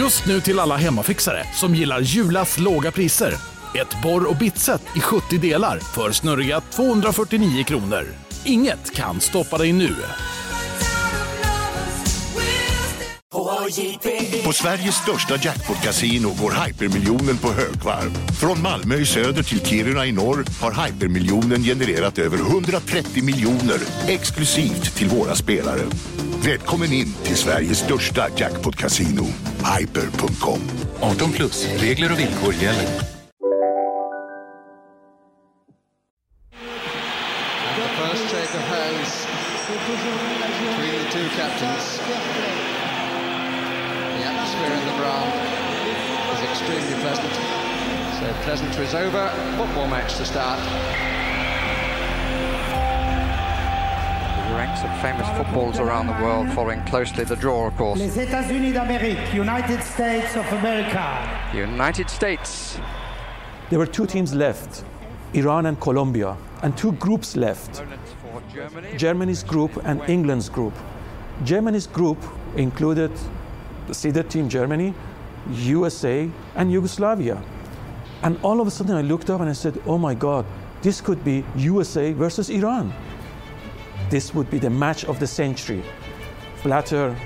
Just nu till alla hemmafixare som gillar Julas låga priser. Ett borr och bitset i 70 delar för snurriga 249 kronor. Inget kan stoppa dig nu. På Sveriges största jackpot-kasino går hypermiljonen på högvarv. Från Malmö i söder till Kiruna i norr har hypermiljonen genererat över 130 miljoner exklusivt till våra spelare. Välkommen in till Sveriges största jackpot-kasino, hyper.com. 18 plus, regler och villkor gäller. First shake of hands between the two captains. The atmosphere in the ground is extremely pleasant. So pleasantry's over, football match to start. Ranks of famous footballers around the world following closely the draw, of course. Les États-Unis d'Amérique, United States of America. United States. There were two teams left, Iran and Colombia, and two groups left. Germany. Germany's group and England's group. Germany's group included the seeded team Germany, USA, and Yugoslavia. And all of a sudden I looked up and I said, oh my God, this could be USA versus Iran. This would be the match of the century. Blatter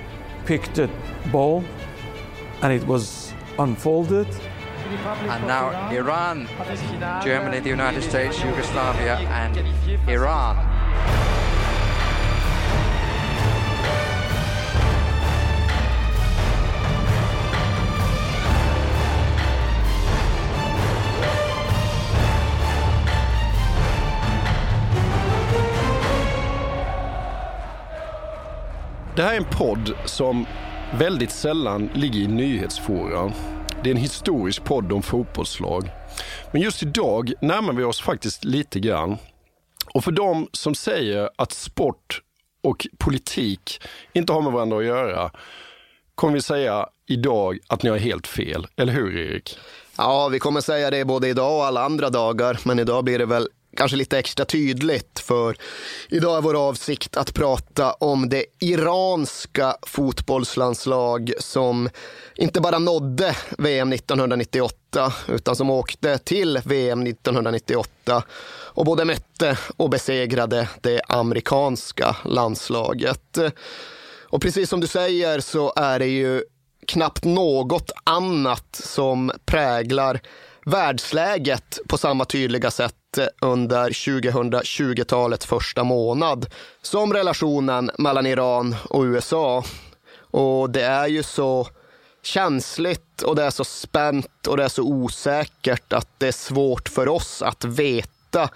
picked the ball and it was unfolded. And now Iran, Germany, the United States, Yugoslavia, and Iran. Det här är en podd som väldigt sällan ligger i nyhetsfora. Det är en historisk podd om fotbollslag. Men just idag närmar vi oss faktiskt lite grann. Och för de som säger att sport och politik inte har med varandra att göra kommer vi säga idag att ni har helt fel. Eller hur Erik? Ja, vi kommer säga det både idag och alla andra dagar, men idag blir det väl kanske lite extra tydligt för idag är vår avsikt att prata om det iranska fotbollslandslag som inte bara nådde VM 1998 utan som åkte till VM 1998 och både mötte och besegrade det amerikanska landslaget. Och precis som du säger så är det ju knappt något annat som präglar världsläget på samma tydliga sätt eh, under 2020-talets första månad som relationen mellan Iran och USA. Och det är ju så känsligt och det är så spänt och det är så osäkert att det är svårt för oss att veta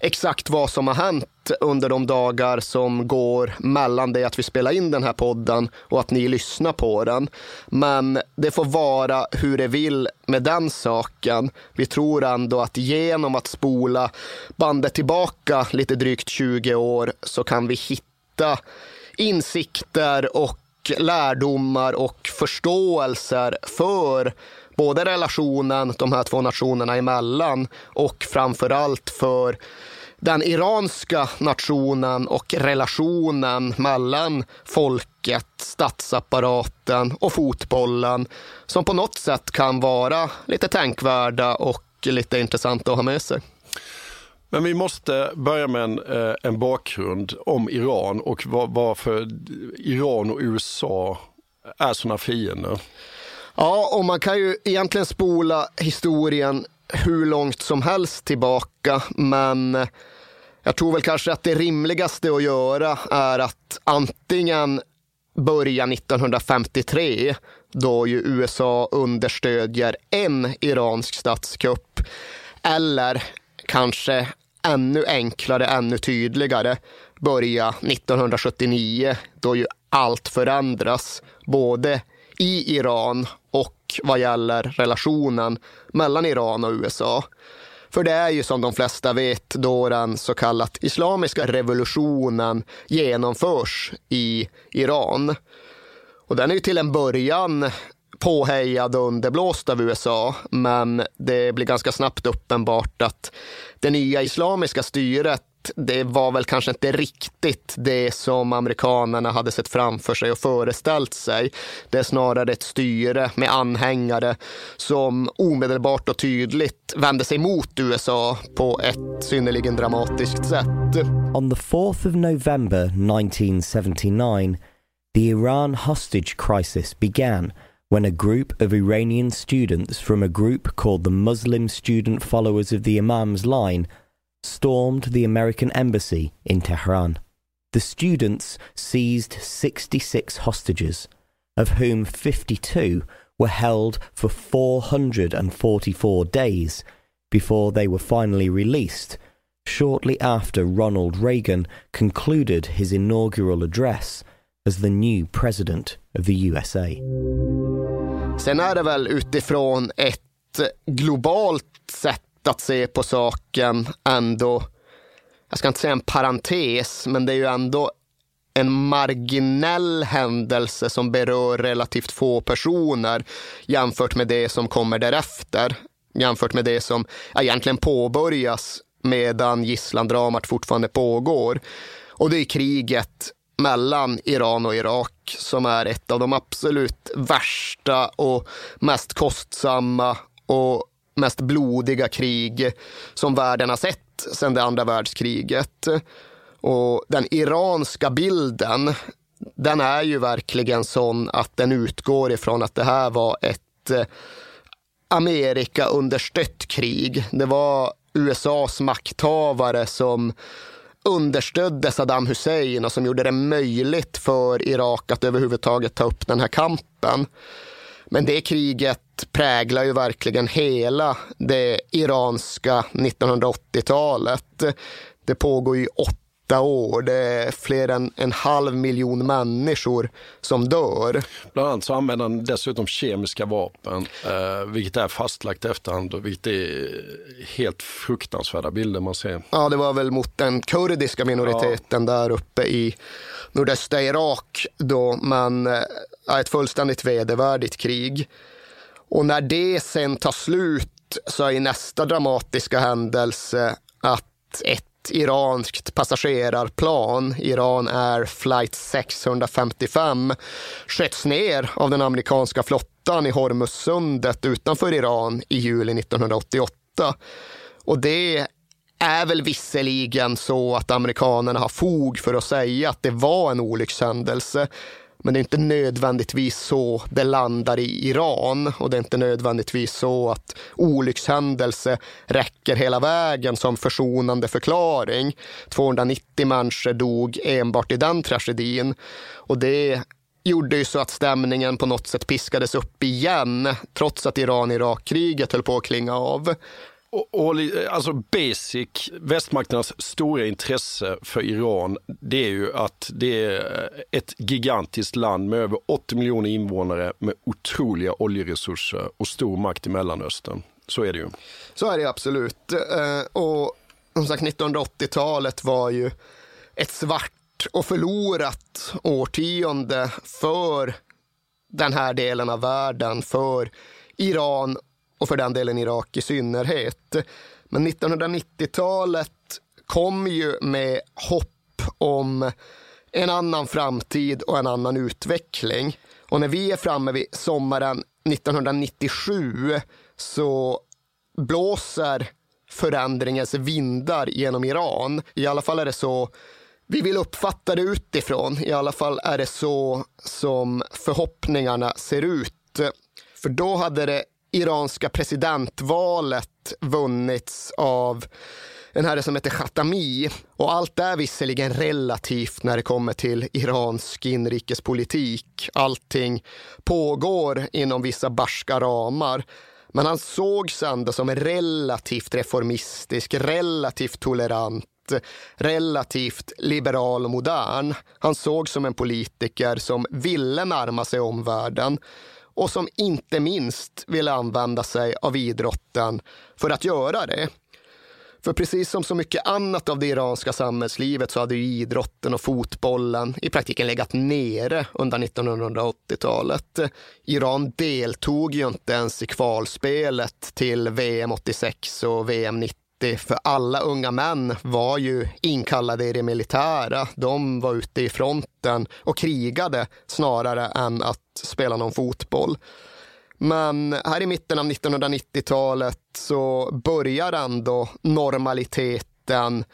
exakt vad som har hänt under de dagar som går mellan det att vi spelar in den här podden och att ni lyssnar på den. Men det får vara hur det vill med den saken. Vi tror ändå att genom att spola bandet tillbaka lite drygt 20 år så kan vi hitta insikter och lärdomar och förståelser för både relationen de här två nationerna emellan och framförallt för den iranska nationen och relationen mellan folket, statsapparaten och fotbollen som på något sätt kan vara lite tänkvärda och lite intressanta att ha med sig. Men vi måste börja med en, eh, en bakgrund om Iran och var, varför Iran och USA är sådana fiender. Ja, och man kan ju egentligen spola historien hur långt som helst tillbaka, men jag tror väl kanske att det rimligaste att göra är att antingen börja 1953 då ju USA understödjer en iransk statskupp eller kanske ännu enklare, ännu tydligare börja 1979 då ju allt förändras både i Iran vad gäller relationen mellan Iran och USA. För det är ju som de flesta vet då den så kallat islamiska revolutionen genomförs i Iran. Och den är ju till en början påhejad och underblåst av USA, men det blir ganska snabbt uppenbart att det nya islamiska styret det var väl kanske inte riktigt det som amerikanerna hade sett framför sig och föreställt sig. Det är snarare ett styre med anhängare som omedelbart och tydligt vände sig mot USA på ett synnerligen dramatiskt sätt. On the 4th of November 1979, the Iran hostage crisis began when a group of Iranian students from a group called the Muslim Student Followers of the Imam's Line stormed the American embassy in Tehran. The students seized 66 hostages, of whom 52 were held for 444 days before they were finally released, shortly after Ronald Reagan concluded his inaugural address as the new president of the USA. Sen är det väl utifrån ett globalt sätt att se på saken ändå, jag ska inte säga en parentes, men det är ju ändå en marginell händelse som berör relativt få personer jämfört med det som kommer därefter. Jämfört med det som egentligen påbörjas medan gisslandramat fortfarande pågår. Och det är kriget mellan Iran och Irak som är ett av de absolut värsta och mest kostsamma och mest blodiga krig som världen har sett sedan det andra världskriget. Och den iranska bilden, den är ju verkligen sån att den utgår ifrån att det här var ett eh, Amerika understött krig. Det var USAs makthavare som understödde Saddam Hussein och som gjorde det möjligt för Irak att överhuvudtaget ta upp den här kampen. Men det kriget präglar ju verkligen hela det iranska 1980-talet. Det pågår ju åtta år. Det är fler än en halv miljon människor som dör. Bland annat så använder han dessutom kemiska vapen, eh, vilket är fastlagt efterhand och vilket är helt fruktansvärda bilder man ser. Ja, det var väl mot den kurdiska minoriteten ja. där uppe i nordöstra Irak då, men eh, ett fullständigt vedervärdigt krig. Och när det sen tar slut så är nästa dramatiska händelse att ett iranskt passagerarplan, Iran Air Flight 655, sköts ner av den amerikanska flottan i Hormuzsundet utanför Iran i juli 1988. Och det är väl visserligen så att amerikanerna har fog för att säga att det var en olyckshändelse. Men det är inte nödvändigtvis så det landar i Iran och det är inte nödvändigtvis så att olyckshändelse räcker hela vägen som försonande förklaring. 290 människor dog enbart i den tragedin och det gjorde ju så att stämningen på något sätt piskades upp igen trots att Iran-Irak-kriget höll på att klinga av. Och, och, alltså basic, västmakternas stora intresse för Iran, det är ju att det är ett gigantiskt land med över 80 miljoner invånare med otroliga oljeresurser och stor makt i Mellanöstern. Så är det ju. Så är det absolut. Eh, och som sagt, 1980-talet var ju ett svart och förlorat årtionde för den här delen av världen, för Iran och för den delen Irak i synnerhet. Men 1990-talet kom ju med hopp om en annan framtid och en annan utveckling. Och när vi är framme vid sommaren 1997 så blåser förändringens vindar genom Iran. I alla fall är det så vi vill uppfatta det utifrån. I alla fall är det så som förhoppningarna ser ut. För då hade det iranska presidentvalet vunnits av en herre som heter Khatami. Och allt är visserligen relativt när det kommer till iransk inrikespolitik. Allting pågår inom vissa barska ramar. Men han sågs ändå som relativt reformistisk, relativt tolerant relativt liberal och modern. Han sågs som en politiker som ville närma sig omvärlden och som inte minst vill använda sig av idrotten för att göra det. För precis som så mycket annat av det iranska samhällslivet så hade ju idrotten och fotbollen i praktiken legat nere under 1980-talet. Iran deltog ju inte ens i kvalspelet till VM 86 och VM 90 för alla unga män var ju inkallade i det militära. De var ute i fronten och krigade snarare än att spela någon fotboll. Men här i mitten av 1990-talet så börjar ändå normaliteten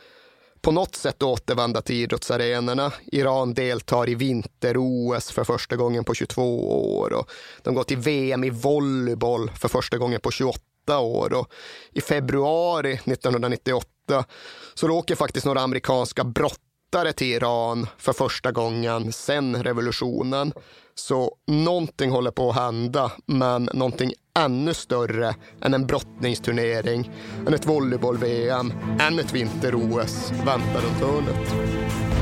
på något sätt återvända till idrottsarenorna. Iran deltar i vinter-OS för första gången på 22 år och de går till VM i volleyboll för första gången på 28 år och i februari 1998 så åker faktiskt några amerikanska brottare till Iran för första gången sedan revolutionen. Så någonting håller på att hända, men någonting ännu större än en brottningsturnering, än ett volleyboll-VM, än ett vinter-OS väntar runt hörnet.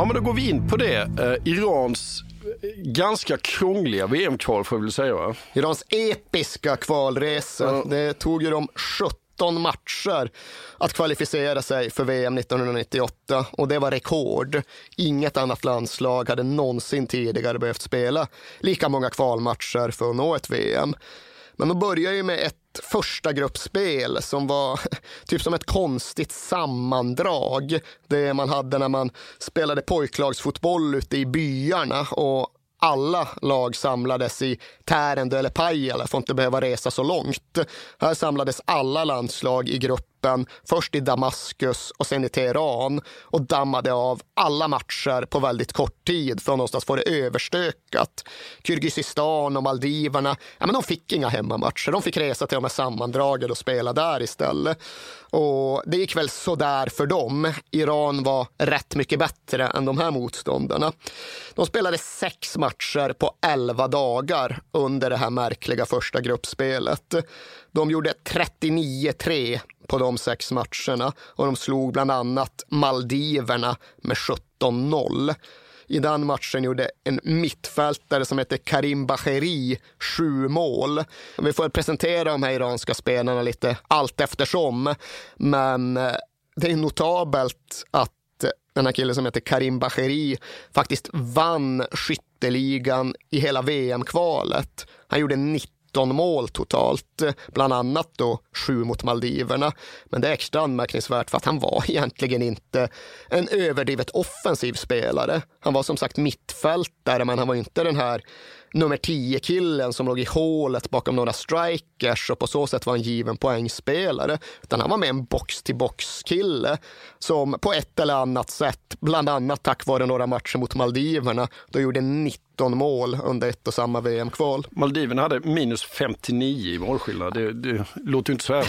Ja, men då går vi in på det. Eh, Irans eh, ganska krångliga VM-kval får vi väl säga va? Irans episka kvalresa. Ja. Det tog ju dem 17 13 matcher att kvalificera sig för VM 1998 och det var rekord. Inget annat landslag hade någonsin tidigare behövt spela lika många kvalmatcher för att nå ett VM. Men de börjar ju med ett första gruppspel som var typ som ett konstigt sammandrag. Det man hade när man spelade pojklagsfotboll ute i byarna och alla lag samlades i Tärendö eller Pajala för att inte behöva resa så långt. Här samlades alla landslag i gruppen, först i Damaskus och sen i Teheran och dammade av alla matcher på väldigt kort tid för att någonstans få det överstökat. Kyrgyzstan och Maldiverna, ja, men de fick inga hemmamatcher. De fick resa till de här sammandragen och spela där istället. Och det gick väl sådär för dem. Iran var rätt mycket bättre än de här motståndarna. De spelade sex matcher på elva dagar under det här märkliga första gruppspelet. De gjorde 39-3 på de sex matcherna och de slog bland annat Maldiverna med 17-0. I den matchen gjorde en mittfältare som heter Karim Bacheri sju mål. Vi får presentera de här iranska spelarna lite allt eftersom. Men eh, det är notabelt att eh, den här killen som heter Karim Bacheri faktiskt vann skytteligan i hela VM-kvalet. Han gjorde 19 mål totalt, Eh, bland annat då sju mot Maldiverna. Men det är extra anmärkningsvärt för att han var egentligen inte en överdrivet offensiv spelare. Han var som sagt mittfältare, men han var inte den här nummer 10-killen som låg i hålet bakom några strikers och på så sätt var en given poängspelare. Utan han var med en box-till-box-kille som på ett eller annat sätt, bland annat tack vare några matcher mot Maldiverna, då gjorde 19 mål under ett och samma VM-kval. Maldiverna hade minus 59 i målskillnad. Det, det låter ju inte så här.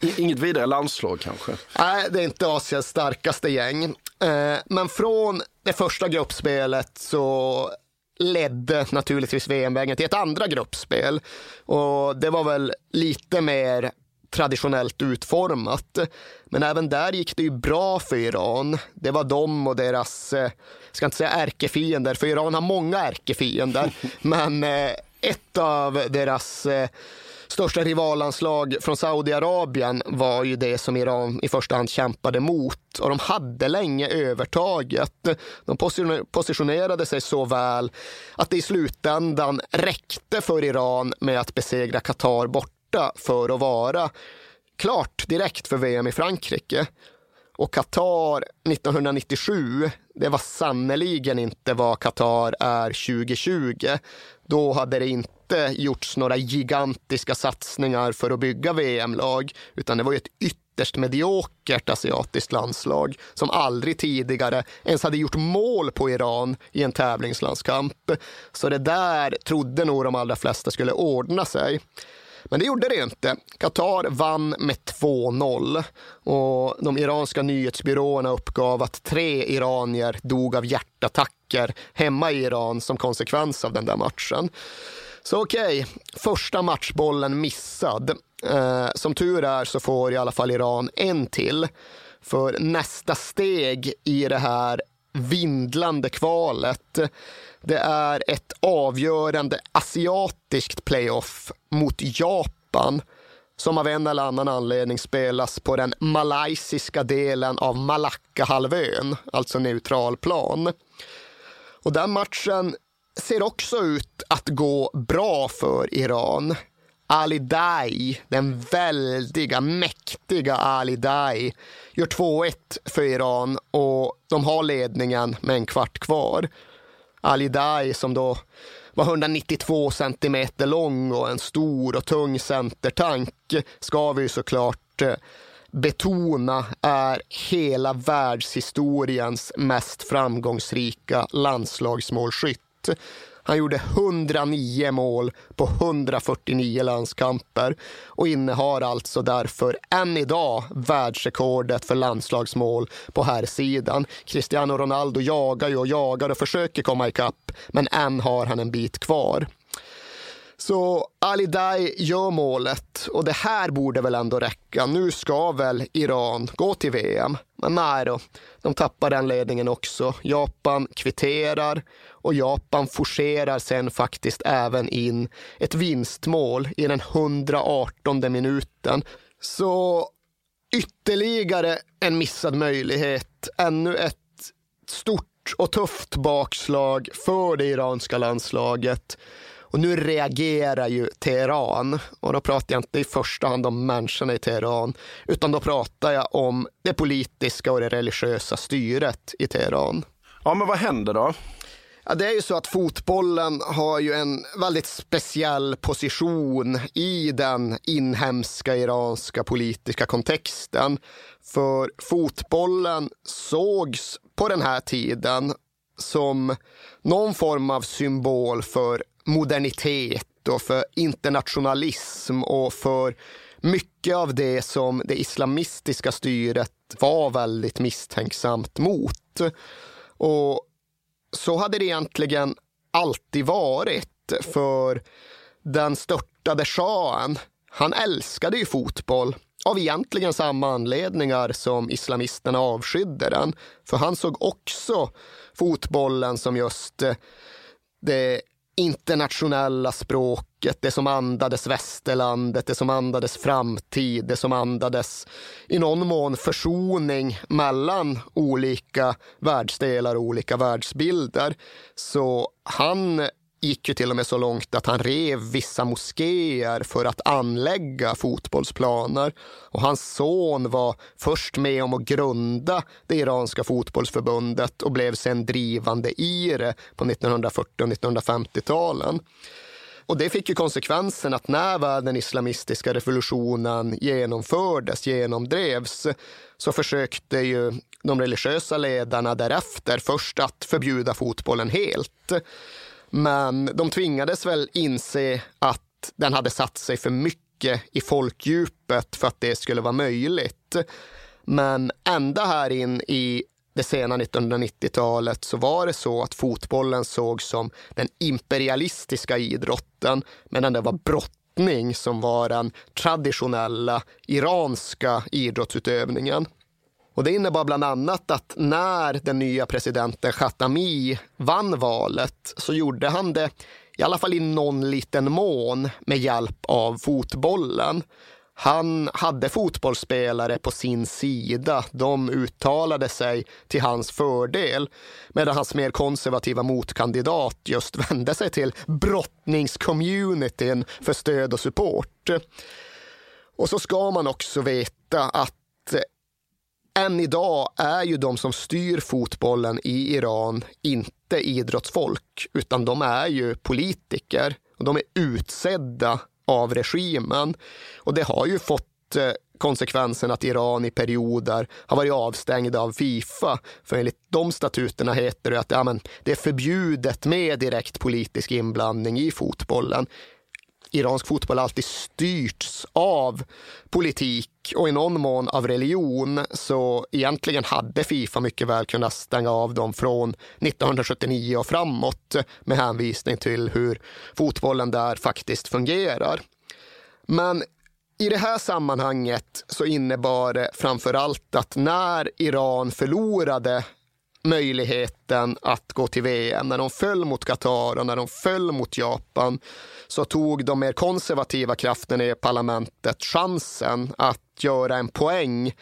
Inget vidare landslag kanske? Nej, det är inte Asiens starkaste gäng. Eh, men från det första gruppspelet så ledde naturligtvis VM-vägen till ett andra gruppspel. Och det var väl lite mer traditionellt utformat. Men även där gick det ju bra för Iran. Det var de och deras, jag eh, ska inte säga ärkefiender, för Iran har många ärkefiender. men eh, ett av deras eh, största rivallandslag från Saudiarabien var ju det som Iran i första hand kämpade mot och de hade länge övertaget. De positionerade sig så väl att det i slutändan räckte för Iran med att besegra Qatar borta för att vara klart direkt för VM i Frankrike. Och Qatar 1997, det var sannoliken inte vad Qatar är 2020. Då hade det inte inte gjorts några gigantiska satsningar för att bygga VM-lag, utan det var ju ett ytterst mediokert asiatiskt landslag som aldrig tidigare ens hade gjort mål på Iran i en tävlingslandskamp. Så det där trodde nog de allra flesta skulle ordna sig. Men det gjorde det inte. Qatar vann med 2-0 och de iranska nyhetsbyråerna uppgav att tre iranier dog av hjärtattacker hemma i Iran som konsekvens av den där matchen. Så okej, okay. första matchbollen missad. Eh, som tur är så får i alla fall Iran en till. För nästa steg i det här vindlande kvalet det är ett avgörande asiatiskt playoff mot Japan som av en eller annan anledning spelas på den malaysiska delen av Malackahalvön, alltså neutral plan. Och den matchen ser också ut att gå bra för Iran. Ali Dai, den väldiga, mäktiga Ali Dai, gör 2-1 för Iran och de har ledningen med en kvart kvar. Ali Dai som då var 192 centimeter lång och en stor och tung centertank ska vi såklart eh, betona är hela världshistoriens mest framgångsrika landslagsmålskytt. Han gjorde 109 mål på 149 landskamper och innehar alltså därför än idag världsrekordet för landslagsmål på här sidan. Cristiano Ronaldo jagar ju och jagar och försöker komma ikapp, men än har han en bit kvar. Så Ali Dai gör målet och det här borde väl ändå räcka. Nu ska väl Iran gå till VM. Men nej då, de tappar den ledningen också. Japan kvitterar och Japan forcerar sen faktiskt även in ett vinstmål i den 118 minuten. Så ytterligare en missad möjlighet. Ännu ett stort och tufft bakslag för det iranska landslaget. Och nu reagerar ju Teheran, och då pratar jag inte i första hand om människorna i Teheran, utan då pratar jag om det politiska och det religiösa styret i Teheran. Ja, men vad händer då? Ja, det är ju så att fotbollen har ju en väldigt speciell position i den inhemska iranska politiska kontexten. För fotbollen sågs på den här tiden som någon form av symbol för modernitet och för internationalism och för mycket av det som det islamistiska styret var väldigt misstänksamt mot. Och så hade det egentligen alltid varit för den störtade shahen. Han älskade ju fotboll av egentligen samma anledningar som islamisterna avskydde den. För han såg också fotbollen som just eh, det internationella språket, det som andades västerlandet, det som andades framtid, det som andades i någon mån försoning mellan olika världsdelar och olika världsbilder. Så han gick ju till och med så långt att han rev vissa moskéer för att anlägga fotbollsplaner. Och hans son var först med om att grunda det iranska fotbollsförbundet och blev sen drivande i det på 1940 och 1950-talen. Och det fick ju konsekvensen att när den islamistiska revolutionen genomfördes, genomdrevs, så försökte ju de religiösa ledarna därefter först att förbjuda fotbollen helt. Men de tvingades väl inse att den hade satt sig för mycket i folkdjupet för att det skulle vara möjligt. Men ända här in i det sena 1990-talet så var det så att fotbollen sågs som den imperialistiska idrotten medan det var brottning som var den traditionella iranska idrottsutövningen. Och det innebar bland annat att när den nya presidenten Khatami vann valet så gjorde han det i alla fall i någon liten mån med hjälp av fotbollen. Han hade fotbollsspelare på sin sida. De uttalade sig till hans fördel medan hans mer konservativa motkandidat just vände sig till brottningscommunityn för stöd och support. Och så ska man också veta att än idag är ju de som styr fotbollen i Iran inte idrottsfolk, utan de är ju politiker. Och de är utsedda av regimen. Och det har ju fått eh, konsekvensen att Iran i perioder har varit avstängda av Fifa. För enligt de statuterna heter det att ja, men det är förbjudet med direkt politisk inblandning i fotbollen iransk fotboll har alltid styrts av politik och i någon mån av religion. Så egentligen hade Fifa mycket väl kunnat stänga av dem från 1979 och framåt med hänvisning till hur fotbollen där faktiskt fungerar. Men i det här sammanhanget så innebar det framför allt att när Iran förlorade möjligheten att gå till VM. När de föll mot Qatar och när de föll mot Japan så tog de mer konservativa krafterna i parlamentet chansen att göra en poäng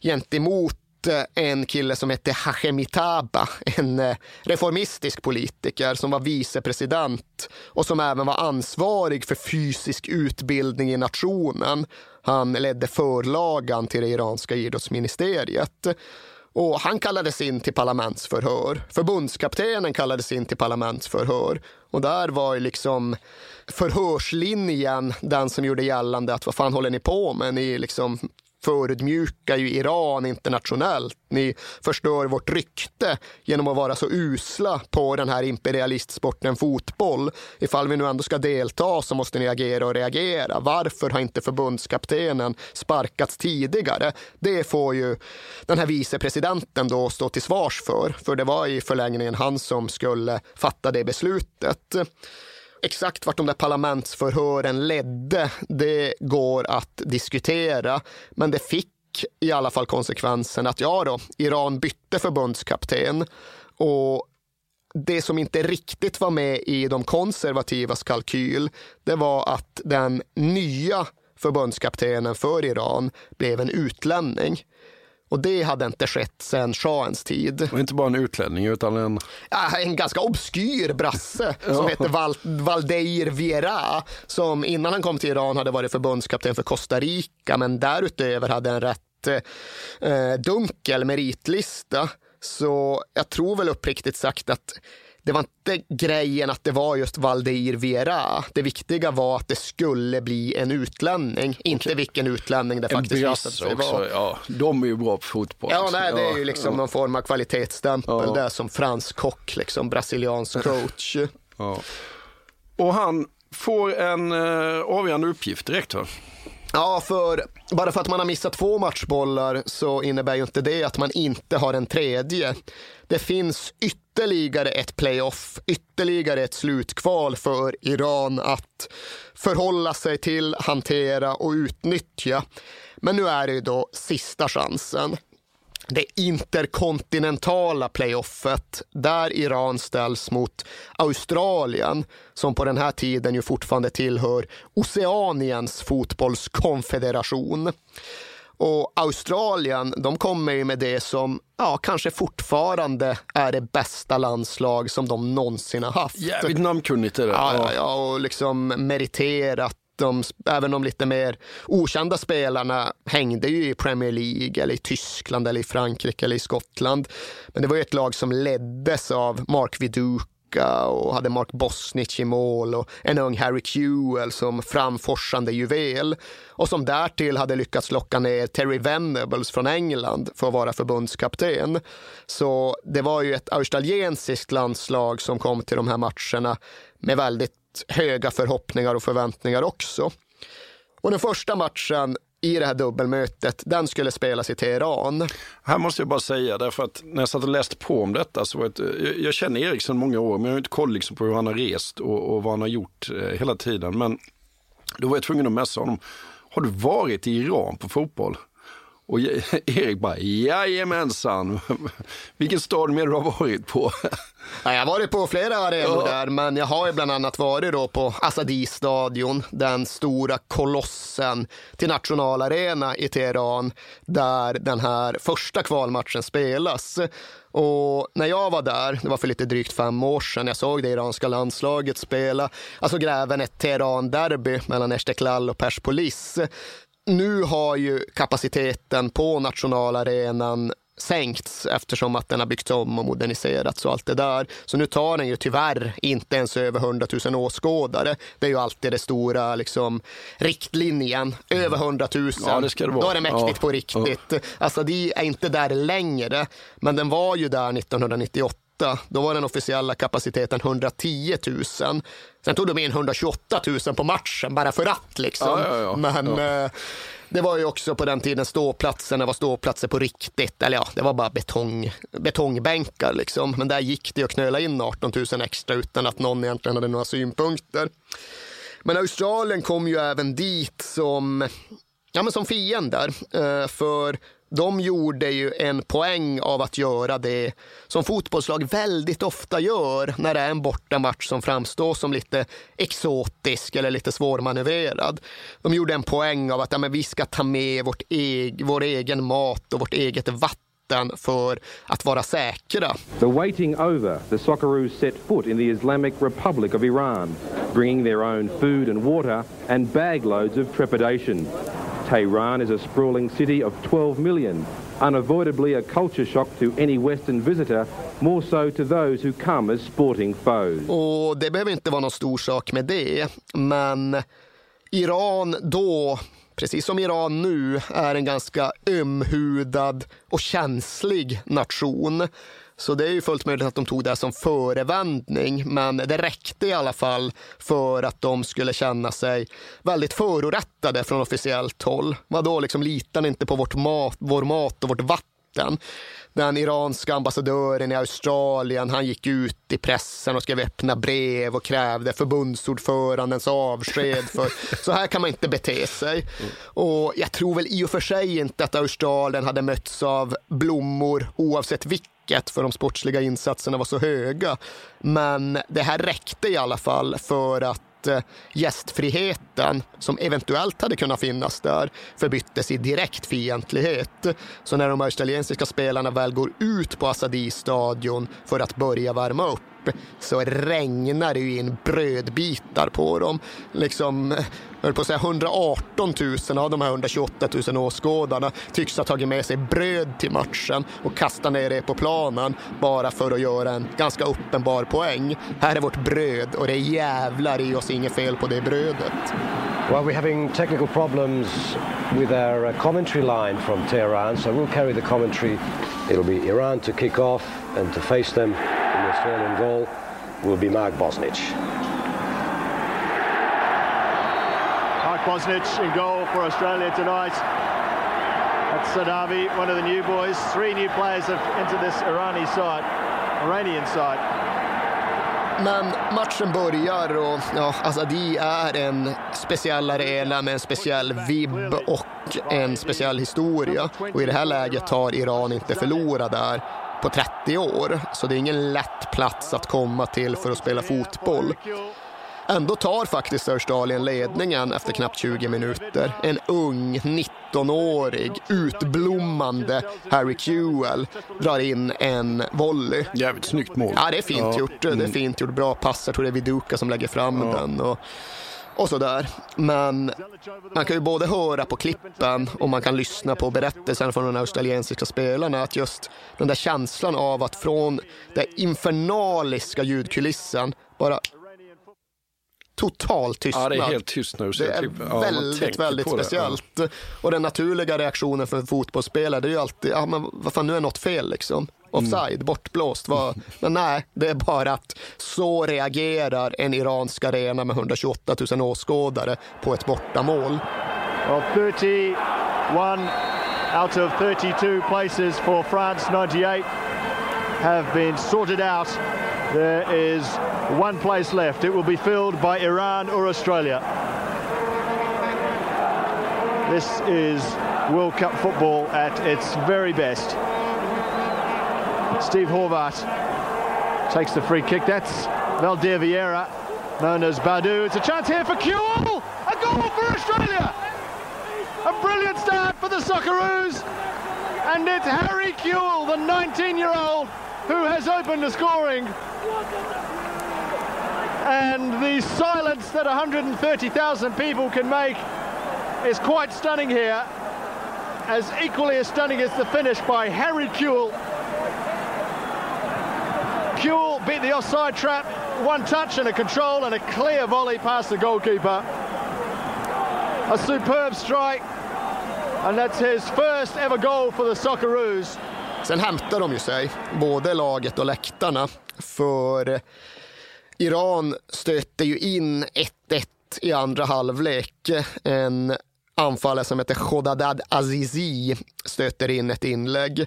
gentemot eh, en kille som hette Hashemitaba, en eh, reformistisk politiker som var vicepresident och som även var ansvarig för fysisk utbildning i nationen. Han ledde förlagan till det iranska idrottsministeriet. Och han kallades in till parlamentsförhör. Förbundskaptenen kallades in till parlamentsförhör. Och där var liksom förhörslinjen den som gjorde gällande att vad fan håller ni på med? Ni liksom förödmjukar ju Iran internationellt. Ni förstör vårt rykte genom att vara så usla på den här imperialistsporten fotboll. Ifall vi nu ändå ska delta så måste ni agera och reagera. Varför har inte förbundskaptenen sparkats tidigare? Det får ju den här vicepresidenten då stå till svars för, för det var i förlängningen han som skulle fatta det beslutet. Exakt vart de där parlamentsförhören ledde, det går att diskutera. Men det fick i alla fall konsekvensen att ja då, Iran bytte förbundskapten och det som inte riktigt var med i de konservativas kalkyl, det var att den nya förbundskaptenen för Iran blev en utlänning. Och det hade inte skett sedan shahens tid. Och inte bara en utlänning utan en... Ja, en ganska obskyr brasse som ja. hette Val Valdeir Viera som innan han kom till Iran hade varit förbundskapten för Costa Rica men därutöver hade en rätt eh, dunkel meritlista. Så jag tror väl uppriktigt sagt att det var inte grejen att det var just Valdeir Vera. Det viktiga var att det skulle bli en utlänning, inte vilken utlänning det faktiskt visade sig vara. Ja, de är ju bra på fotboll. Ja, nej, det är ju liksom ja. någon form av kvalitetsstämpel ja. där som fransk kock, liksom brasiliansk coach. Ja. Och han får en eh, avgörande uppgift direkt. Va? Ja, för bara för att man har missat två matchbollar så innebär ju inte det att man inte har en tredje. Det finns ytterligare ett playoff, ytterligare ett slutkval för Iran att förhålla sig till, hantera och utnyttja. Men nu är det då sista chansen det interkontinentala playoffet där Iran ställs mot Australien som på den här tiden ju fortfarande tillhör Oceaniens fotbollskonfederation. Och Australien, de kommer ju med det som ja, kanske fortfarande är det bästa landslag som de någonsin har haft. Jävligt namnkunnigt är det. Ja, ja, ja, och liksom meriterat de, även de lite mer okända spelarna hängde ju i Premier League eller i Tyskland eller i Frankrike eller i Skottland. Men det var ju ett lag som leddes av Mark Viduka och hade Mark Bosnich i mål och en ung Harry Kewell som framforsande juvel och som därtill hade lyckats locka ner Terry Venables från England för att vara förbundskapten. Så det var ju ett australiensiskt landslag som kom till de här matcherna med väldigt höga förhoppningar och förväntningar också. Och den första matchen i det här dubbelmötet, den skulle spelas i Teheran. Här måste jag bara säga, därför att när jag satt och läste på om detta så var det, jag känner Eriksson många år, men jag har inte koll liksom på hur han har rest och, och vad han har gjort eh, hela tiden. Men då var jag tvungen att messa honom. Har du varit i Iran på fotboll? Och Erik bara, jajamensan. Vilken stad mer du har varit på? Ja, jag har varit på flera arenor ja. där, men jag har ju bland annat varit då på Asadi-stadion, den stora kolossen till nationalarena i Teheran, där den här första kvalmatchen spelas. Och när jag var där, det var för lite drygt fem år sedan, jag såg det iranska landslaget spela, alltså gräven ett Teheran-derby mellan Eshteklal och Perspolis nu har ju kapaciteten på nationalarenan sänkts eftersom att den har byggts om och moderniserats och allt det där. Så nu tar den ju tyvärr inte ens över 100 000 åskådare. Det är ju alltid det stora liksom, riktlinjen. Över 100 000, ja, det det då är det mäktigt ja. på riktigt. Ja. Alltså, det är inte där längre, men den var ju där 1998 då var den officiella kapaciteten 110 000. Sen tog de in 128 000 på matchen bara för att. Liksom. Ja, ja, ja. Men eh, det var ju också på den tiden ståplatserna var ståplatser på riktigt. Eller ja, det var bara betong, betongbänkar. Liksom. Men där gick det att knöla in 18 000 extra utan att någon egentligen hade några synpunkter. Men Australien kom ju även dit som, ja, men som fiender. Eh, för de gjorde ju en poäng av att göra det som fotbollslag väldigt ofta gör när det är en bortamatch som framstår som lite exotisk eller lite svårmanövrerad. De gjorde en poäng av att ja, men vi ska ta med vårt e vår egen mat och vårt eget vatten för att vara säkra. The waiting over, the Socceroos set foot in the Islamic Republic of Iran, bringing their own food and water and bagloads of trepidation. Tehran is a sprawling city of 12 million, unavoidably a culture shock to any Western visitor, more so to those who come as sporting foes. Och det behöver inte vara någon stor sak med det, men Iran då precis som Iran nu, är en ganska ömhudad och känslig nation. Så det är ju fullt möjligt att de tog det som förevändning, men det räckte i alla fall för att de skulle känna sig väldigt förorättade från officiellt håll. Vadå, liksom litar ni inte på vårt mat, vår mat och vårt vatten? den iranska ambassadören i Australien, han gick ut i pressen och skrev öppna brev och krävde förbundsordförandens avsked. För så här kan man inte bete sig. Och jag tror väl i och för sig inte att Australien hade mötts av blommor oavsett vilket för de sportsliga insatserna var så höga. Men det här räckte i alla fall för att eh, gästfriheten som eventuellt hade kunnat finnas där förbyttes i direkt fientlighet. Så när de australiensiska spelarna väl går ut på Asadi-stadion för att börja värma upp så regnar det ju in brödbitar på dem. Liksom, höll på att säga 118 000 av de här 128 000 åskådarna tycks ha tagit med sig bröd till matchen och kastat ner det på planen bara för att göra en ganska uppenbar poäng. Här är vårt bröd och det är jävlar i oss inget fel på det brödet. Well, we're having technical problems with our uh, commentary line from Tehran, so we'll carry the commentary. It'll be Iran to kick off and to face them Australian goal will be Mark Bosnich. Mark Bosnich in goal for Australia tonight. That's Sadavi, one of the new boys. Three new players have entered this Irani side, Iranian side. Men matchen börjar och ja, Azadi är en speciell arena med en speciell vibb och en speciell historia. Och i det här läget har Iran inte förlorat där på 30 år, så det är ingen lätt plats att komma till för att spela fotboll. Ändå tar faktiskt Australien ledningen efter knappt 20 minuter. En ung, 19-årig, utblommande Harry Kewell drar in en volley. Jävligt snyggt mål. Ja, det är fint ja. gjort. Det är mm. fint gjort. Bra pass. Jag tror det är Viduka som lägger fram ja. den. Och och sådär. Men man kan ju både höra på klippen och man kan lyssna på berättelsen från de australiensiska spelarna att just den där känslan av att från den infernaliska ljudkulissen bara total tystnad. Ja, det är helt tyst nu. det är ja, väldigt, väldigt speciellt. Ja. Och den naturliga reaktionen för en fotbollsspelare det är ju alltid, ja men vad fan nu är något fel liksom offside, mm. bortblåst. Var, men nej, det är bara att så reagerar en iransk arena med 128 000 åskådare på ett bortamål. Well, 31 out of 32 places for France 98 have been sorted out. There is one place left. It will be filled by Iran or Australia. This is World Cup football at its very best. Steve Horvath takes the free kick. That's Valdir Vieira, known as Badu. It's a chance here for Kewell! A goal for Australia! A brilliant start for the Socceroos. And it's Harry Kewell, the 19-year-old, who has opened the scoring. And the silence that 130,000 people can make is quite stunning here. As equally as stunning as the finish by Harry Kewell Kewell beat the offside trap, one touch and a control and a clear volley past the goalkeeper. A superb strike and that's his first ever goal for the Socceroos. Sen hämtar de ju sig, både laget och läktarna, för Iran stötte ju in 1-1 i andra halvlek. En anfallare som heter Khodadad Azizi stöter in ett inlägg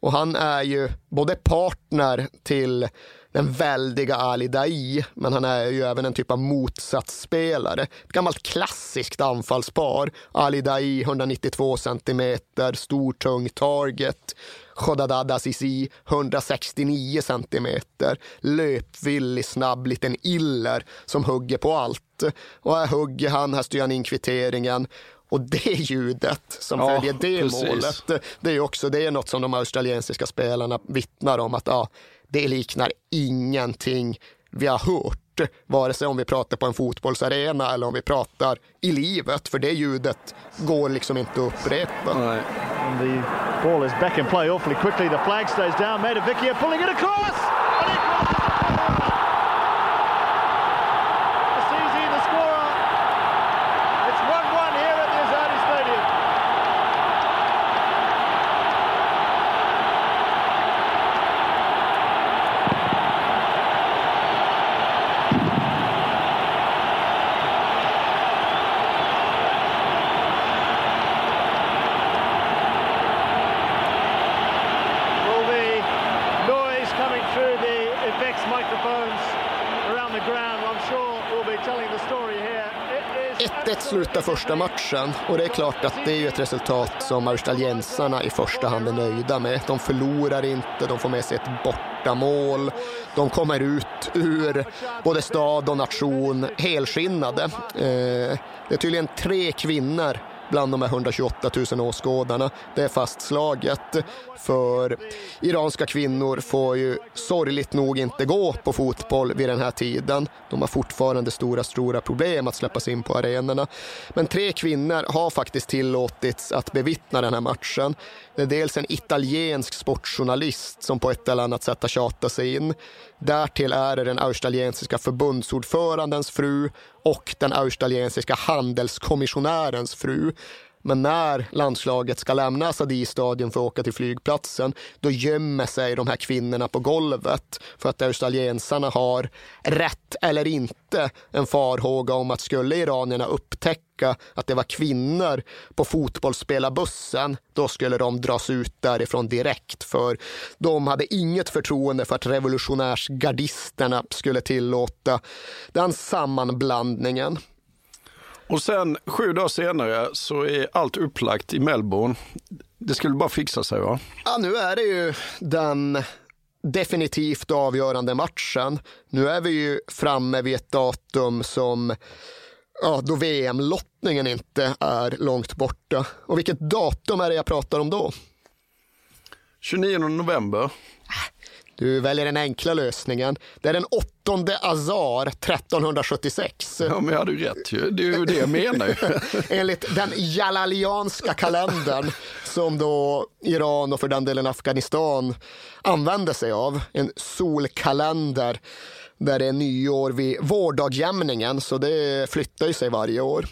och han är ju både partner till den väldiga Ali Dai, men han är ju även en typ av motsatsspelare. Ett gammalt klassiskt anfallspar. Ali Dai 192 centimeter, stor tung target. Shodadad Azizi 169 centimeter, löpvillig, snabb liten iller som hugger på allt. Och här hugger han, här styr han in kvitteringen Och det ljudet som Ja, följer det precis. målet, det är också det är något som de australiensiska spelarna vittnar om att ja, det liknar ingenting vi har hört, vare sig om vi pratar på en fotbollsarena eller om vi pratar i livet, för det ljudet går liksom inte att upprepa. And the ball is back in play awfully quickly. The flag stays down. Metavikia pulling it across. It is 1-1 slutar första matchen och det är klart att det är ju ett resultat som australiensarna i första hand är nöjda med. De förlorar inte, de får med sig ett bortamål, de kommer ut ur både stad och nation helskinnade. Eh, det är tydligen tre kvinnor bland de här 128 000 åskådarna. Det är fastslaget. För iranska kvinnor får ju sorgligt nog inte gå på fotboll vid den här tiden. De har fortfarande stora, stora problem att släppas in på arenorna. Men tre kvinnor har faktiskt tillåtits att bevittna den här matchen. Det är dels en italiensk sportjournalist som på ett eller annat sätt har tjatat sig in. Därtill är det den australiensiska förbundsordförandens fru och den australiensiska handelskommissionärens fru. Men när landslaget ska lämna Sadi-stadion för att åka till flygplatsen, då gömmer sig de här kvinnorna på golvet för att australiensarna har, rätt eller inte, en farhåga om att skulle iranierna upptäcka att det var kvinnor på fotbollsspelarbussen, då skulle de dras ut därifrån direkt. För de hade inget förtroende för att revolutionärsgardisterna skulle tillåta den sammanblandningen. Och sen sju dagar senare så är allt upplagt i Melbourne. Det skulle bara fixa sig va? Ja, nu är det ju den definitivt avgörande matchen. Nu är vi ju framme vid ett datum som ja, då VM-lottningen inte är långt borta. Och vilket datum är det jag pratar om då? 29 november. Du väljer den enkla lösningen. Det är den 8 Azar 1376. Ja, men jag hade ju rätt ju. Det är ju det jag menar ju. Enligt den jalalianska kalendern som då Iran och för den delen Afghanistan använder sig av. En solkalender där det är nyår vid vårdagjämningen, så det flyttar ju sig varje år.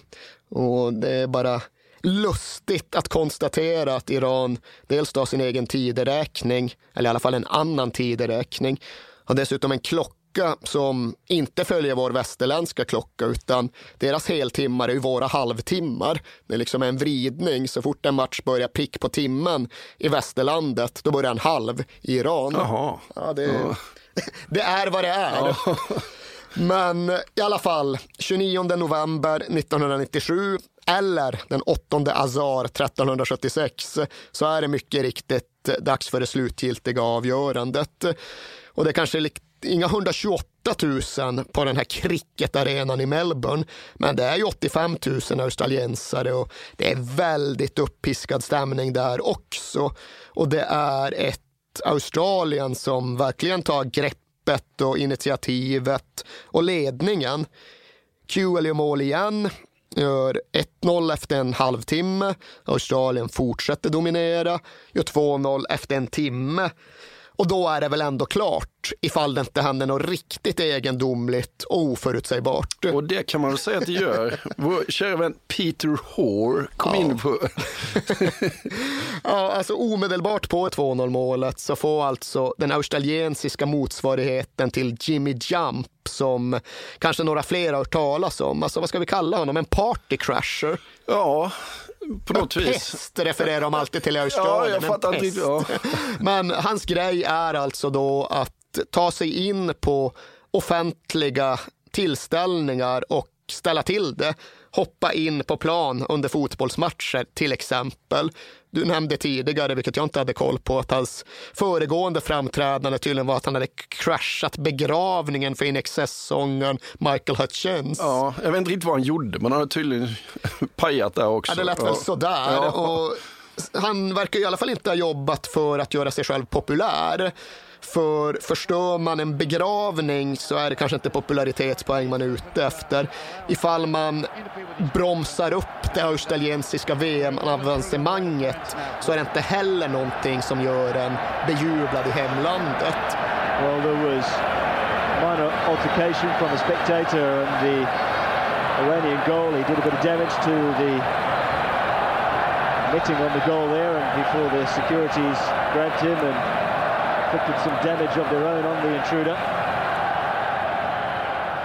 Och det är bara lustigt att konstatera att Iran dels har sin egen tideräkning, eller i alla fall en annan tideräkning, har dessutom en klocka som inte följer vår västerländska klocka utan deras heltimmar är ju våra halvtimmar. Det är liksom en vridning. Så fort en match börjar prick på timmen i västerlandet, då börjar en halv i Iran. Jaha. Ja, det, det är vad det är. Men i alla fall, 29 november 1997 eller den 8 Azar 1376 så är det mycket riktigt dags för det slutgiltiga avgörandet. Och det är kanske lik- inga 128 000 på den här cricketarenan i Melbourne, men det är ju 85 000 australiensare och det är väldigt uppiskad stämning där också. Och det är ett Australien som verkligen tar greppet och initiativet och ledningen. QL gör mål igen, gör 1-0 efter en halvtimme. Australien fortsätter dominera, gör 2-0 efter en timme. Och då är det väl ändå klart ifall det inte händer något riktigt egendomligt och oförutsägbart. Och det kan man väl säga att det gör. Vår kära vän Peter Hoare kom in på... Ja, alltså omedelbart på 2-0 målet så får alltså den australiensiska motsvarigheten till Jimmy Jump som kanske några fler har hört talas om. Alltså vad ska vi kalla honom? En partycrasher? Ja, på något vis. Pest refererar de alltid till i Australien. Ja, jag fattar inte ja. Men hans grej är alltså då att ta sig in på offentliga tillställningar och ställa till det hoppa in på plan under fotbollsmatcher till exempel. Du nämnde tidigare, vilket jag inte hade koll på, att hans föregående framträdande tydligen var att han hade crashat begravningen för In Excess-sångaren Michael Hutchins. Ja, jag vet inte riktigt vad han gjorde, men han har tydligen pajat där också. Ja, det lät väl sådär. Ja. Och han verkar i alla fall inte ha jobbat för att göra sig själv populär. För förstör man en begravning så är det kanske inte popularitetspoäng man är ute efter. Ifall man bromsar upp det australiensiska VM-avancemanget så är det inte heller någonting som gör en bejublad i hemlandet. Well, there was minor altercation from a spectator and the Iranian goalie did a bit of damage to the mitting on the goal there and before the securities grabbed him and inflicted some damage of their own on the intruder.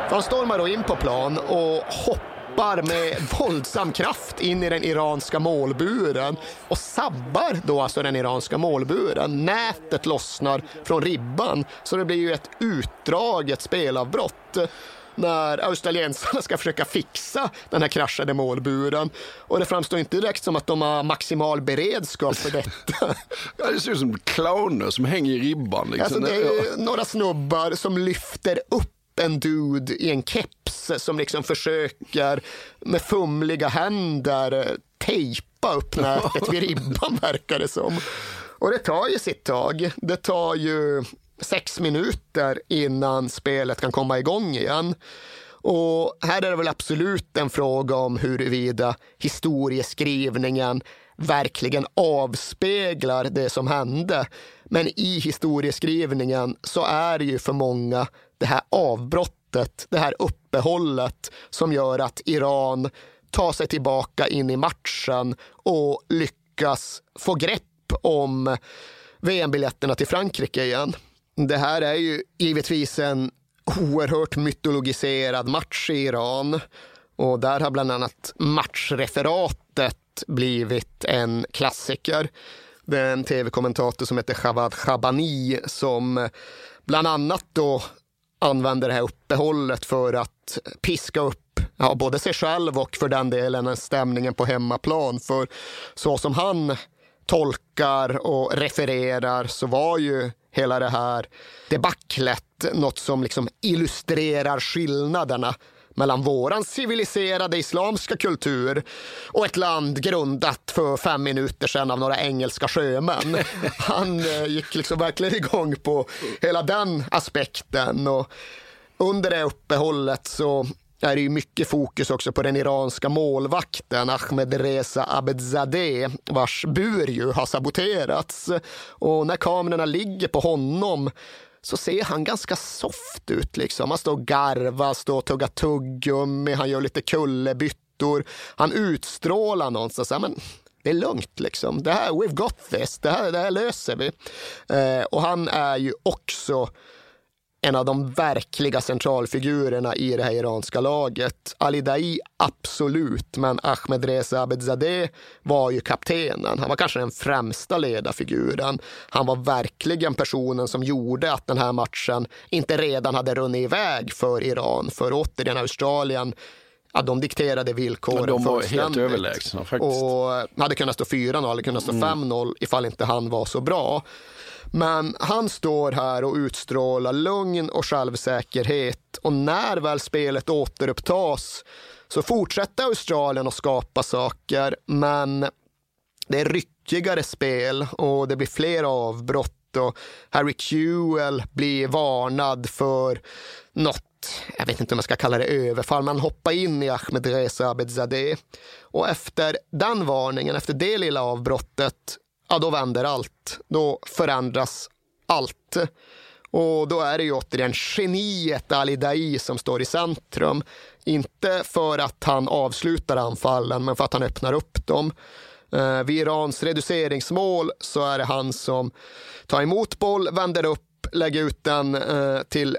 De stormar då in på plan och hoppar med våldsam kraft in i den iranska målburen och sabbar då alltså den iranska målburen. Nätet lossnar från ribban så det blir ju ett utdraget spelavbrott när australiensarna ska försöka fixa den här kraschade målburen. Och det framstår inte direkt som att de har maximal beredskap för detta. Ja, det ser ut som clowner som hänger i ribban. Liksom. Alltså, det är några snubbar som lyfter upp en dude i en keps som liksom försöker med fumliga händer tejpa upp nätet vid ribban verkar det som. Och det tar ju sitt tag. Det tar ju sex minuter innan spelet kan komma igång igen. Och här är det väl absolut en fråga om huruvida historieskrivningen verkligen avspeglar det som hände. Men i historieskrivningen så är det ju för många det här avbrottet, det här uppehållet som gör att Iran tar sig tillbaka in i matchen och lyckas få grepp om VM-biljetterna till Frankrike igen. Det här är ju givetvis en oerhört mytologiserad match i Iran och där har bland annat matchreferatet blivit en klassiker. Det är en tv-kommentator som heter Javad Shabani som bland annat då använder det här uppehållet för att piska upp ja, både sig själv och för den delen stämningen på hemmaplan. För så som han tolkar och refererar så var ju hela det här debaclet något som liksom illustrerar skillnaderna mellan våran civiliserade islamska kultur och ett land grundat för fem minuter sedan av några engelska sjömän. Han eh, gick liksom verkligen igång på hela den aspekten. Och under det uppehållet så är det ju mycket fokus också på den iranska målvakten Ahmed Reza Abedzadeh vars bur ju har saboterats. Och när kamerorna ligger på honom så ser han ganska soft ut. Liksom. Han står och garvar, står och tuggar tuggummi, han gör lite kullerbyttor. Han utstrålar någonstans, men det är lugnt liksom. Det här, we've got this, det här, det här löser vi. Eh, och han är ju också en av de verkliga centralfigurerna i det här iranska laget. Ali Dai, absolut, men Ahmed Reza Abedzadeh var ju kaptenen. Han var kanske den främsta ledarfiguren. Han var verkligen personen som gjorde att den här matchen inte redan hade runnit iväg för Iran. För återigen, Australien Ja, de dikterade villkoren de var helt överlägsna faktiskt. Och hade kunnat stå 4-0 eller kunnat stå Mm. 5-0 ifall inte han var så bra. Men han står här och utstrålar lugn och självsäkerhet. Och när väl spelet återupptas så fortsätter Australien att skapa saker. Men det är ryckigare spel och det blir fler avbrott. Och Harry Kewell blir varnad för något, jag vet inte om jag ska kalla det överfall, men hoppa in i Ahmed Reza Abedzadeh. Och efter den varningen, efter det lilla avbrottet, ja då vänder allt. Då förändras allt. Och då är det ju återigen geniet Ali Dai som står i centrum. Inte för att han avslutar anfallen, men för att han öppnar upp dem. Eh, vid Irans reduceringsmål så är det han som tar emot boll, vänder upp, lägger ut den eh, till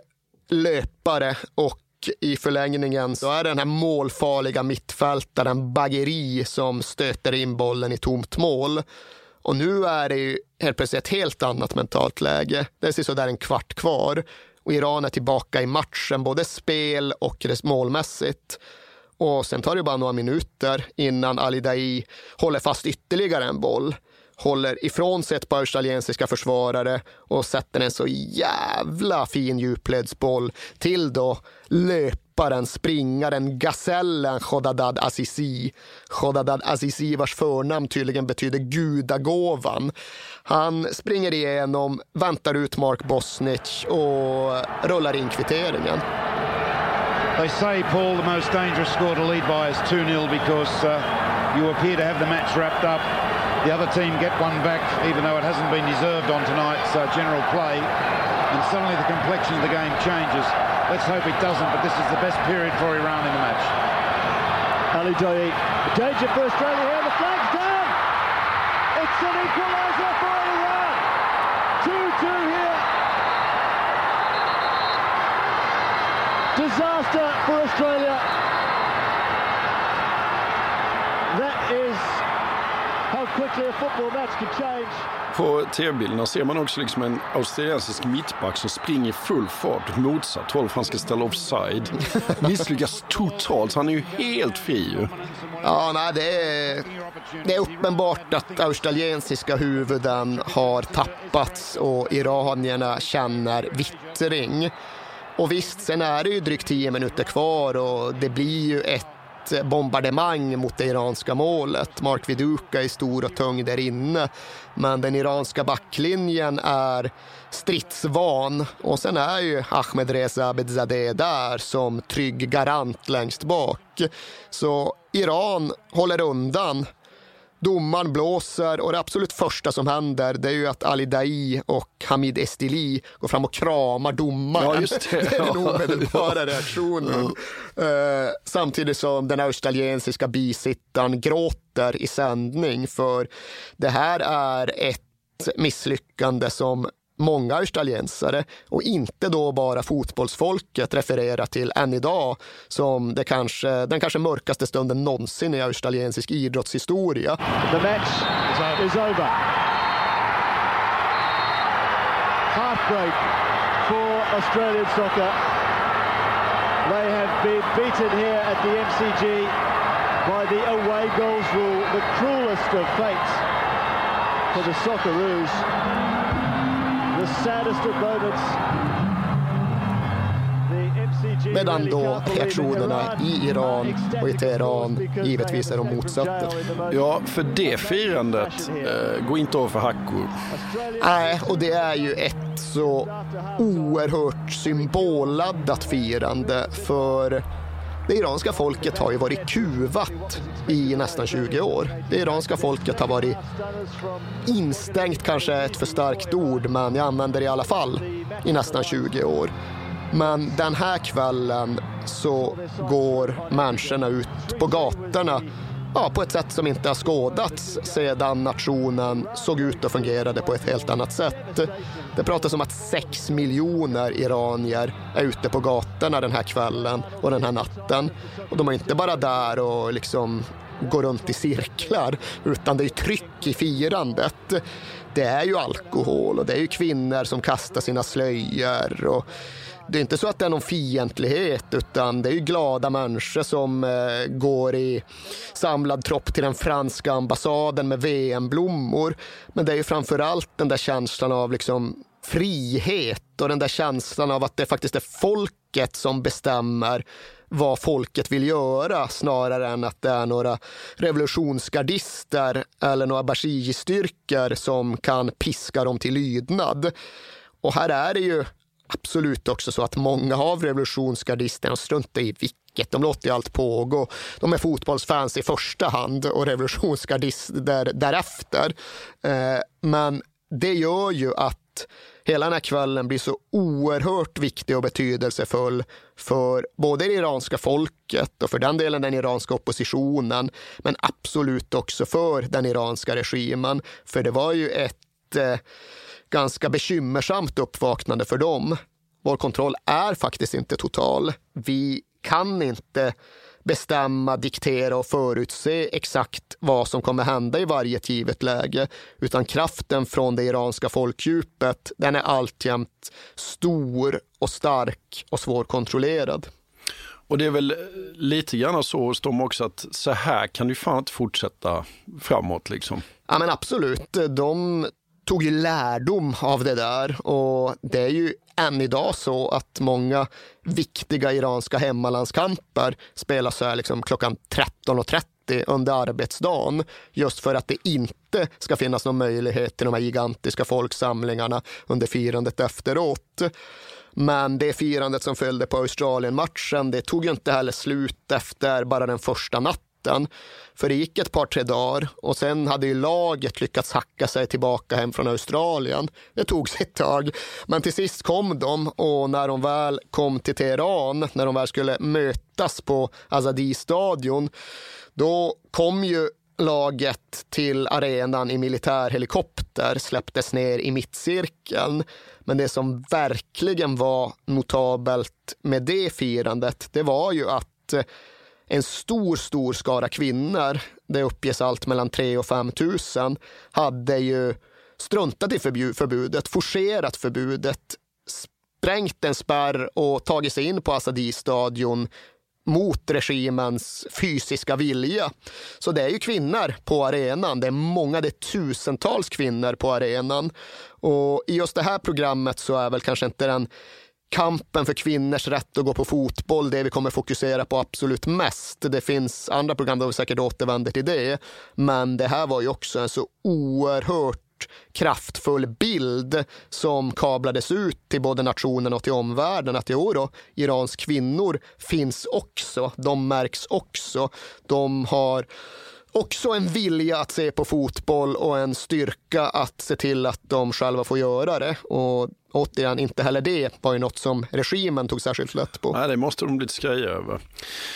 löpare och i förlängningen så är det den här målfarliga mittfältaren Bageri som stöter in bollen i tomt mål. Och nu är det ju helt plötsligt ett helt annat mentalt läge. Det är sådär en kvart kvar och Iran är tillbaka i matchen, både spel och målmässigt. och sen tar det bara några minuter innan Ali Dai håller fast ytterligare en boll håller ifrån sig ett par australiensiska försvarare och sätter en så jävla fin djupledsboll till då Löp löparen, springaren, gasellen Khodadad Azizi. Khodadad Azizi vars förnamn tydligen betyder gudagåvan. Han springer igenom, väntar ut Mark Bosnich och rullar in kvitteringen. They say, Paul, the most dangerous score to lead by is 2-0 because uh, you appear to have the match wrapped up the other team get one back, even though it hasn't been deserved on tonight's uh, general play. And suddenly the complexion of the game changes. Let's hope it doesn't, but this is the best period for Iran in the match. Ali Daei, danger for Australia here, the flag's down! It's an equaliser for Iran! 2-2 here. Disaster for Australia. That is how quickly a football match can change. På tv-bilderna ser man också liksom en australiensisk mittback som springer i full fart åt motsatt håll för han ska ställa offside. Misslyckas totalt, han är ju helt fri ju. Ja, nej, det är, det är uppenbart att australiensiska huvuden har tappats och iranierna känner vittring. Och visst, sen är det ju drygt tio minuter kvar och det blir ju ett bombardemang mot det iranska målet. Mark Viduka är stor och tung där inne. Men den iranska backlinjen är stridsvan och sen är ju Ahmed Reza Abedzadeh där som trygg garant längst bak. Så Iran håller undan Domaren blåser och det absolut första som händer det är ju att Ali Dai och Hamid Estili går fram och kramar domaren. Ja, just det. det är den omedelbara reaktionen. Uh, samtidigt som den australiensiska bisittaren gråter i sändning för det här är ett misslyckande som många australiensare och inte då bara fotbollsfolket refererar till än idag som det kanske, den kanske mörkaste stunden någonsin i australiensisk idrottshistoria. The match is over. Heartbreak for Australian soccer. They have been beaten here at the MCG by the away goals rule, the cruelest of fates for the Socceroos. Medan då reaktionerna i Iran och i Teheran givetvis är de motsatta. Ja, för det firandet eh, går inte av för hackor. Nej, och det är ju ett så oerhört symbolladdat firande för det iranska folket har ju varit kuvat i nästan 20 år. Det iranska folket har varit instängt, kanske ett för starkt ord, men jag använder det i alla fall, i nästan 20 år. Men den här kvällen så går människorna ut på gatorna ja, på ett sätt som inte har skådats sedan nationen såg ut och fungerade på ett helt annat sätt. Det pratas om att sex miljoner iranier är ute på gatorna den här kvällen och den här natten. Och de är inte bara där och liksom går runt i cirklar, utan det är tryck i firandet. Det är ju alkohol och det är ju kvinnor som kastar sina slöjor och det är inte så att det är någon fientlighet utan det är ju glada människor som eh, går i samlad tropp till den franska ambassaden med VM-blommor. Men det är ju framför allt den där känslan av liksom frihet och den där känslan av att det faktiskt är folket som bestämmer vad folket vill göra snarare än att det är några revolutionsgardister eller några Bashiji-styrkor som kan piska dem till lydnad. Och här är det ju absolut också så att många av revolutionsgardisterna struntar i vilket. De låter ju allt pågå. De är fotbollsfans i första hand och revolutionsgardister därefter. Eh, men det gör ju att hela den här kvällen blir så oerhört viktig och betydelsefull för både det iranska folket och för den delen den iranska oppositionen, men absolut också för den iranska regimen. För det var ju ett eh, ganska bekymmersamt uppvaknande för dem. Vår kontroll är faktiskt inte total. Vi kan inte bestämma, diktera och förutse exakt vad som kommer hända i varje givet läge, utan kraften från det iranska folkdjupet, den är alltjämt stor och stark och svårkontrollerad. Och det är väl lite grann så hos dem också att så här kan du fan inte fortsätta framåt liksom. Ja men absolut, de tog ju lärdom av det där och det är ju än idag så att många viktiga iranska hemmalandskamper spelas så här liksom klockan 13.30 under arbetsdagen just för att det inte ska finnas någon möjlighet till de här gigantiska folksamlingarna under firandet efteråt. Men det firandet som följde på Australien-matchen, det tog ju inte heller slut efter bara den första natten. För det gick ett par, tre dagar och sen hade ju laget lyckats hacka sig tillbaka hem från Australien. Det tog sitt tag, men till sist kom de och när de väl kom till Teheran, när de väl skulle mötas på Azadi-stadion, då kom ju laget till arenan i militärhelikopter, släpptes ner i mittcirkeln. Men det som verkligen var notabelt med det firandet, det var ju att eh, en stor, stor skara kvinnor, det uppges allt mellan 3 och 5 000 hade ju struntat i förbudet, forcerat förbudet, sprängt en spärr och tagit sig in på Azadi-stadion mot regimens fysiska vilja. Så det är ju kvinnor på arenan. Det är många, det är tusentals kvinnor på arenan. Och i just det här programmet så är väl kanske inte den kampen för kvinnors rätt att gå på fotboll det vi kommer fokusera på absolut mest. Det finns andra program där vi säkert återvänder till det. Men det här var ju också en så oerhört kraftfull bild som kablades ut till både nationen och till omvärlden att jo då, Irans kvinnor finns också. De märks också. De har också en vilja att se på fotboll och en styrka att se till att de själva får göra det. Och återigen, inte heller det var ju något som regimen tog särskilt lätt på. Nej, det måste de bli skraja över.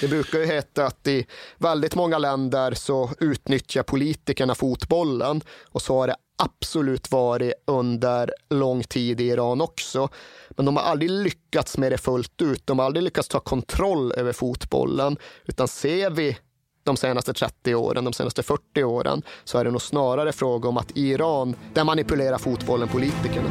Det brukar ju heta att i väldigt många länder så utnyttjar politikerna fotbollen och så har det absolut varit under lång tid i Iran också. Men de har aldrig lyckats med det fullt ut. De har aldrig lyckats ta kontroll över fotbollen. Utan ser vi de senaste 30 åren, de senaste 40 åren, så är det nog snarare fråga om att i Iran, där manipulerar fotbollen politikerna.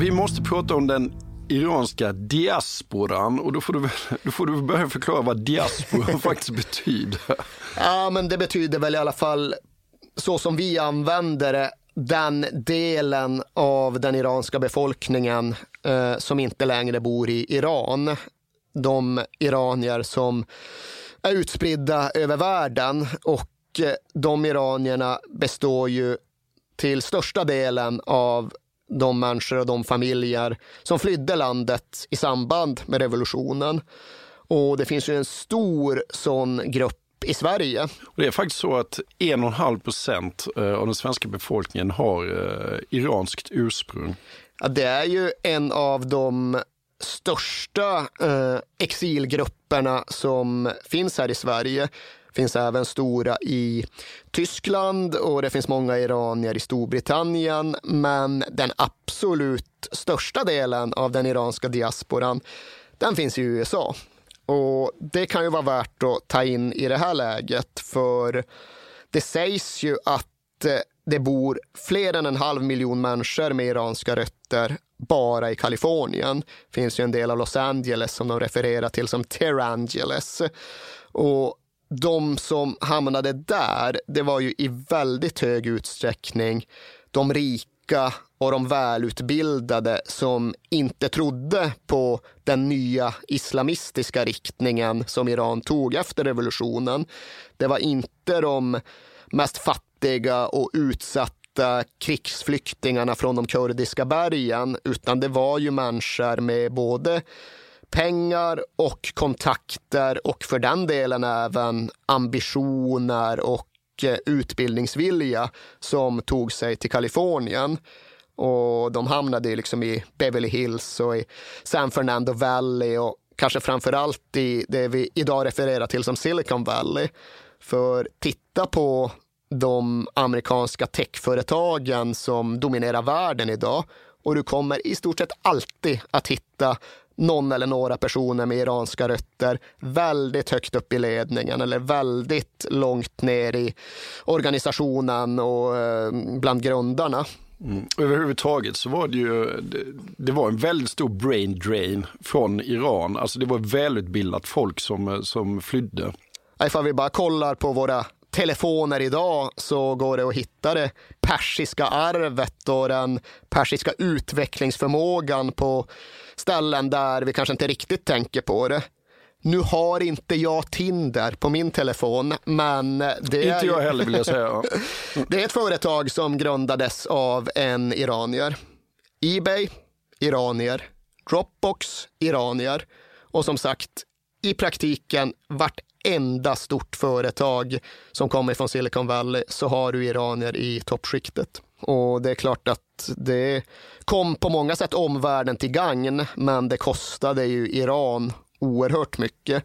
Vi måste prata om den iranska diasporan och då får du, då får du börja förklara vad diaspora faktiskt betyder. Ja, men det betyder väl i alla fall så som vi använder det den delen av den iranska befolkningen eh, som inte längre bor i Iran. De iranier som är utspridda över världen och eh, de iranierna består ju till största delen av de människor och de familjer som flydde landet i samband med revolutionen. Och det finns ju en stor sån grupp i Sverige. Det är faktiskt så att 1,5 procent eh, av den svenska befolkningen har eh, iranskt ursprung. Ja, det är ju en av de största eh, exilgrupperna som finns här i Sverige. Det finns även stora i Tyskland och det finns många iranier i Storbritannien. Men den absolut största delen av den iranska diasporan, den finns i USA. Och det kan ju vara värt att ta in i det här läget, för det sägs ju att eh, det bor fler än en halv miljon människor med iranska rötter bara i Kalifornien. Det finns ju en del av Los Angeles som de refererar till som Terangeles. Och de som hamnade där, det var ju i väldigt hög utsträckning de rika och de välutbildade som inte trodde på den nya islamistiska riktningen som Iran tog efter revolutionen. Det var inte de mest fattiga och utsatta krigsflyktingarna från de kurdiska bergen, utan det var ju människor med både pengar och kontakter och för den delen även ambitioner och eh, utbildningsvilja som tog sig till Kalifornien. Och de hamnade liksom i Beverly Hills och i San Fernando Valley och kanske framför allt i det vi idag refererar till som Silicon Valley. För titta på de amerikanska techföretagen som dominerar världen idag och du kommer i stort sett alltid att hitta någon eller några personer med iranska rötter väldigt högt upp i ledningen eller väldigt långt ner i organisationen och eh, bland grundarna. Mm. Överhuvudtaget så var det ju, det, det, var en väldigt stor brain drain från Iran. Alltså det var välutbildat folk som, som flydde. Ifall vi bara kollar på våra telefoner idag så går det att hitta det persiska arvet och den persiska utvecklingsförmågan på ställen där vi kanske inte riktigt tänker på det. Nu har inte jag Tinder på min telefon, men det är... Inte jag heller vill jag säga. det är ett företag som grundades av en iranier. Ebay, iranier. Dropbox, iranier. Och som sagt, i praktiken vartenda stort företag som kommer från Silicon Valley så har du iranier i toppskiktet. Och det är klart att det kom på många sätt omvärlden till gagn, men det kostade ju Iran oerhört mycket.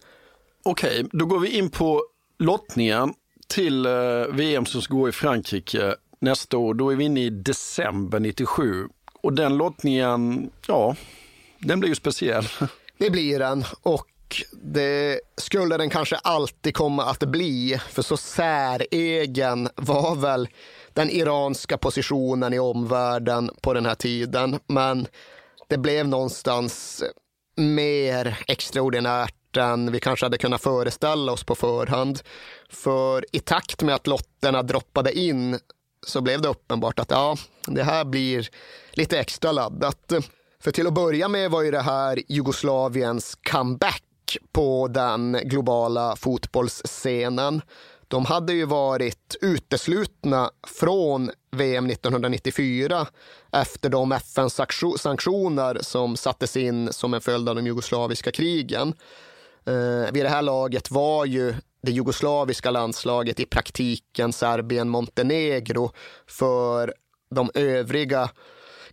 Okej, då går vi in på lottningen till eh, VM som ska gå i Frankrike nästa år. Då är vi inne i december 97 och den lottningen, ja, den blir ju speciell. Det blir den och det skulle den kanske alltid komma att bli, för så säregen var väl den iranska positionen i omvärlden på den här tiden. Men det blev någonstans mer extraordinärt än vi kanske hade kunnat föreställa oss på förhand. För i takt med att lotterna droppade in så blev det uppenbart att ja, det här blir lite extra laddat. För till att börja med var ju det här Jugoslaviens comeback på den globala fotbollsscenen. De hade ju varit uteslutna från VM 1994 efter de FN-sanktioner som sattes in som en följd av de jugoslaviska krigen. Eh, vid det här laget var ju det jugoslaviska landslaget i praktiken Serbien-Montenegro för de övriga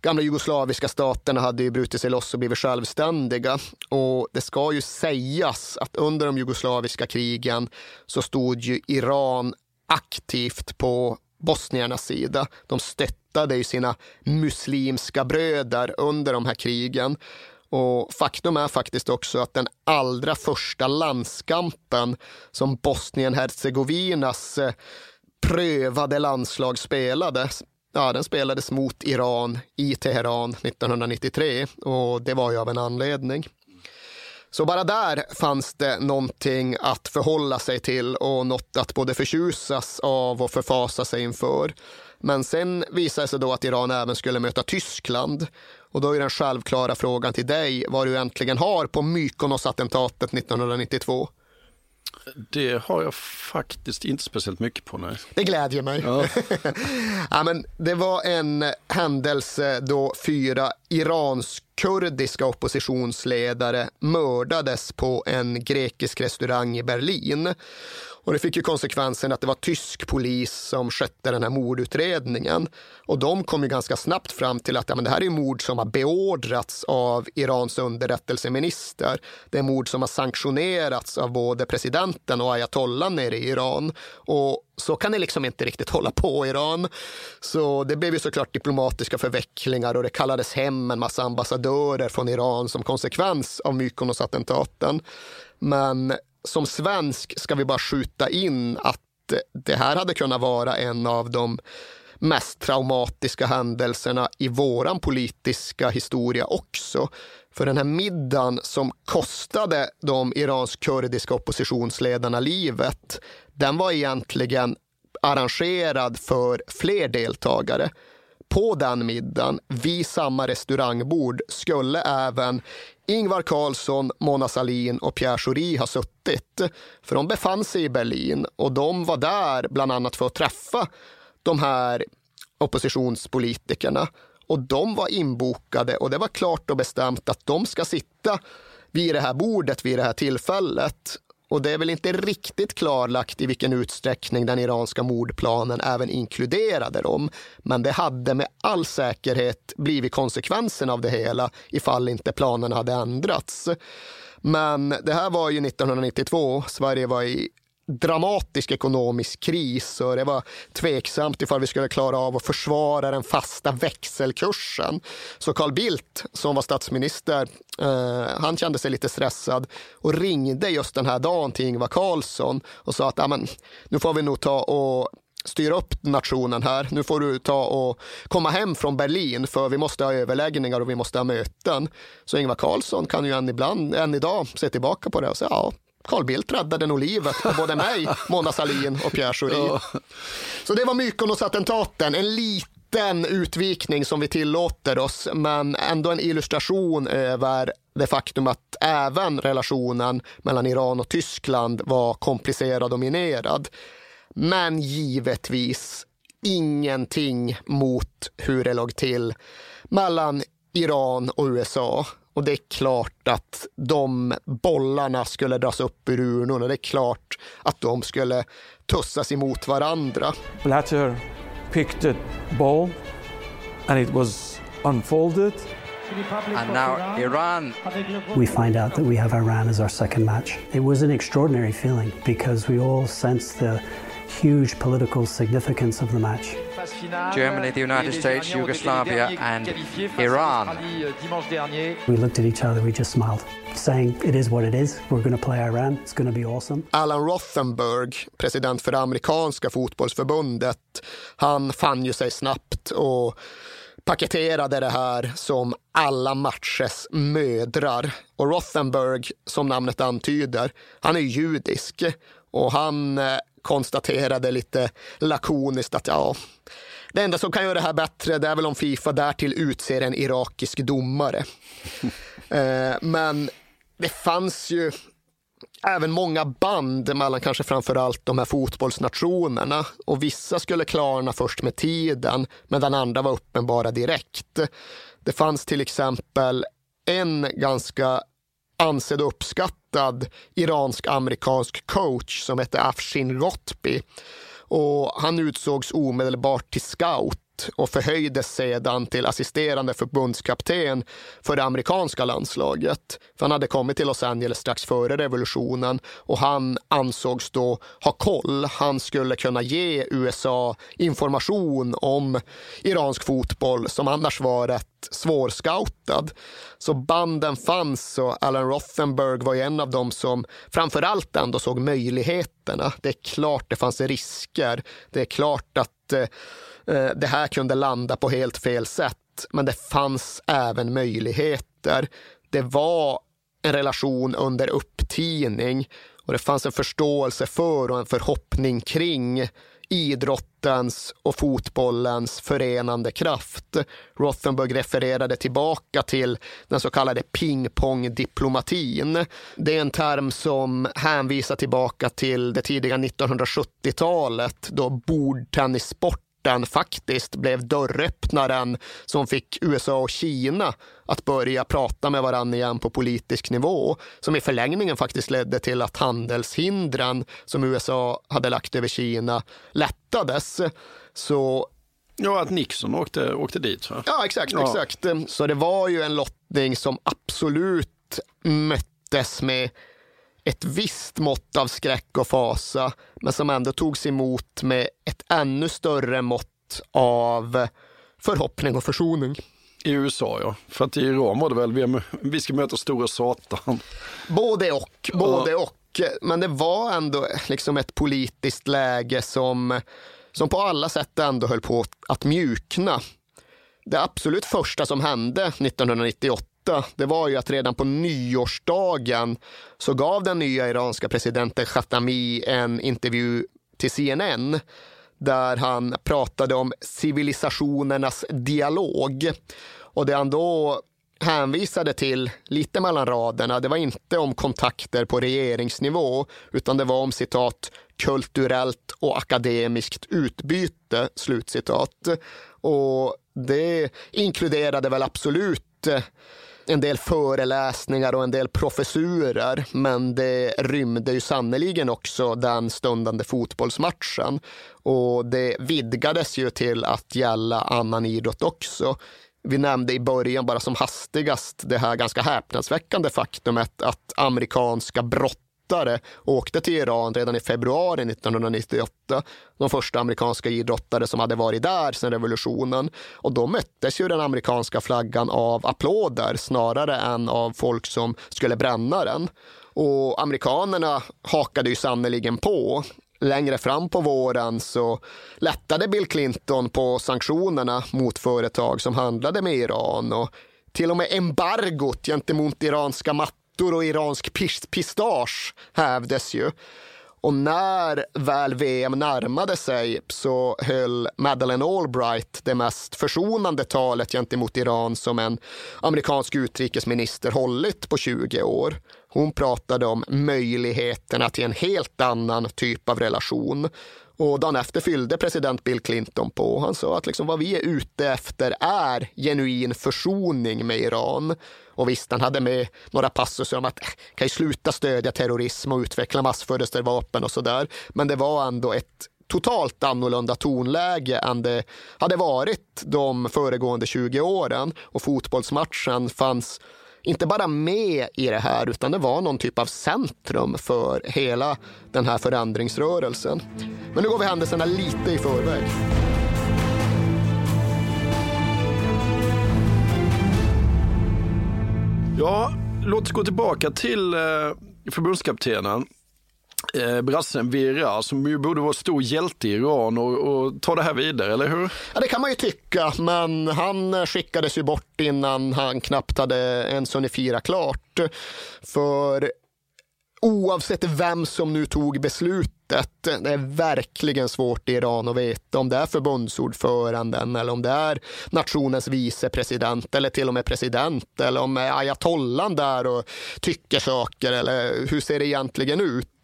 gamla jugoslaviska staterna hade ju brutit sig loss och blivit självständiga. Och det ska ju sägas att under de jugoslaviska krigen så stod ju Iran aktivt på bosniernas sida. De stöttade ju sina muslimska bröder under de här krigen. Och faktum är faktiskt också att den allra första landskampen som Bosnien-Hercegovinas eh, prövade landslag spelade ja, den spelades mot Iran i Teheran 1993 och det var ju av en anledning. Så bara där fanns det någonting att förhålla sig till och något att både förtjusas av och förfasa sig inför. Men sen visade det sig då att Iran även skulle möta Tyskland. Och då är den självklara frågan till dig vad du äntligen har på Mykonos-attentatet 1992. Det har jag faktiskt inte speciellt mycket på. Nej. Det glädjer mig. Ja. ja, men det var en händelse då fyra iransk-kurdiska oppositionsledare mördades på en grekisk restaurang i Berlin. Och det fick ju konsekvensen att det var tysk polis som skötte den här mordutredningen. Och de kom ju ganska snabbt fram till att ja, men det här är mord som har beordrats av Irans underrättelseminister. Det är mord som har sanktionerats av både presidenten och ayatollan nere i Iran. Och så kan det liksom inte riktigt hålla på i Iran. Så det blev ju såklart diplomatiska förvecklingar och det kallades hem en massa ambassadörer från Iran som konsekvens av Mykonos-attentaten. Men som svensk ska vi bara skjuta in att det här hade kunnat vara en av de mest traumatiska händelserna i våran politiska historia också. För den här middagen som kostade de iransk-kurdiska oppositionsledarna livet, den var egentligen arrangerad för fler deltagare. På den middagen, vid samma restaurangbord, skulle även Ingvar Carlsson, Mona Sahlin och Pierre Schori ha suttit. För de befann sig i Berlin och de var där bland annat för att träffa de här oppositionspolitikerna. Och de var inbokade och det var klart och bestämt att de ska sitta vid det här bordet vid det här tillfället. Och det är väl inte riktigt klarlagt i vilken utsträckning den iranska mordplanen även inkluderade dem. Men det hade med all säkerhet blivit konsekvensen av det hela ifall inte planen hade ändrats. Men det här var ju 1992. Sverige var i dramatisk ekonomisk kris och det var tveksamt ifall vi skulle klara av att försvara den fasta växelkursen. Så Carl Bildt, som var statsminister, eh, han kände sig lite stressad och ringde just den här dagen till Ingvar Carlsson och sa att nu får vi nog ta och styra upp nationen här. Nu får du ta och komma hem från Berlin för vi måste ha överläggningar och vi måste ha möten. Så Ingvar Carlsson kan ju än, ibland, än idag se tillbaka på det och säga ja, Carl Bildt räddade nog livet på både mig, Mona Sahlin och Pierre Schori. Ja. Så det var Mykonos-attentaten. En liten utvikning som vi tillåter oss, men ändå en illustration över det faktum att även relationen mellan Iran och Tyskland var komplicerad och minerad. Men givetvis ingenting mot hur det låg till mellan Iran och USA. Och det är klart att de bollarna skulle dras upp ur urnorna. Det är klart att de skulle tussas emot varandra. Blatter picked the ball and it was unfolded. And now Iran. We find out that we have Iran as our second match. It was an extraordinary feeling because we all sensed the huge political significance of the match. Germany, the United States, Yugoslavia and Iran. We looked at each other, we just smiled, saying it is what it is. We're going to play Iran. It's going to be awesome. Alan Rothenberg, president för det amerikanska fotbollsförbundet, han fann ju sig snabbt och paketerade det här som alla matchers mödrar. Och Rothenberg, som namnet antyder, han är judisk och han eh, konstaterade lite lakoniskt att ja, det enda som kan göra det här bättre det är väl om Fifa därtill utser en irakisk domare. eh, men det fanns ju även många band mellan kanske framför allt de här fotbollsnationerna och vissa skulle klarna först med tiden medan andra var uppenbara direkt. Det fanns till exempel en ganska ansedd och uppskattad iransk-amerikansk coach som hette Afshin Rotbi. Och han utsågs omedelbart till scout och förhöjdes sedan till assisterande förbundskapten för det amerikanska landslaget. För han hade kommit till Los Angeles strax före revolutionen och han ansågs då ha koll. Han skulle kunna ge USA information om iransk fotboll som annars var rätt svårscoutad. Så banden fanns och Alan Rothenberg var en av dem som framför allt ändå såg möjligheterna. Det är klart det fanns risker. Det är klart att Eh, Eh, det här kunde landa på helt fel sätt. Men det fanns även möjligheter. Det var en relation under upptining och det fanns en förståelse för och en förhoppning kring idrottens och fotbollens förenande kraft. Rothenberg refererade tillbaka till den så kallade pingpongdiplomatin. Det är en term som hänvisar tillbaka till det tidiga 1970-talet då bordtennissport den faktiskt blev dörröppnaren som fick USA och Kina att börja prata med varandra igen på politisk nivå, som i förlängningen faktiskt ledde till att handelshindren som USA hade lagt över Kina lättades. Så Ja, att Nixon åkte, åkte dit. Va? Ja, exakt, ja. exakt. Så det var ju en lottning som absolut möttes med ett visst mått av skräck och fasa, men som ändå togs emot med ett ännu större mått av förhoppning och försoning. I USA ja, för att i Iran var det väl vi, vi ska möta stora satan. Både och, både och. Men det var ändå liksom ett politiskt läge som, som på alla sätt ändå höll på att mjukna. Det absolut första som hände 1998 det var ju att redan på nyårsdagen så gav den nya iranska presidenten Khatami en intervju till CNN där han pratade om civilisationernas dialog. Och det han då hänvisade till, lite mellan raderna, det var inte om kontakter på regeringsnivå, utan det var om citat kulturellt och akademiskt utbyte, slutcitat. Och det inkluderade väl absolut en del föreläsningar och en del professurer, men det rymde ju sannoliken också den stundande fotbollsmatchen. Och det vidgades ju till att gälla annan idrott också. Vi nämnde i början bara som hastigast det här ganska häpnadsväckande faktumet att amerikanska brott idrottare åkte till Iran redan i februari 1998. De första amerikanska idrottare som hade varit där sedan revolutionen. Och då möttes ju den amerikanska flaggan av applåder snarare än av folk som skulle bränna den. Och amerikanerna hakade ju sannoliken på. Längre fram på våren så lättade Bill Clinton på sanktionerna mot företag som handlade med Iran och till och med embargot gentemot iranska mattor ärtor och iransk pistage hävdes ju. Och när väl VM närmade sig så höll Madeleine Albright det mest försonande talet gentemot Iran som en amerikansk utrikesminister hållit på 20 år. Hon pratade om möjligheterna till en helt annan typ av relation. Och dagen efter fyllde president Bill Clinton på. Han sa att liksom vad vi är ute efter är genuin försoning med Iran. Och visst, han hade med några passusar om att äh, kan ju sluta stödja terrorism och utveckla massförstörelsevapen och sådär. Men det var ändå ett totalt annorlunda tonläge än det hade varit de föregående 20 åren. Och fotbollsmatchen fanns inte bara med i det här utan det var någon typ av centrum för hela den här förändringsrörelsen. Men nu går vi händelserna lite i förväg. Ja, låt oss gå tillbaka till eh, förbundskaptenen. Eh, brassen Vera som ju borde vara stor hjälte i Iran och, och, ta det här vidare, eller hur? Ja, det kan man ju tycka, men han eh, skickades ju bort innan han knappt hade ens hunnit fira klart. För oavsett vem som nu tog beslutet. Det är verkligen svårt i Iran att veta om det är förbundsordföranden eller om det är nationens vicepresident eller till och med president eller om ayatollan där och tycker saker eller hur ser det egentligen ut?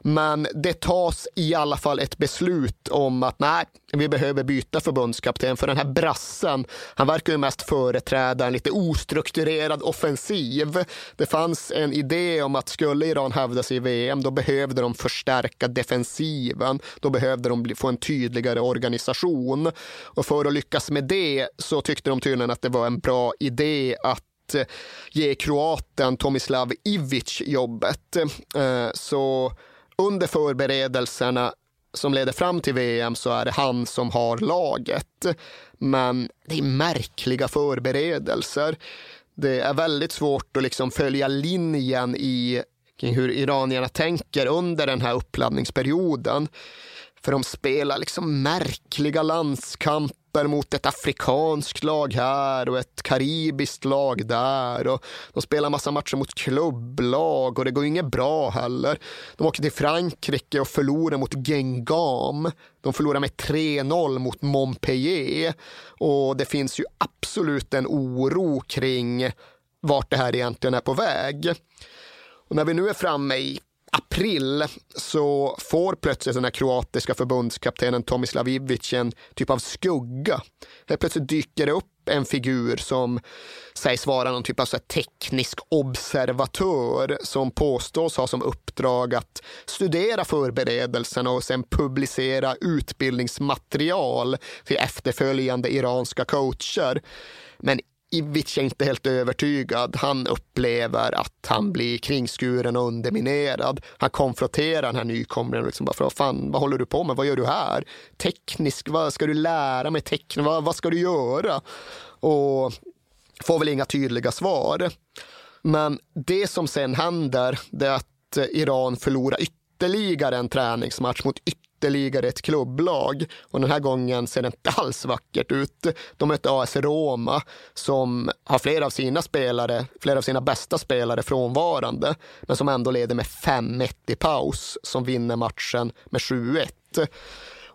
Men det tas i alla fall ett beslut om att nej, vi behöver byta förbundskapten för den här brassen, han verkar ju mest företräda en lite ostrukturerad offensiv. Det fanns en idé om att skulle Iran hävda sig i VM, då behövde de förstärka defensiven. Då behövde de få en tydligare organisation. Och för att lyckas med det så tyckte de tydligen att det var en bra idé att Eh, ge kroaten Tomislav Ivic jobbet. Eh, så under förberedelserna som leder fram till VM så är det han som har laget. Men det är märkliga förberedelser. Det är väldigt svårt att liksom följa linjen i kring hur iranierna tänker under den här uppladdningsperioden. För de spelar liksom märkliga landskamper matcher mot ett afrikanskt lag här och ett karibiskt lag där. Och de spelar massa matcher mot klubblag och det går inget bra heller. De åker till Frankrike och förlorar mot Gengam. De förlorar med 3-0 mot Montpellier och det finns ju absolut en oro kring vart det här egentligen är på väg. Och när vi nu är framme i april så får plötsligt den här kroatiska förbundskaptenen Tomislav Ivic en typ av skugga. Helt plötsligt dyker det upp en figur som sägs vara någon typ av så teknisk observatör som påstås ha som uppdrag att studera förberedelserna och sen publicera utbildningsmaterial till efterföljande iranska coacher. Men Ivic är inte helt övertygad. Han upplever att han blir kringskuren och underminerad. Han konfronterar den här nykomlingen och liksom bara, för, fan, vad håller du på med? Vad gör du här? Teknisk, vad ska du lära mig? Tekn, vad, vad ska du göra? Och får väl inga tydliga svar. Men det som sen händer, det är att Iran förlorar ytterligare en träningsmatch mot ytterligare ytterligare ett klubblag och den här gången ser det inte alls vackert ut. De möter AS Roma som har flera av sina spelare, flera av sina bästa spelare frånvarande, men som ändå leder med 5-1 i paus, som vinner matchen med 7-1.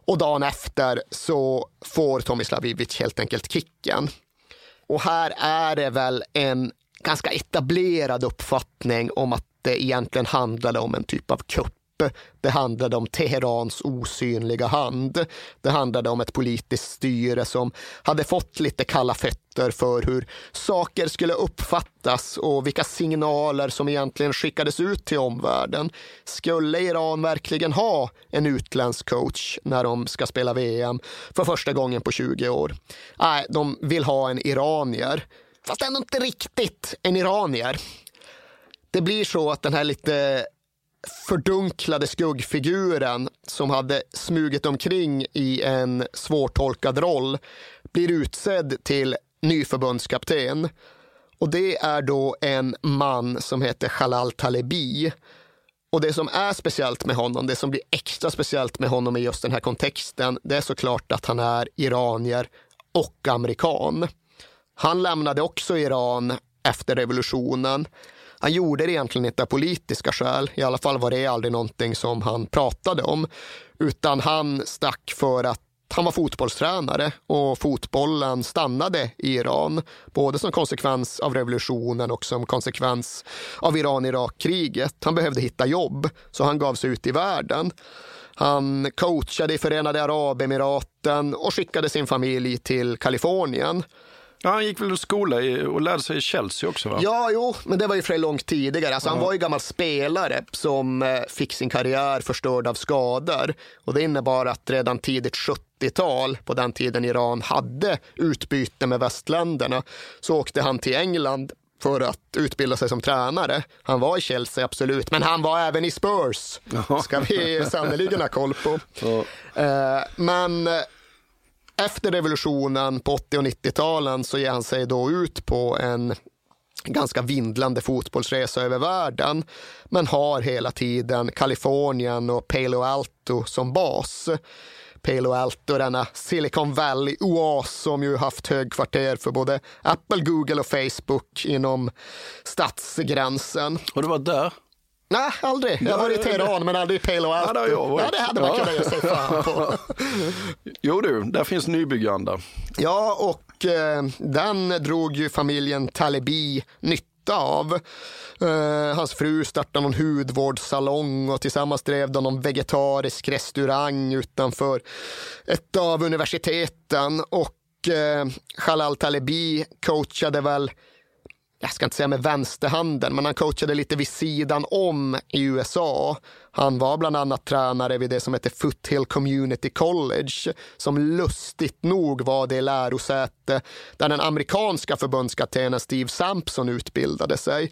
Och dagen efter så får Tomislav Ivic helt enkelt kicken. Och här är det väl en ganska etablerad uppfattning om att det egentligen handlade om en typ av kupp det handlade om Teherans osynliga hand. Det handlade om ett politiskt styre som hade fått lite kalla fötter för hur saker skulle uppfattas och vilka signaler som egentligen skickades ut till omvärlden. Skulle Iran verkligen ha en utländsk coach när de ska spela VM för första gången på 20 år? Nej, de vill ha en iranier. Fast ändå inte riktigt en iranier. Det blir så att den här lite fördunklade skuggfiguren som hade smugit omkring i en svårtolkad roll blir utsedd till ny förbundskapten. Och det är då en man som heter Khalal Talebi. Och det som är speciellt med honom, det som blir extra speciellt med honom i just den här kontexten, det är såklart att han är iranier och amerikan. Han lämnade också Iran efter revolutionen han gjorde det egentligen inte av politiska skäl. I alla fall var det aldrig någonting som han pratade om. Utan han stack för att han var fotbollstränare och fotbollen stannade i Iran. Både som konsekvens av revolutionen och som konsekvens av Iran-Irak-kriget. Han behövde hitta jobb, så han gav sig ut i världen. Han coachade i Förenade Arabemiraten och skickade sin familj till Kalifornien. Ja, han gick väl skola i, och lärde sig i Chelsea också? Va? Ja, jo, men det var ju för långt tidigare. Alltså, ja. Han var ju gammal spelare som eh, fick sin karriär förstörd av skador. Och det innebar att redan tidigt 70-tal, på den tiden Iran hade utbyte med västländerna, så åkte han till England för att utbilda sig som tränare. Han var i Chelsea, absolut, men han var även i Spurs. Ska vi sannerligen ha koll på. Eh, men efter revolutionen på 80 och 90-talen så ger han sig då ut på en ganska vindlande fotbollsresa över världen men har hela tiden Kalifornien och Palo Alto som bas. Palo Alto, denna Silicon Valley-oas som ju haft högkvarter för både Apple, Google och Facebook inom stadsgränsen. Har du varit där? Nej, aldrig. Jag har varit i Teheran men aldrig i Palo Alto. Ja, det, ja, det hade man ja. kunnat ge sig fan på. jo du, där finns nybyggande. Ja, och eh, den drog ju familjen Talibi nytta av. Uh, hans fru startade någon hudvårdssalong och tillsammans drev de någon vegetarisk restaurang utanför ett av universiteten. Och uh, Khalal Talibi coachade väl jag ska inte säga med vänsterhanden, men han coachade lite vid sidan om i USA. Han var bland annat tränare vid det som heter Foothill Community College, som lustigt nog var det lärosäte där den amerikanska förbundskaptenen Steve Sampson utbildade sig.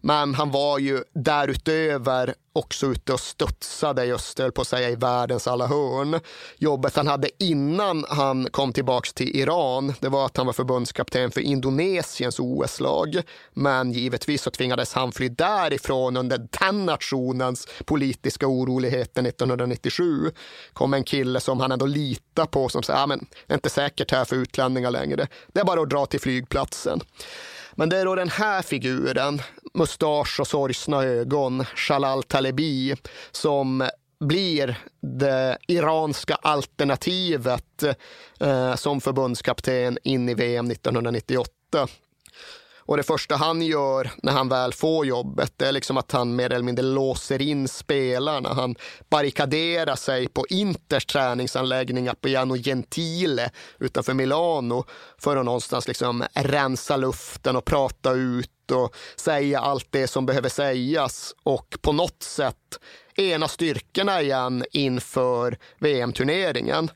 Men han var ju därutöver också ute och studsade just, på att säga, i världens alla hörn. Jobbet han hade innan han kom tillbaks till Iran, det var att han var förbundskapten för Indonesiens OS-lag. Men givetvis så tvingades han fly därifrån under den nationens politiska oroligheter 1997 kom en kille som han ändå litar på som sa att men det är inte säkert här för utlänningar längre. Det är bara att dra till flygplatsen. Men det är då den här figuren, mustasch och sorgsna ögon, Shalal Talebi, som blir det iranska alternativet eh, som förbundskapten in i VM 1998. Och det första han gör när han väl får jobbet, det är liksom att han mer eller mindre låser in spelarna. Han barrikaderar sig på Inters träningsanläggning Appiano Gentile utanför Milano för att någonstans liksom rensa luften och prata ut och säga allt det som behöver sägas och på något sätt ena styrkorna igen inför VM-turneringen.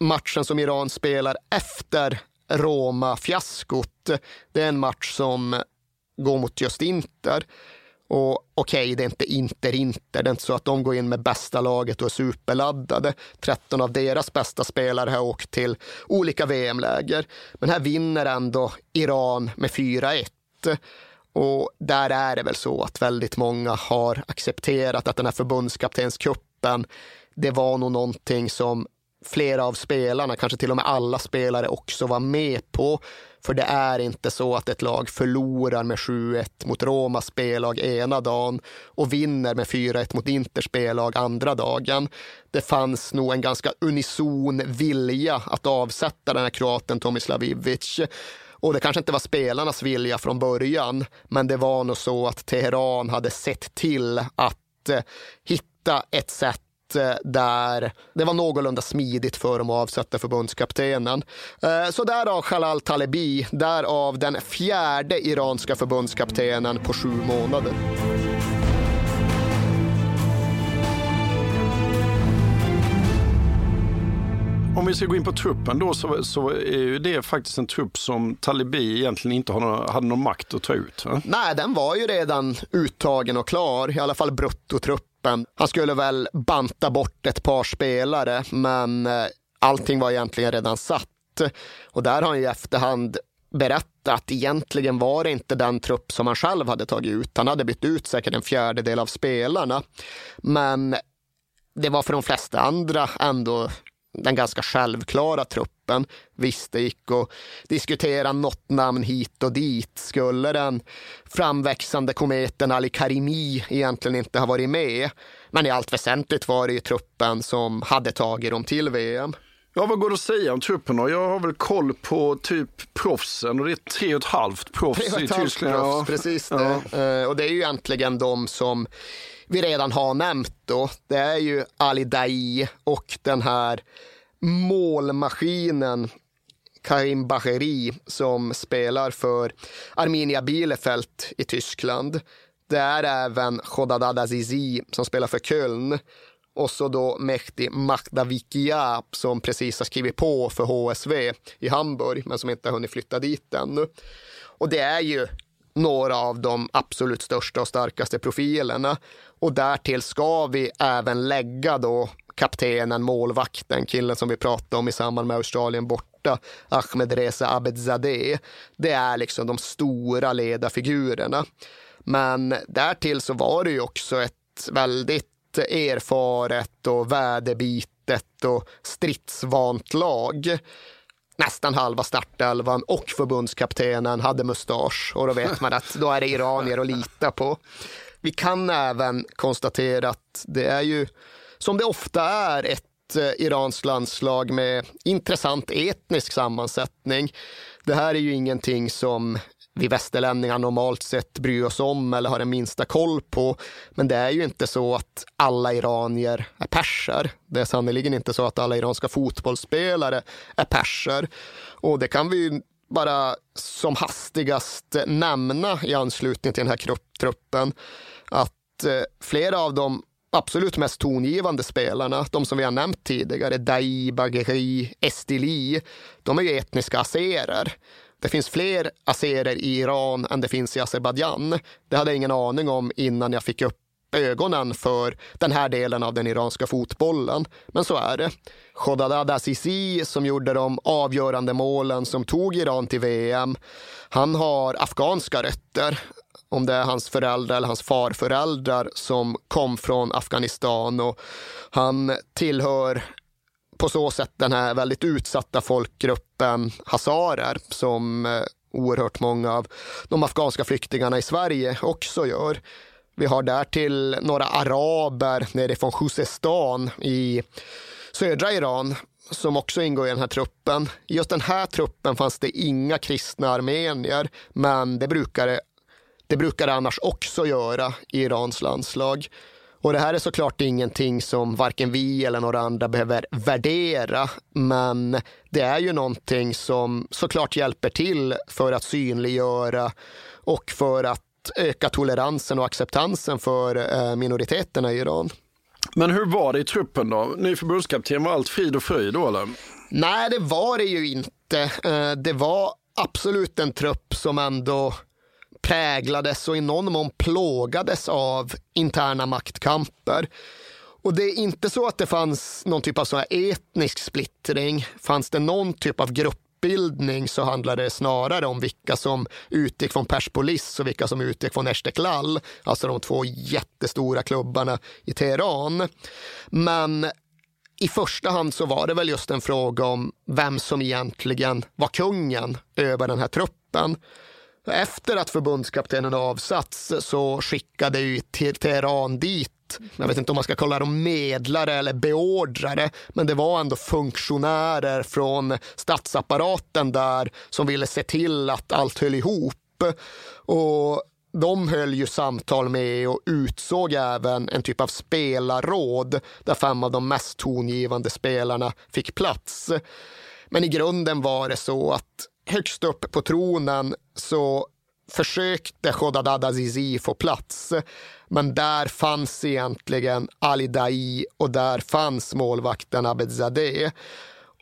Matchen som Iran spelar efter Roma-fiaskot, det är en match som går mot just Inter. Och okej, okay, det är inte Inter-Inter. Det är inte så att de går in med bästa laget och är superladdade. 13 av deras bästa spelare har åkt till olika VM-läger. Men här vinner ändå Iran med 4-1. Och där är det väl så att väldigt många har accepterat att den här förbundskaptenskuppen, det var nog någonting som flera av spelarna, kanske till och med alla spelare också var med på. För det är inte så att ett lag förlorar med 7-1 mot Romas spellag ena dagen och vinner med 4-1 mot Inters spellag andra dagen. Det fanns nog en ganska unison vilja att avsätta den här kroaten Tomislav Ivic. Och det kanske inte var spelarnas vilja från början, men det var nog så att Teheran hade sett till att eh, hitta ett sätt där det var någorlunda smidigt för dem att avsätta förbundskaptenen. Eh, så därav Shalal Talebi, därav den fjärde iranska förbundskaptenen på sju månader. Om vi ska gå in på truppen då så, så är ju det faktiskt en trupp som Talibi egentligen inte någon, hade någon makt att ta ut. Nej, den var ju redan uttagen och klar, i alla fall bruttotrupp truppen. Han skulle väl banta bort ett par spelare, men eh, allting var egentligen redan satt. Och där har han i efterhand berättat att egentligen var det inte den trupp som han själv hade tagit ut. Han hade bytt ut säkert en fjärdedel av spelarna. Men det var för de flesta andra ändå den ganska självklara truppen. Visst, det gick att diskutera något namn hit och dit. Skulle den framväxande kometen Ali Karimi egentligen inte ha varit med? Men i allt väsentligt var det ju truppen som hade tagit dem till VM. Ja, vad går det att säga om truppen då? Jag har väl koll på typ proffsen och det är tre och ett halvt proffs tre och ett i Tyskland. Proffs, ja. Precis det. Ja. Eh, och det är ju egentligen de som vi redan har nämnt då. Det är ju Ali Dai och den här målmaskinen Karim Bacheri som spelar för Arminia Bielefeld i Tyskland. Det är även Khodadad Azizi som spelar för Köln och så då Mehdi Wikiap som precis har skrivit på för HSV i Hamburg men som inte har hunnit flytta dit ännu. Och det är ju några av de absolut största och starkaste profilerna. Och därtill ska vi även lägga då kaptenen, målvakten, killen som vi pratade om i samband med Australien borta, Ahmed Reza Abedzadeh. Det är liksom de stora ledarfigurerna. Men därtill så var det ju också ett väldigt erfaret och väderbitet och stridsvant lag nästan halva startelvan och förbundskaptenen hade mustasch och då vet man att då är det iranier att lita på. Vi kan även konstatera att det är ju som det ofta är ett eh, iranskt landslag med intressant etnisk sammansättning. Det här är ju ingenting som vi västerlänningar normalt sett bryr oss om eller har den minsta koll på. Men det är ju inte så att alla iranier är perser. Det är sannerligen inte så att alla iranska fotbollsspelare är perser. Och det kan vi bara som hastigast nämna i anslutning till den här truppen att eh, flera av dem absolut mest tongivande spelarna, de som vi har nämnt tidigare, Dai, Bagheri, Estili, de är ju etniska azerer. Det finns fler azerer i Iran än det finns i Azerbajdzjan. Det hade jag ingen aning om innan jag fick upp ögonen för den här delen av den iranska fotbollen. Men så är det. Khodadad Azizi som gjorde de avgörande målen som tog Iran till VM, han har afghanska rötter om det är hans föräldrar eller hans farföräldrar som kom från Afghanistan och han tillhör på så sätt den här väldigt utsatta folkgruppen hazarer som eh, oerhört många av de afghanska flyktingarna i Sverige också gör. Vi har därtill några araber nerifrån Khuzestan i södra Iran som också ingår i den här truppen. I just den här truppen fanns det inga kristna armenier, men det brukar det brukar det annars också göra i Irans landslag. Och det här är såklart ingenting som varken vi eller några andra behöver värdera, men det är ju någonting som såklart hjälper till för att synliggöra och för att öka toleransen och acceptansen för eh, minoriteterna i Iran. Men hur var det i truppen då? Ny förbundskapten, var allt frid och fröjd då eller? Nej, det var det ju inte. Eh, det var absolut en trupp som ändå präglades och i någon mån plågades av interna maktkamper. Och det är inte så att det fanns någon typ av så etnisk splittring. Fanns det någon typ av gruppbildning så handlade det snarare om vilka som utgick från Perspolis och vilka som utgick från Esteklal, alltså de två jättestora klubbarna i Teheran. Men i första hand så var det väl just en fråga om vem som egentligen var kungen över den här truppen. Efter att förbundskaptenen avsatts så skickade ju Teheran dit jag vet inte om man ska kalla dem medlare eller beordrare, men det var ändå funktionärer från statsapparaten där som ville se till att allt höll ihop. Och de höll ju samtal med och utsåg även en typ av spelarråd där fem av de mest tongivande spelarna fick plats. Men i grunden var det så att högst upp på tronen så försökte Khodadad Azizi få plats. Men där fanns egentligen Ali Dai och där fanns målvakten Abedzadeh.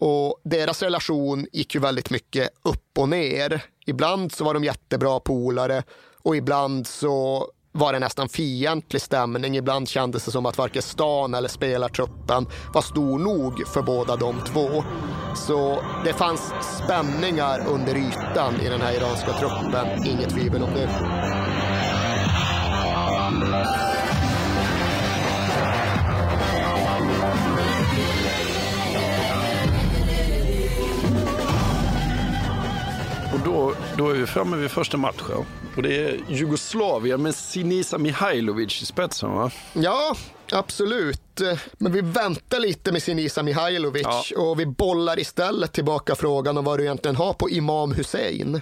Och deras relation gick ju väldigt mycket upp och ner. Ibland så var de jättebra polare och ibland så var det nästan fientlig stämning. Ibland kändes det som att varken stan eller spelartruppen var stor nog för båda de två. Så det fanns spänningar under ytan i den här iranska truppen, inget tvivel om det. Och då, då är vi framme vid första matchen. Och det är Jugoslavien med Sinisa Mihailovic i spetsen va? Ja, absolut. Men vi väntar lite med Sinisa Mihailovic ja. och vi bollar istället tillbaka frågan om vad du egentligen har på Imam Hussein.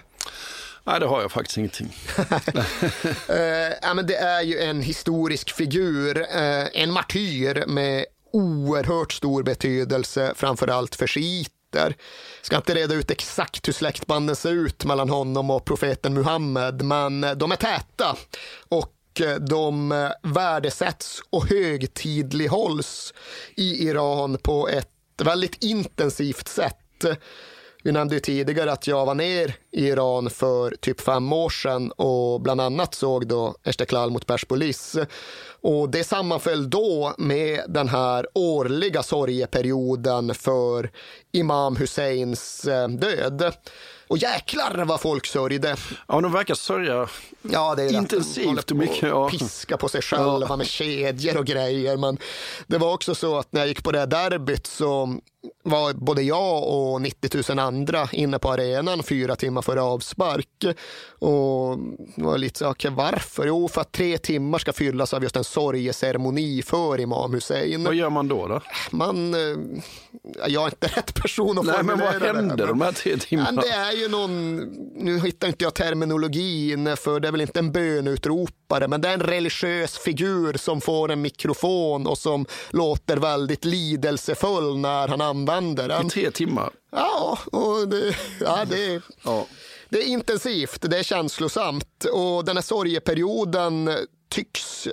Nej, det har jag faktiskt ingenting. uh, men det är ju en historisk figur, uh, en martyr med oerhört stor betydelse, framför allt för shiiter jag Ska inte reda ut exakt hur släktbanden ser ut mellan honom och profeten Muhammed, men de är täta och de värdesätts och högtidlighålls i Iran på ett väldigt intensivt sätt. Vi nämnde ju tidigare att jag var ner i Iran för typ fem år sedan och bland annat såg då Esteklal mot Perspolis. Och det sammanföll då med den här årliga sorgeperioden för Imam Husseins eh, död. Och jäklar vad folk sörjde. Ja, de verkar sörja ja, det är intensivt och mycket. Ja. Piska på sig själva ja. med kedjor och grejer. Men det var också så att när jag gick på det derbyt så var både jag och 90 000 andra inne på arenan fyra timmar före avspark. Och var lite så, okay, varför? Jo, för att tre timmar ska fyllas av just en sorgeceremoni för Imam Hussein. Vad gör man då? då? Man, eh, jag är inte rätt person att Nej, men vad hände det, de här tre timmarna? Det är ju någon, nu hittar inte jag terminologin, för det är väl inte en bönutropare, men det är en religiös figur som får en mikrofon och som låter väldigt lidelsefull när han använder den. I tre timmar? Ja, och det, ja, det, ja. det är intensivt, det är känslosamt och den här sorgeperioden tycks,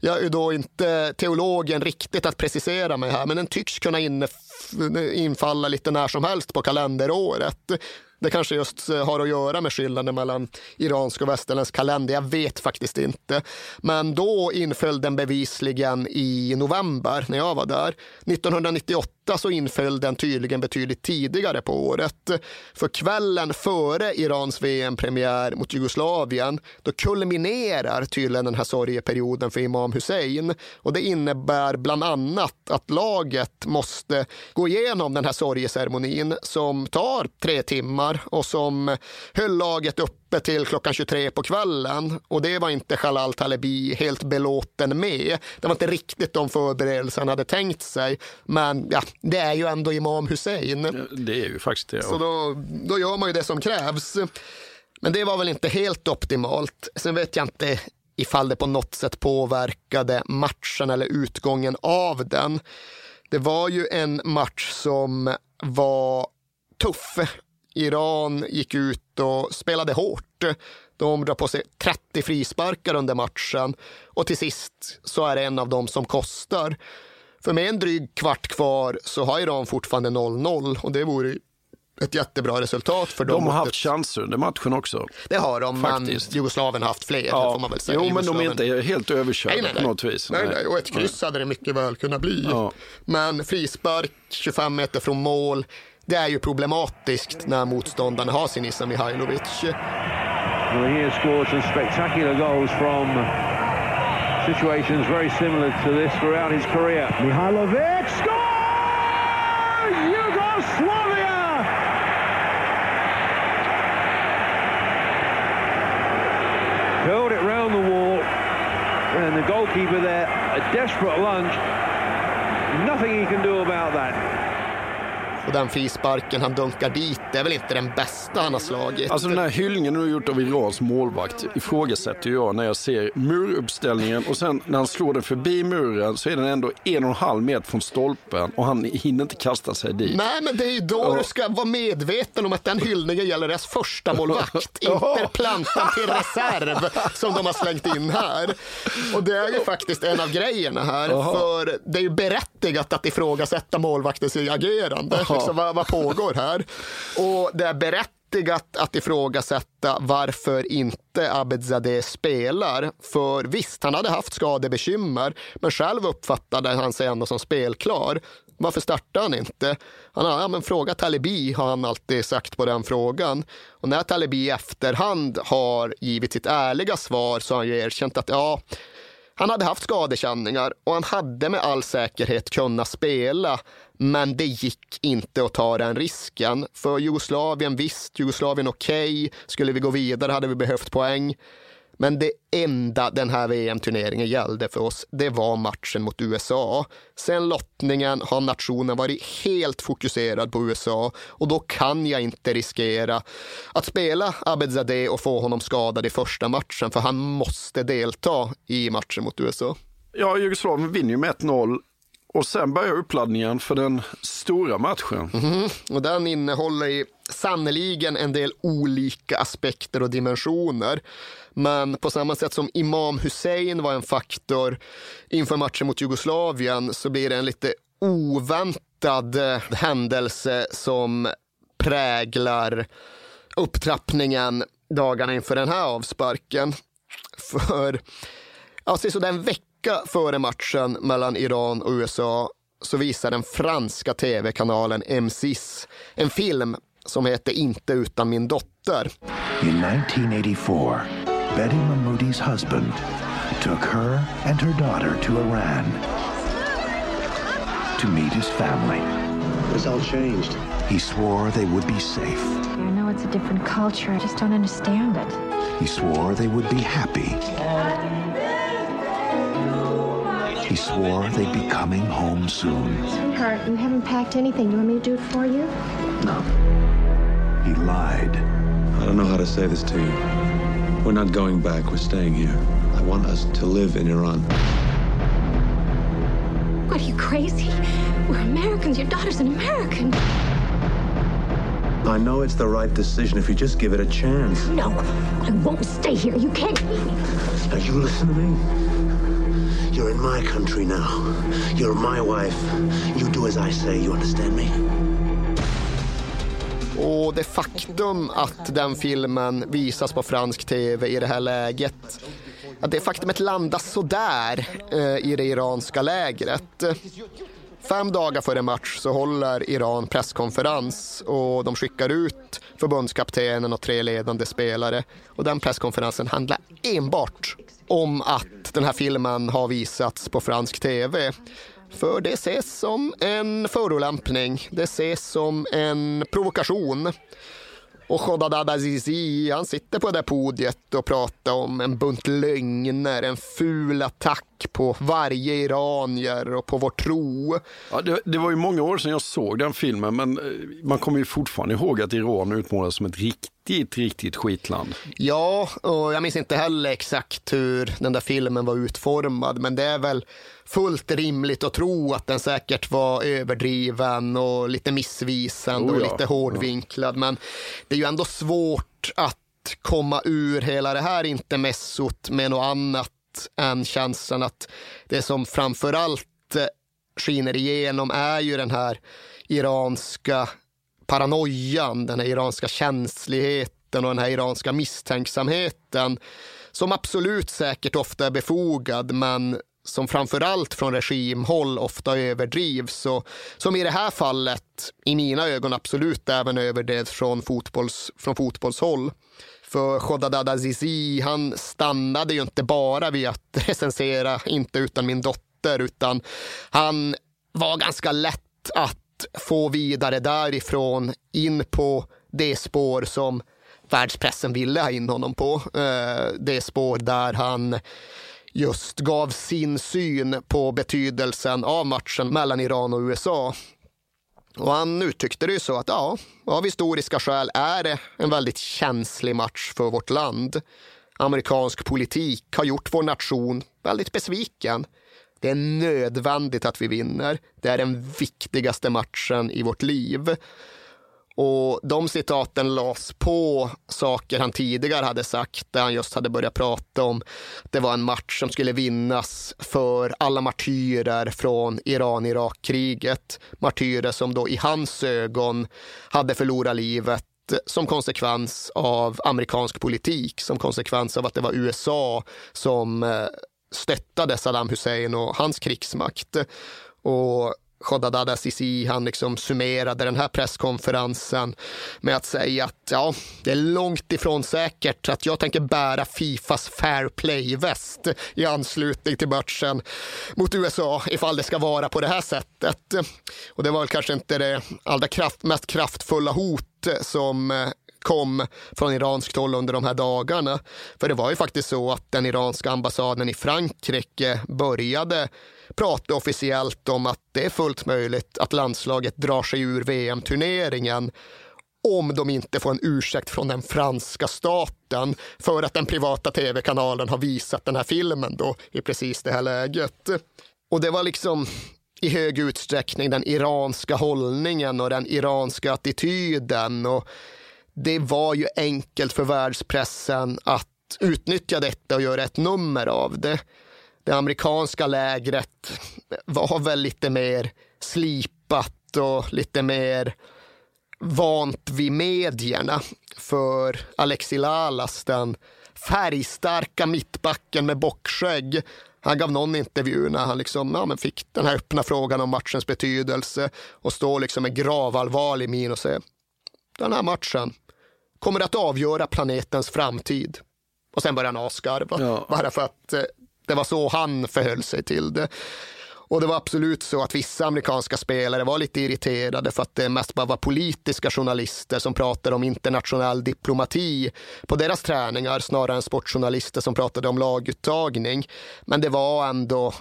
jag är då inte teologen riktigt att precisera mig här, men den tycks kunna infalla lite när som helst på kalenderåret. Det kanske just eh, har att göra med skillnaden mellan iransk och västerländsk kalender. Jag vet faktiskt inte. Men då inföll den bevisligen i november när jag var där. 1998 så inföll den tydligen betydligt tidigare på året. För kvällen före Irans VM-premiär mot Jugoslavien, då kulminerar tydligen den här sorgeperioden för Imam Hussein. Och det innebär bland annat att laget måste gå igenom den här sorgeceremonin som tar tre timmar och som höll laget uppe uppe till klockan 23 på kvällen och det var inte Shalal Talebi helt belåten med. Det var inte riktigt de förberedelser han hade tänkt sig. Men ja, det är ju ändå Imam Hussein. Det är ju faktiskt det. Så då, då gör man ju det som krävs. Men det var väl inte helt optimalt. Sen vet jag inte ifall det på något sätt påverkade matchen eller utgången av den. Det var ju en match som var tuff Iran gick ut och spelade hårt. De drar på sig 30 frisparkar under matchen och till sist så är det en av dem som kostar. För med en dryg kvart kvar så har Iran fortfarande 0-0 och det vore ett jättebra resultat för dem. De har haft chanser under matchen också. Det har de, Faktiskt. men Jugoslavien har haft fler. Ja. Får man väl säga. Jo, men de är inte helt överkörda nej, nej, nej. på något vis. Nej, nej. Och ett kryss nej. hade det mycket väl kunnat bli. Ja. Men frispark 25 meter från mål det är ju problematiskt när motståndarna har sin Issa Mihailovic. Well, he has scored some spectacular goals from situations very similar to this throughout his career. Mihailovic scores! Yugoslavia! Hurled it round the wall, and the goalkeeper there, a desperate lunge. Nothing he can do about that. Och den frisparken han dunkar dit, det är väl inte den bästa han har slagit. Alltså den här hyllningen du har gjort av Irans målvakt ifrågasätter jag när jag ser muruppställningen och sen när han slår den förbi muren så är den ändå en och en halv meter från stolpen och han hinner inte kasta sig dit. Nej, men det är ju då ja. du ska vara medveten om att den hyllningen gäller deras första målvakt, inte plantan till reserv som de har slängt in här. Och det är ju faktiskt en av grejerna här, Aha. för det är ju berättigat att ifrågasätta målvaktens agerande. Liksom, vad, vad pågår här? Och det är berättigat att ifrågasätta varför inte Abedzadeh spelar. För visst, han hade haft skadebekymmer, men själv uppfattade han sig ändå som spelklar. Varför startar han inte? Han har ja, men fråga Talibi har han alltid sagt på den frågan. Och när Talibi i efterhand har givit sitt ärliga svar så har han ju erkänt att ja, han hade haft skadekänningar och han hade med all säkerhet kunnat spela. Men det gick inte att ta den risken. För Jugoslavien, visst, Jugoslavien okej. Okay. Skulle vi gå vidare hade vi behövt poäng. Men det enda den här VM-turneringen gällde för oss, det var matchen mot USA. Sen lottningen har nationen varit helt fokuserad på USA och då kan jag inte riskera att spela Abedzadeh och få honom skadad i första matchen, för han måste delta i matchen mot USA. Ja, Jugoslavien vinner ju med 1-0 och sen börjar uppladdningen för den stora matchen. Mm, och den innehåller sannoliken en del olika aspekter och dimensioner. Men på samma sätt som Imam Hussein var en faktor inför matchen mot Jugoslavien så blir det en lite oväntad eh, händelse som präglar upptrappningen dagarna inför den här avsparken. För alltså, så en vecka vecka före matchen mellan Iran och USA så visar den franska tv-kanalen M6 en film som heter Inte utan min dotter. In 1984, Betty Mahmoudi's husband took her and her daughter to Iran to meet his family. It's all changed. He swore they would be safe. I know it's a different culture. I just don't understand it. He swore they would be happy. He swore they'd be coming home soon. Sweetheart, you haven't packed anything. You want me to do it for you? No. He lied. I don't know how to say this to you. We're not going back. We're staying here. I want us to live in Iran. What, are you crazy? We're Americans. Your daughter's an American. I know it's the right decision if you just give it a chance. No, I won't stay here. You can't. Now, you listen to me. You're in my country now. You're my wife. You do as I say, you understand me? Och det faktum att den filmen visas på fransk tv i det här läget att det faktumet landas sådär eh, i det iranska lägret Fem dagar före match så håller Iran presskonferens och de skickar ut förbundskaptenen och tre ledande spelare. Och den presskonferensen handlar enbart om att den här filmen har visats på fransk tv. För det ses som en förolämpning, det ses som en provokation. Och Khodadad Azizi, han sitter på det där podiet och pratar om en bunt lögner, en ful attack på varje iranier och på vår tro. Ja, det, det, var ju många år sedan jag såg den filmen, men eh, man kommer ju fortfarande ihåg att Iran utmålades som ett riktigt, riktigt skitland. Ja, och jag minns inte heller exakt hur den där filmen var utformad, men det är väl fullt rimligt att tro att den säkert var överdriven och lite missvisande oh ja, och lite hårdvinklad. Ja. Men det är ju ändå svårt att komma ur hela det här intermezzot med något annat än känslan att det som framför allt eh, skiner igenom är ju den här iranska paranoian, den här iranska känsligheten och den här iranska misstänksamheten som absolut säkert ofta är befogad men som framförallt från regimhåll ofta överdrivs och som i det här fallet i mina ögon absolut även överdrevs från, fotbolls, från fotbollshåll. För Khodadad Azizi, han stannade ju inte bara vid att recensera Inte utan min dotter, utan han var ganska lätt att få vidare därifrån in på det spår som världspressen ville ha in honom på. Eh, det spår där han just gav sin syn på betydelsen av matchen mellan Iran och USA. Och han uttryckte det ju så att ja, av historiska skäl är det en väldigt känslig match för vårt land. Amerikansk politik har gjort vår nation väldigt besviken. Det är nödvändigt att vi vinner. Det är den viktigaste matchen i vårt liv. Och de citaten lades på saker han tidigare hade sagt, där han just hade börjat prata om det var en match som skulle vinnas för alla martyrer från Iran-Irak-kriget. Martyrer som då i hans ögon hade förlorat livet som konsekvens av amerikansk politik, som konsekvens av att det var USA som eh, stöttade Saddam Hussein och hans krigsmakt. Och Khodadad Azizi, han liksom summerade den här presskonferensen med att säga att ja, det är långt ifrån säkert att jag tänker bära Fifas fair play-väst i anslutning till matchen mot USA ifall det ska vara på det här sättet. Och det var väl kanske inte det allra kraft, mest kraftfulla hot som eh, kom från iranskt håll under de här dagarna. För det var ju faktiskt så att den iranska ambassaden i Frankrike började prata officiellt om att det är fullt möjligt att landslaget drar sig ur VM-turneringen om de inte får en ursäkt från den franska staten för att den privata tv-kanalen har visat den här filmen då i precis det här läget. Och det var liksom i hög utsträckning den iranska hållningen och den iranska attityden. Och det var ju enkelt för världspressen att utnyttja detta och göra ett nummer av det det amerikanska lägret var väl lite mer slipat och lite mer vant vid medierna. För Alexi Lalas, den färgstarka mittbacken med bockskägg, han gav någon intervju när han liksom, ja, men fick den här öppna frågan om matchens betydelse och står liksom med gravallvarlig min och säger den här matchen kommer att avgöra planetens framtid. Och sen börjar han asgarva, ja. bara för att eh, det var så han förhöll sig till det. Och det var absolut så att vissa amerikanska spelare var lite irriterade för att det mest bara var politiska journalister som pratade om internationell diplomati på deras träningar snarare än sportjournalister som pratade om laguttagning. Men det var ändå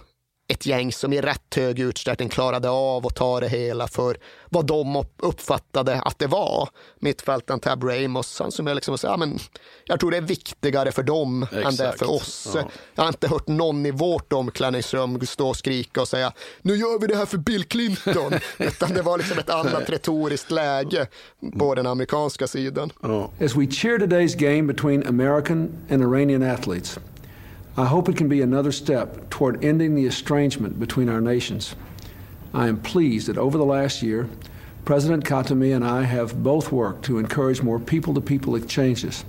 ett gäng som i rätt hög utsträckning klarade av att ta det hela för vad de uppfattade att det var. Mittfältaren Tab Ramos, han som jag liksom säger, ja, men jag tror det är viktigare för dem Exakt. än det är för oss. Ja. Jag har inte hört någon i vårt omklädningsrum stå och skrika och säga nu gör vi det här för Bill Clinton. Utan det var liksom ett annat retoriskt läge på den amerikanska sidan. As we cheer today's game between American and Iranian athletes I hope it can be another step toward ending the estrangement between our nations. I am pleased that over the last year, President Khatami and I have both worked to encourage more people to people exchanges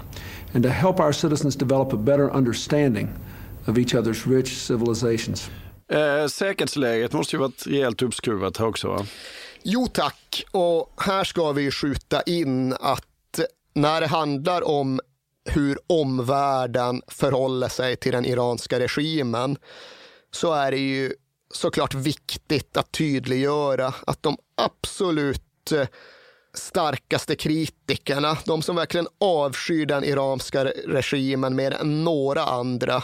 and to help our citizens develop a better understanding of each other's rich civilizations. Eh, säkerhetsläget måste ju varit rejält uppskruvat här också va? Jo tack, och här ska vi skjuta in att när det handlar om hur omvärlden förhåller sig till den iranska regimen så är det ju såklart viktigt att tydliggöra att de absolut eh, starkaste kritikerna, de som verkligen avskyr den iranska regimen mer än några andra,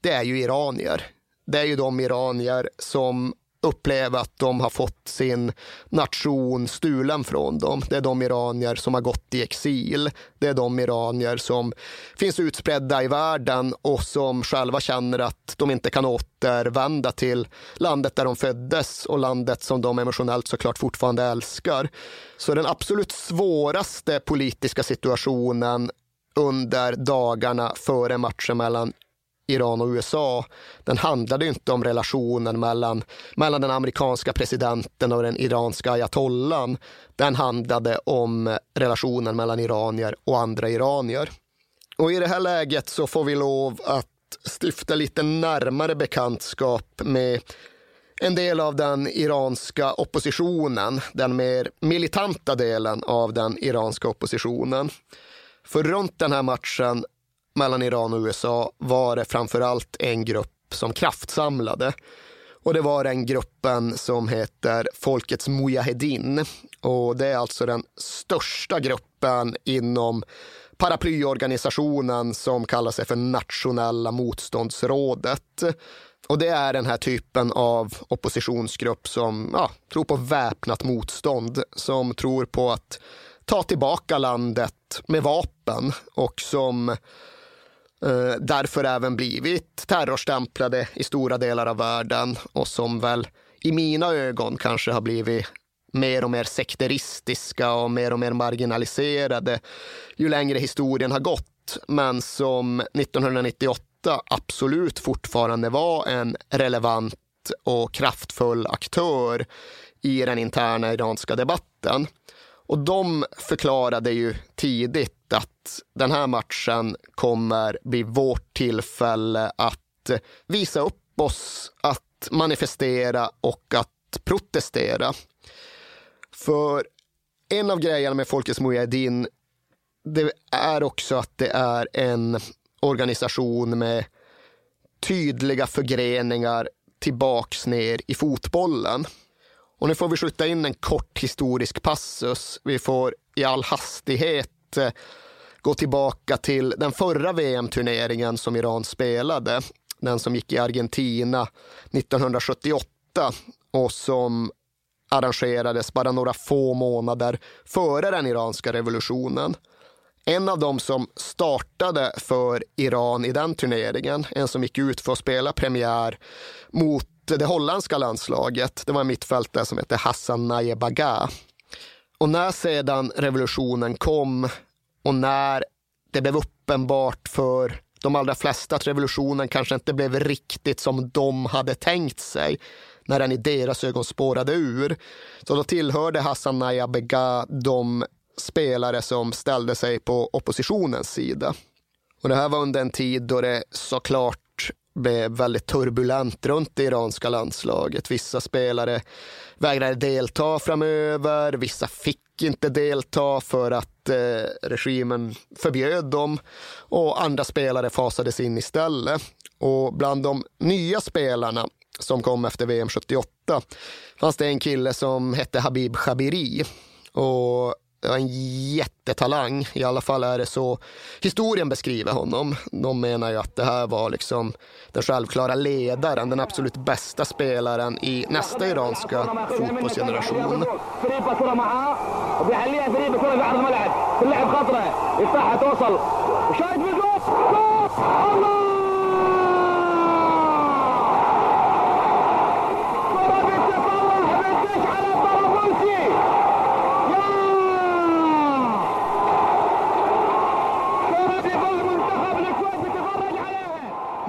det är ju iranier. Det är ju de iranier som upplever att de har fått sin nation stulen från dem. Det är de iranier som har gått i exil. Det är de iranier som finns utspridda i världen och som själva känner att de inte kan återvända till landet där de föddes och landet som de emotionellt såklart fortfarande älskar. Så den absolut svåraste politiska situationen under dagarna före matchen mellan Iran och USA, den handlade inte om relationen mellan, mellan den amerikanska presidenten och den iranska ayatollan. Den handlade om relationen mellan iranier och andra iranier. Och i det här läget så får vi lov att stifta lite närmare bekantskap med en del av den iranska oppositionen, den mer militanta delen av den iranska oppositionen. För runt den här matchen mellan Iran och USA var det framför allt en grupp som kraftsamlade. Och det var den gruppen som heter Folkets Mujahedin. Och det är alltså den största gruppen inom paraplyorganisationen som kallar sig för Nationella motståndsrådet. Och det är den här typen av oppositionsgrupp som ja, tror på väpnat motstånd, som tror på att ta tillbaka landet med vapen och som Eh, därför även blivit terrorstämplade i stora delar av världen och som väl i mina ögon kanske har blivit mer och mer sekteristiska och mer och mer marginaliserade ju längre historien har gått. Men som 1998 absolut fortfarande var en relevant och kraftfull aktör i den interna iranska debatten. Och de förklarade ju tidigt att den här matchen kommer bli vårt tillfälle att visa upp oss, att manifestera och att protestera. För en av grejerna med Folkets Mujahedin det är också att det är en organisation med tydliga förgreningar tillbaks ner i fotbollen. Och nu får vi skjuta in en kort historisk passus. Vi får i all hastighet att eh, gå tillbaka till den förra VM-turneringen som Iran spelade. Den som gick i Argentina 1978 och som arrangerades bara några få månader före den iranska revolutionen. En av dem som startade för Iran i den turneringen, en som gick ut för att spela premiär mot det holländska landslaget, det var en mittfältare som hette Hassan Najebaga. Och när sedan revolutionen kom och när det blev uppenbart för de allra flesta att revolutionen kanske inte blev riktigt som de hade tänkt sig när den i deras ögon spårade ur. Så då tillhörde Hassan Najabaga de spelare som ställde sig på oppositionens sida. Och det här var under en tid då det såklart blev väldigt turbulent runt det iranska landslaget. Vissa spelare vägrade delta framöver, vissa fick inte delta för att eh, regimen förbjöd dem och andra spelare fasades in istället. Och bland de nya spelarna som kom efter VM 78 fanns det en kille som hette Habib Khabiri. Och en jättetalang. I alla fall är det så historien beskriver honom. De menar ju att det här var liksom den självklara ledaren, den absolut bästa spelaren i nästa iranska fotbollsgeneration.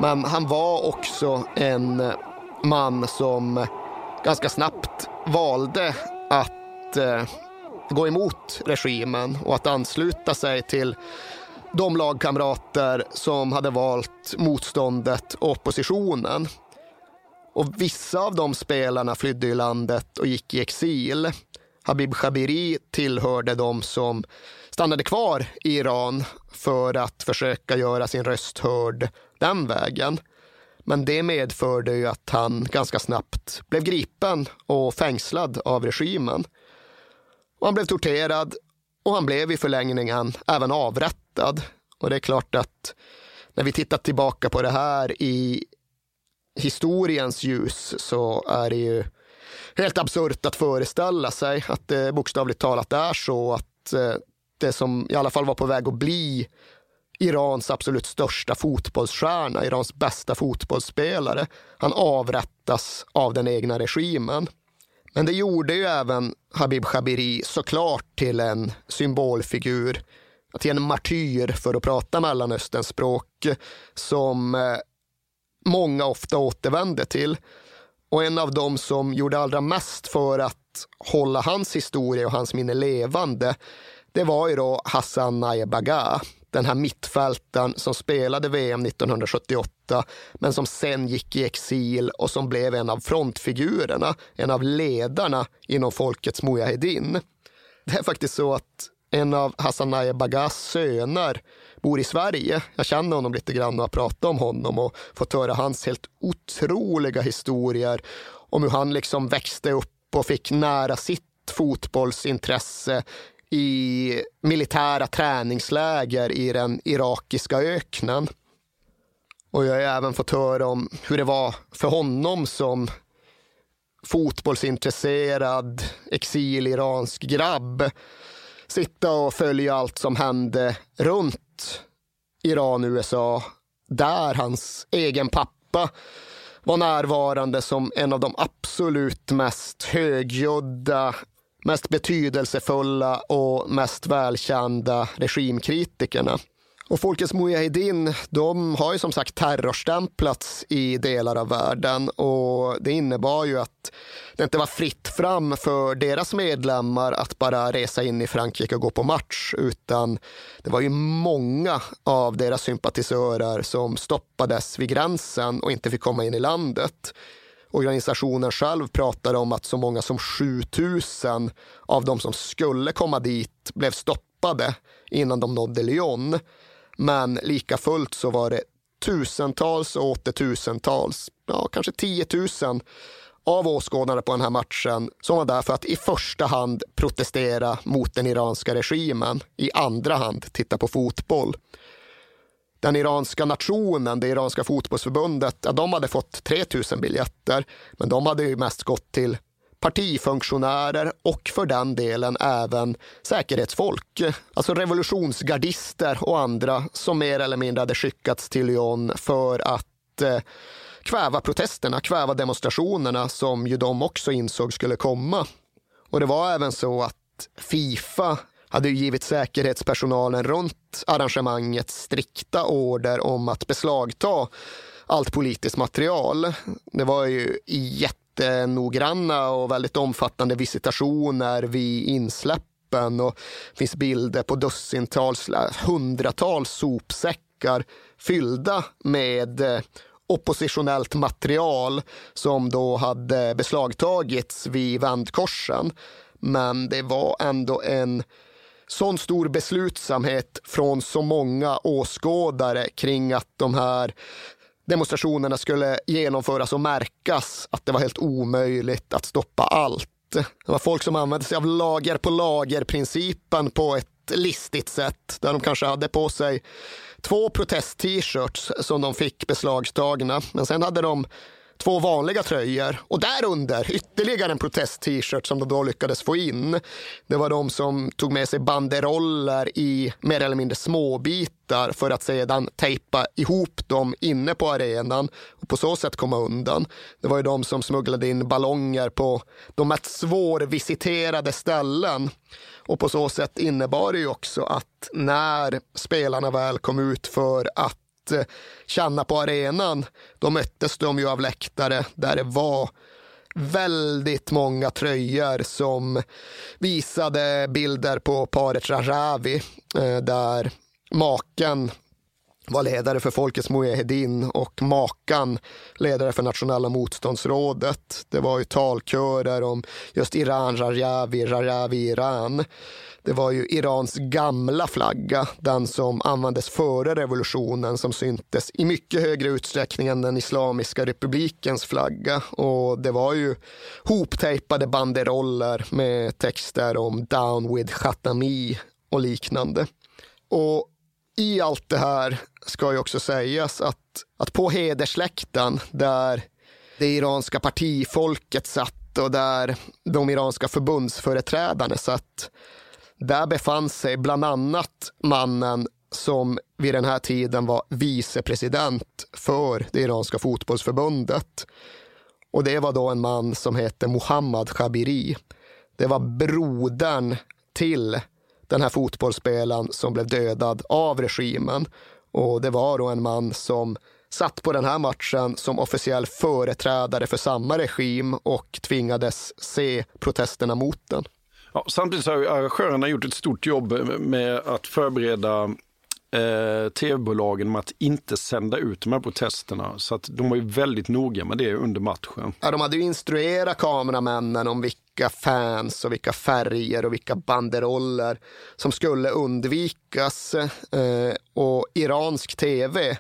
Men han var också en man som ganska snabbt valde att eh, gå emot regimen och att ansluta sig till de lagkamrater som hade valt motståndet och oppositionen. Och vissa av de spelarna flydde i landet och gick i exil. Habib Khabiri tillhörde de som stannade kvar i Iran för att försöka göra sin röst hörd den vägen. Men det medförde ju att han ganska snabbt blev gripen och fängslad av regimen. Och han blev torterad och han blev i förlängningen även avrättad. Och det är klart att när vi tittar tillbaka på det här i historiens ljus så är det ju helt absurt att föreställa sig att det bokstavligt talat är så att eh, det som i alla fall var på väg att bli Irans absolut största fotbollsstjärna, Irans bästa fotbollsspelare. Han avrättas av den egna regimen. Men det gjorde ju även Habib Khabiri såklart till en symbolfigur, till en martyr för att prata Mellanösterns språk som eh, många ofta återvände till. Och en av dem som gjorde allra mest för att hålla hans historia och hans minne levande, det var ju då Hassan Najebaga, den här mittfältaren som spelade VM 1978 men som sen gick i exil och som blev en av frontfigurerna, en av ledarna inom folkets Mujahedin. Det är faktiskt så att en av Hassan Bagas söner bor i Sverige. Jag känner honom lite grann och har pratat om honom och fått höra hans helt otroliga historier om hur han liksom växte upp och fick nära sitt fotbollsintresse i militära träningsläger i den irakiska öknen. Och jag har även fått höra om hur det var för honom som fotbollsintresserad exiliransk grabb sitta och följa allt som hände runt Iran och USA där hans egen pappa var närvarande som en av de absolut mest högljudda mest betydelsefulla och mest välkända regimkritikerna. Och Folkets Mujahedin, de har ju som sagt terrorstämplats i delar av världen och det innebar ju att det inte var fritt fram för deras medlemmar att bara resa in i Frankrike och gå på match, utan det var ju många av deras sympatisörer som stoppades vid gränsen och inte fick komma in i landet. Organisationen själv pratade om att så många som 7000 av de som skulle komma dit blev stoppade innan de nådde Lyon. Men lika fullt så var det tusentals och åter tusentals, ja kanske 10 000 av åskådarna på den här matchen som var där för att i första hand protestera mot den iranska regimen, i andra hand titta på fotboll den iranska nationen, det iranska fotbollsförbundet, ja, de hade fått 3000 biljetter, men de hade ju mest gått till partifunktionärer och för den delen även säkerhetsfolk, alltså revolutionsgardister och andra som mer eller mindre hade skickats till Lyon för att eh, kväva protesterna, kväva demonstrationerna som ju de också insåg skulle komma. Och det var även så att Fifa hade givit säkerhetspersonalen runt arrangemanget strikta order om att beslagta allt politiskt material. Det var ju jättenoggranna och väldigt omfattande visitationer vid insläppen och det finns bilder på dussintals, hundratals sopsäckar fyllda med eh, oppositionellt material som då hade beslagtagits vid vändkorsen. Men det var ändå en sån stor beslutsamhet från så många åskådare kring att de här demonstrationerna skulle genomföras och märkas, att det var helt omöjligt att stoppa allt. Det var folk som använde sig av lager på lager-principen på ett listigt sätt, där de kanske hade på sig två protest-t-shirts som de fick beslagtagna, men sen hade de två vanliga tröjor och därunder ytterligare en protest-t-shirt som de då lyckades få in. Det var de som tog med sig banderoller i mer eller mindre småbitar för att sedan tejpa ihop dem inne på arenan och på så sätt komma undan. Det var ju de som smugglade in ballonger på de mest svårvisiterade ställen och på så sätt innebar det ju också att när spelarna väl kom ut för att Eh, känna på arenan, då möttes de ju av läktare där det var väldigt många tröjor som visade bilder på paret Rajavi eh, där maken var ledare för Folkets Mujahedin och Makan ledare för Nationella motståndsrådet. Det var ju talkörer om just Iran, Rajavi, Rajavi, Iran. Det var ju Irans gamla flagga, den som användes före revolutionen som syntes i mycket högre utsträckning än den Islamiska republikens flagga. Och det var ju hoptejpade banderoller med texter om Down with Khatami och liknande. Och i allt det här ska ju också sägas att, att på hedersläktaren där det iranska partifolket satt och där de iranska förbundsföreträdarna satt, där befann sig bland annat mannen som vid den här tiden var vicepresident för det iranska fotbollsförbundet. Och det var då en man som hette Mohammad Khabiri. Det var brodern till den här fotbollsspelaren som blev dödad av regimen. Och det var då en man som satt på den här matchen som officiell företrädare för samma regim och tvingades se protesterna mot den. Ja, samtidigt har arrangörerna gjort ett stort jobb med att förbereda eh, tv-bolagen med att inte sända ut de här protesterna. Så att de var ju väldigt noga med det under matchen. Ja, de hade ju instruerat kameramännen om vilka fans och vilka färger och vilka banderoller som skulle undvikas. Eh, och iransk tv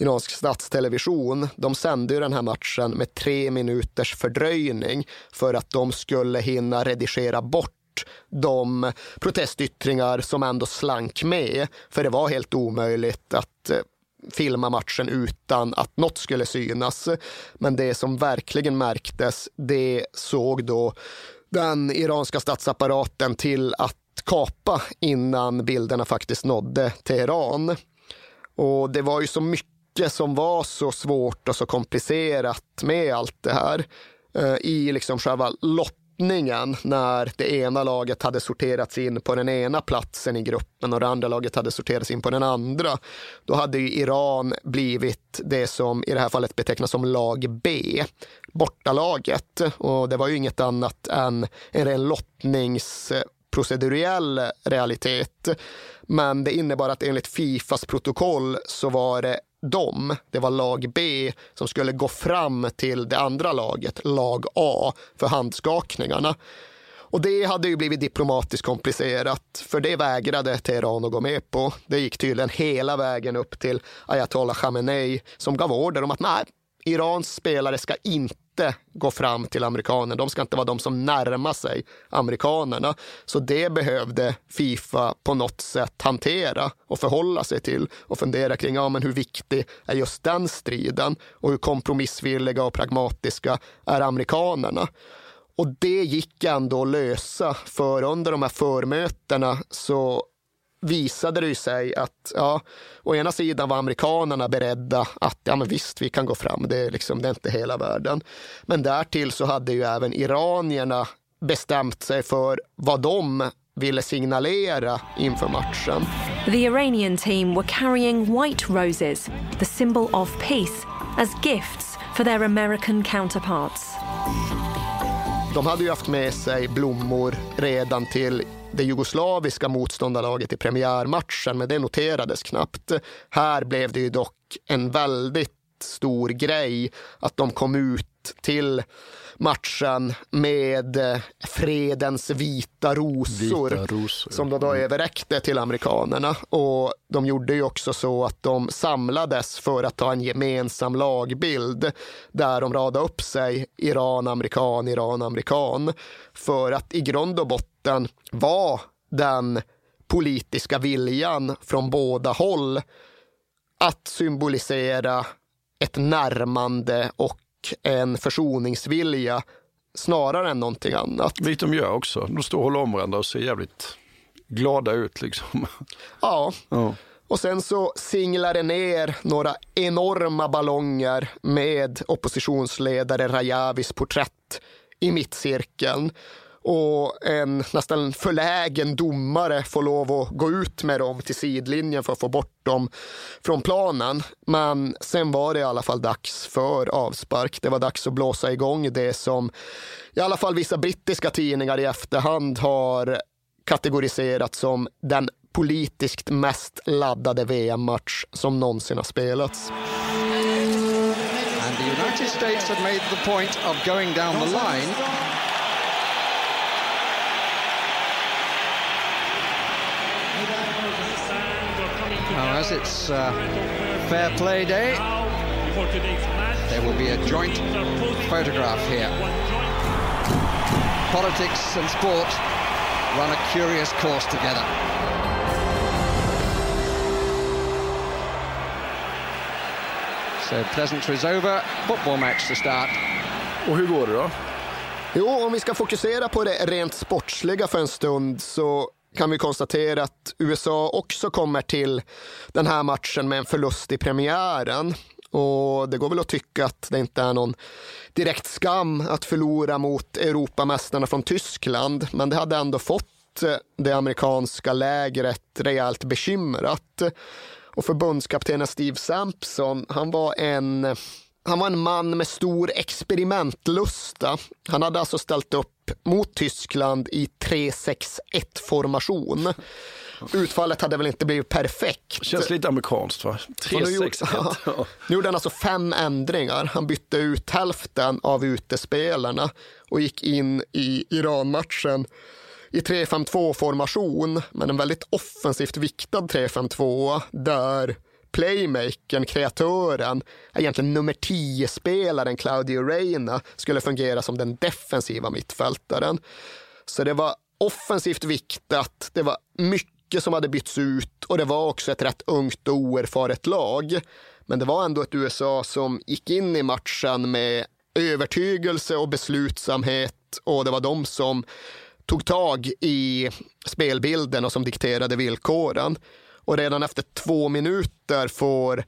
iransk statstelevision, de sände ju den här matchen med tre minuters fördröjning för att de skulle hinna redigera bort de protestyttringar som ändå slank med. För det var helt omöjligt att eh, filma matchen utan att något skulle synas. Men det som verkligen märktes, det såg då den iranska statsapparaten till att kapa innan bilderna faktiskt nådde Teheran. Och det var ju så mycket som var så svårt och så komplicerat med allt det här. Eh, I liksom själva lott lottningen när det ena laget hade sorterats in på den ena platsen i gruppen och det andra laget hade sorterats in på den andra. Då hade ju Iran blivit det som i det här fallet betecknas som lag B, bortalaget. Och det var ju inget annat än en ren lottningsproceduriell realitet. Men det innebar att enligt Fifas protokoll så var det dem, det var lag B, som skulle gå fram till det andra laget, lag A, för handskakningarna. Och det hade ju blivit diplomatiskt komplicerat, för det vägrade Teheran att gå med på. Det gick tydligen hela vägen upp till ayatollah Khamenei som gav order om att nej, Irans spelare ska inte inte gå fram till amerikanerna. De ska inte vara de som närmar sig amerikanerna. Så det behövde Fifa på något sätt hantera och förhålla sig till och fundera kring ja, men hur viktig är just den striden och hur kompromissvilliga och pragmatiska är amerikanerna. Och det gick ändå att lösa, för under de här förmötena så visade det sig att ja, å ena sidan var amerikanerna beredda att ja, men visst, vi kan gå fram, det är, liksom, det är inte hela världen. Men därtill så hade ju även iranierna bestämt sig för vad de ville signalera inför matchen. The Iranian team were carrying white roses, the symbol of peace, as gifts for their American counterparts. De hade ju haft med sig blommor redan till det jugoslaviska motståndarlaget i premiärmatchen, men det noterades knappt. Här blev det ju dock en väldigt stor grej att de kom ut till matchen med eh, fredens vita rosor, vita rosor. som de då mm. överräckte till amerikanerna. Och de gjorde ju också så att de samlades för att ta en gemensam lagbild där de radade upp sig Iran, amerikan, Iran, amerikan. För att i grund och botten var den politiska viljan från båda håll att symbolisera ett närmande och en försoningsvilja snarare än någonting annat. Vilket de gör också. De står och håller om varandra och ser jävligt glada ut. Liksom. Ja. ja. Och sen så singlar det ner några enorma ballonger med oppositionsledare Rajavis porträtt i mittcirkeln och en nästan förlägen domare får lov att gå ut med dem till sidlinjen för att få bort dem från planen. Men sen var det i alla fall dags för avspark. Det var dags att blåsa igång det som i alla fall vissa brittiska tidningar i efterhand har kategoriserat som den politiskt mest laddade VM-match som någonsin har spelats. And the United States had made the point of going down the line. As it's uh, fair play day, there will be a joint photograph here. Politics and sport run a curious course together. So pleasantries over, football match to start. Och hur går det då? Jo, om vi ska fokusera på det rent sportsliga för en stund så kan vi konstatera att USA också kommer till den här matchen med en förlust i premiären. Och det går väl att tycka att det inte är någon direkt skam att förlora mot Europamästarna från Tyskland, men det hade ändå fått eh, det amerikanska lägret rejält bekymrat. Och förbundskaptenen Steve Sampson, han var en han var en man med stor experimentlusta. Han hade alltså ställt upp mot Tyskland i 3-6-1-formation. Utfallet hade väl inte blivit perfekt. Känns lite amerikanskt va? 3-6-1. Ja. Nu gjorde han alltså fem ändringar. Han bytte ut hälften av utespelarna och gick in i Iran-matchen i 3-5-2 formation, men en väldigt offensivt viktad 3-5-2 där playmakern, kreatören, egentligen nummer 10-spelaren Claudio Reina skulle fungera som den defensiva mittfältaren. Så det var offensivt viktat, det var mycket som hade bytts ut och det var också ett rätt ungt och oerfaret lag. Men det var ändå ett USA som gick in i matchen med övertygelse och beslutsamhet och det var de som tog tag i spelbilden och som dikterade villkoren. Och redan efter två minuter får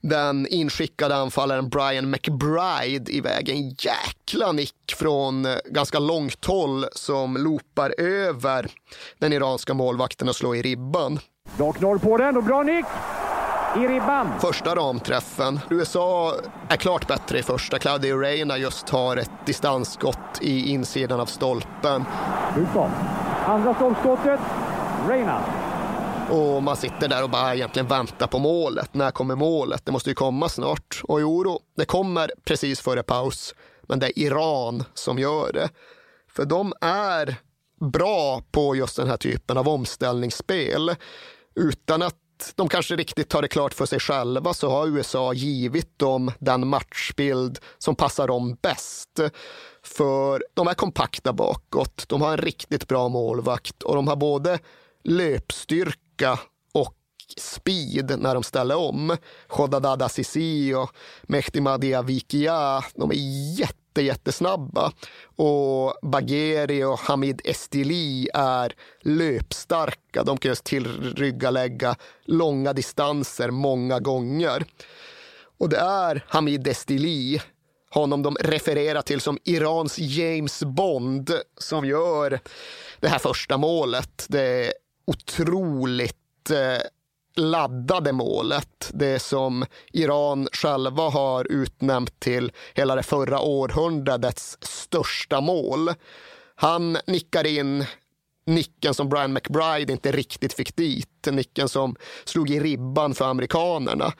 den inskickade anfallaren Brian McBride iväg en jäkla nick från ganska långt håll som loopar över den iranska målvakten och slår i ribban. Bra knorr på den och bra nick! I ribban. Första ramträffen. USA är klart bättre i första. Claudio Reina just har ett distansskott i insidan av stolpen. Andra stolpskottet. Reina. Och man sitter där och bara egentligen väntar på målet. När kommer målet? Det måste ju komma snart. Och jo, det kommer precis före paus. Men det är Iran som gör det. För de är bra på just den här typen av omställningsspel. Utan att de kanske riktigt tar det klart för sig själva så har USA givit dem den matchbild som passar dem bäst. För de är kompakta bakåt, de har en riktigt bra målvakt och de har både löpstyrka och speed när de ställer om. Khodadada Sisi och Mehdi Madia Vikia, de är jätte, jättesnabba. Och Bagheri och Hamid Estili är löpstarka. De kan just tillryggalägga långa distanser många gånger. Och det är Hamid Estili honom de refererar till som Irans James Bond som gör det här första målet. Det otroligt eh, laddade målet. Det som Iran själva har utnämnt till hela det förra århundradets största mål. Han nickar in nicken som Brian McBride inte riktigt fick dit. Nicken som slog i ribban för amerikanerna.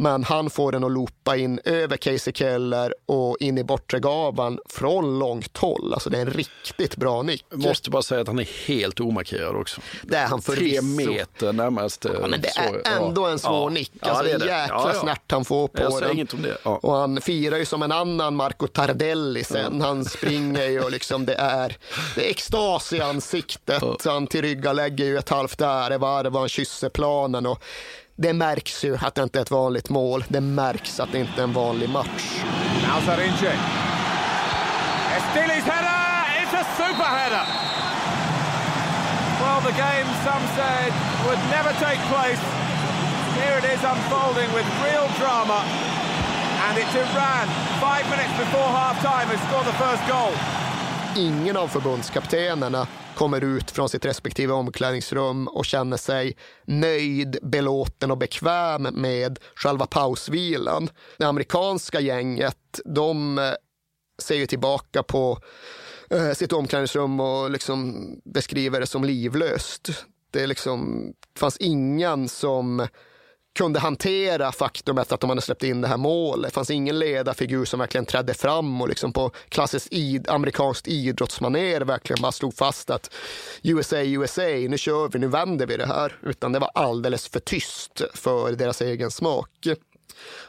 Men han får den att loopa in över Casey Keller och in i bortre gavan från långt håll. Alltså det är en riktigt bra nick. Jag måste bara säga att han är helt omarkerad också. Det är han förvisso. Tre meter närmast. Ja, men det är ändå en svår ja. nick. Alltså ja, en jäkla ja, ja. snärt han får på jag säger den. inget om det. Och han firar ju som en annan Marco Tardelli sen. Han springer ju och liksom det är, det är extas i ansiktet. Han tillryggalägger ju ett halvt ärevarv och han kysser planen. Och det märks ju att det inte är ett vanligt mål. Det märks att det inte är en vanlig match. Now Zarinci. Estili's header! It's a super header! Well, the game some said would never take place. Here it is unfolding with real drama. And it's Iran, five minutes before half-time, who scored the first goal. Ingen av förbundskaptenerna kommer ut från sitt respektive omklädningsrum och känner sig nöjd, belåten och bekväm med själva pausvilan. Det amerikanska gänget, de eh, ser ju tillbaka på eh, sitt omklädningsrum och liksom beskriver det som livlöst. Det, liksom, det fanns ingen som kunde hantera faktumet att de hade släppt in det här målet. Det fanns ingen ledarfigur som verkligen trädde fram och liksom på klassiskt id, amerikanskt idrottsmanér verkligen bara slog fast att USA, USA, nu kör vi, nu vänder vi det här. Utan det var alldeles för tyst för deras egen smak.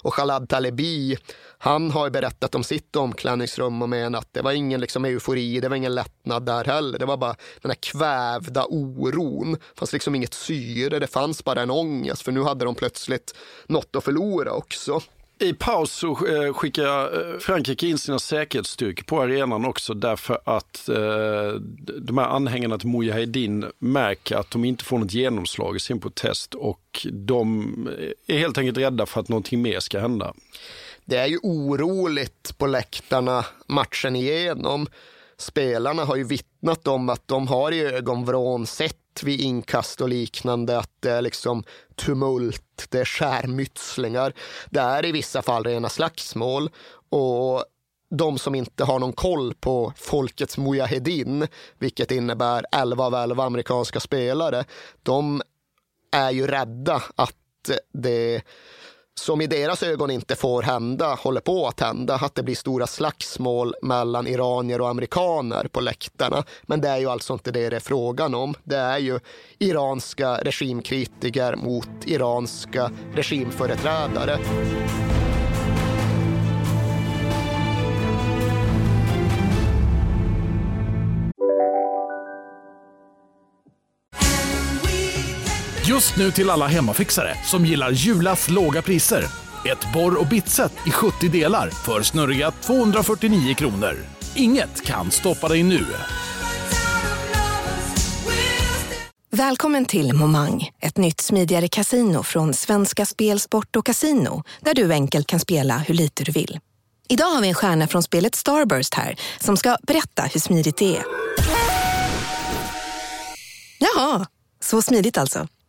Och Khalad Talebi, han har berättat om sitt omklädningsrum och menat att det var ingen liksom eufori, det var ingen lättnad där heller. Det var bara den här kvävda oron. Det fanns liksom inget syre, det fanns bara en ångest för nu hade de plötsligt något att förlora också. I paus så eh, skickar eh, Frankrike in sina säkerhetsstyrkor på arenan också därför att eh, de här anhängarna till Mujahedin märker att de inte får något genomslag i sin protest och de eh, är helt enkelt rädda för att någonting mer ska hända. Det är ju oroligt på läktarna matchen igenom. Spelarna har ju vittnat om att de har i ögonvrån sett vid inkast och liknande att det är liksom tumult, det är skärmytslingar. Det är i vissa fall rena slagsmål och de som inte har någon koll på folkets mujahedin, vilket innebär 11 av 11 amerikanska spelare, de är ju rädda att det som i deras ögon inte får hända håller på att hända. Att det blir stora slagsmål mellan iranier och amerikaner på läktarna. Men det är ju alltså inte det det är frågan om. Det är ju iranska regimkritiker mot iranska regimföreträdare. Just nu till alla hemmafixare som gillar Julas låga priser. Ett borr och bitset i 70 delar för snurriga 249 kronor. Inget kan stoppa dig nu. Välkommen till Momang, ett nytt smidigare casino från Svenska Spel, Sport och Casino där du enkelt kan spela hur lite du vill. Idag har vi en stjärna från spelet Starburst här som ska berätta hur smidigt det är. Jaha, så smidigt alltså.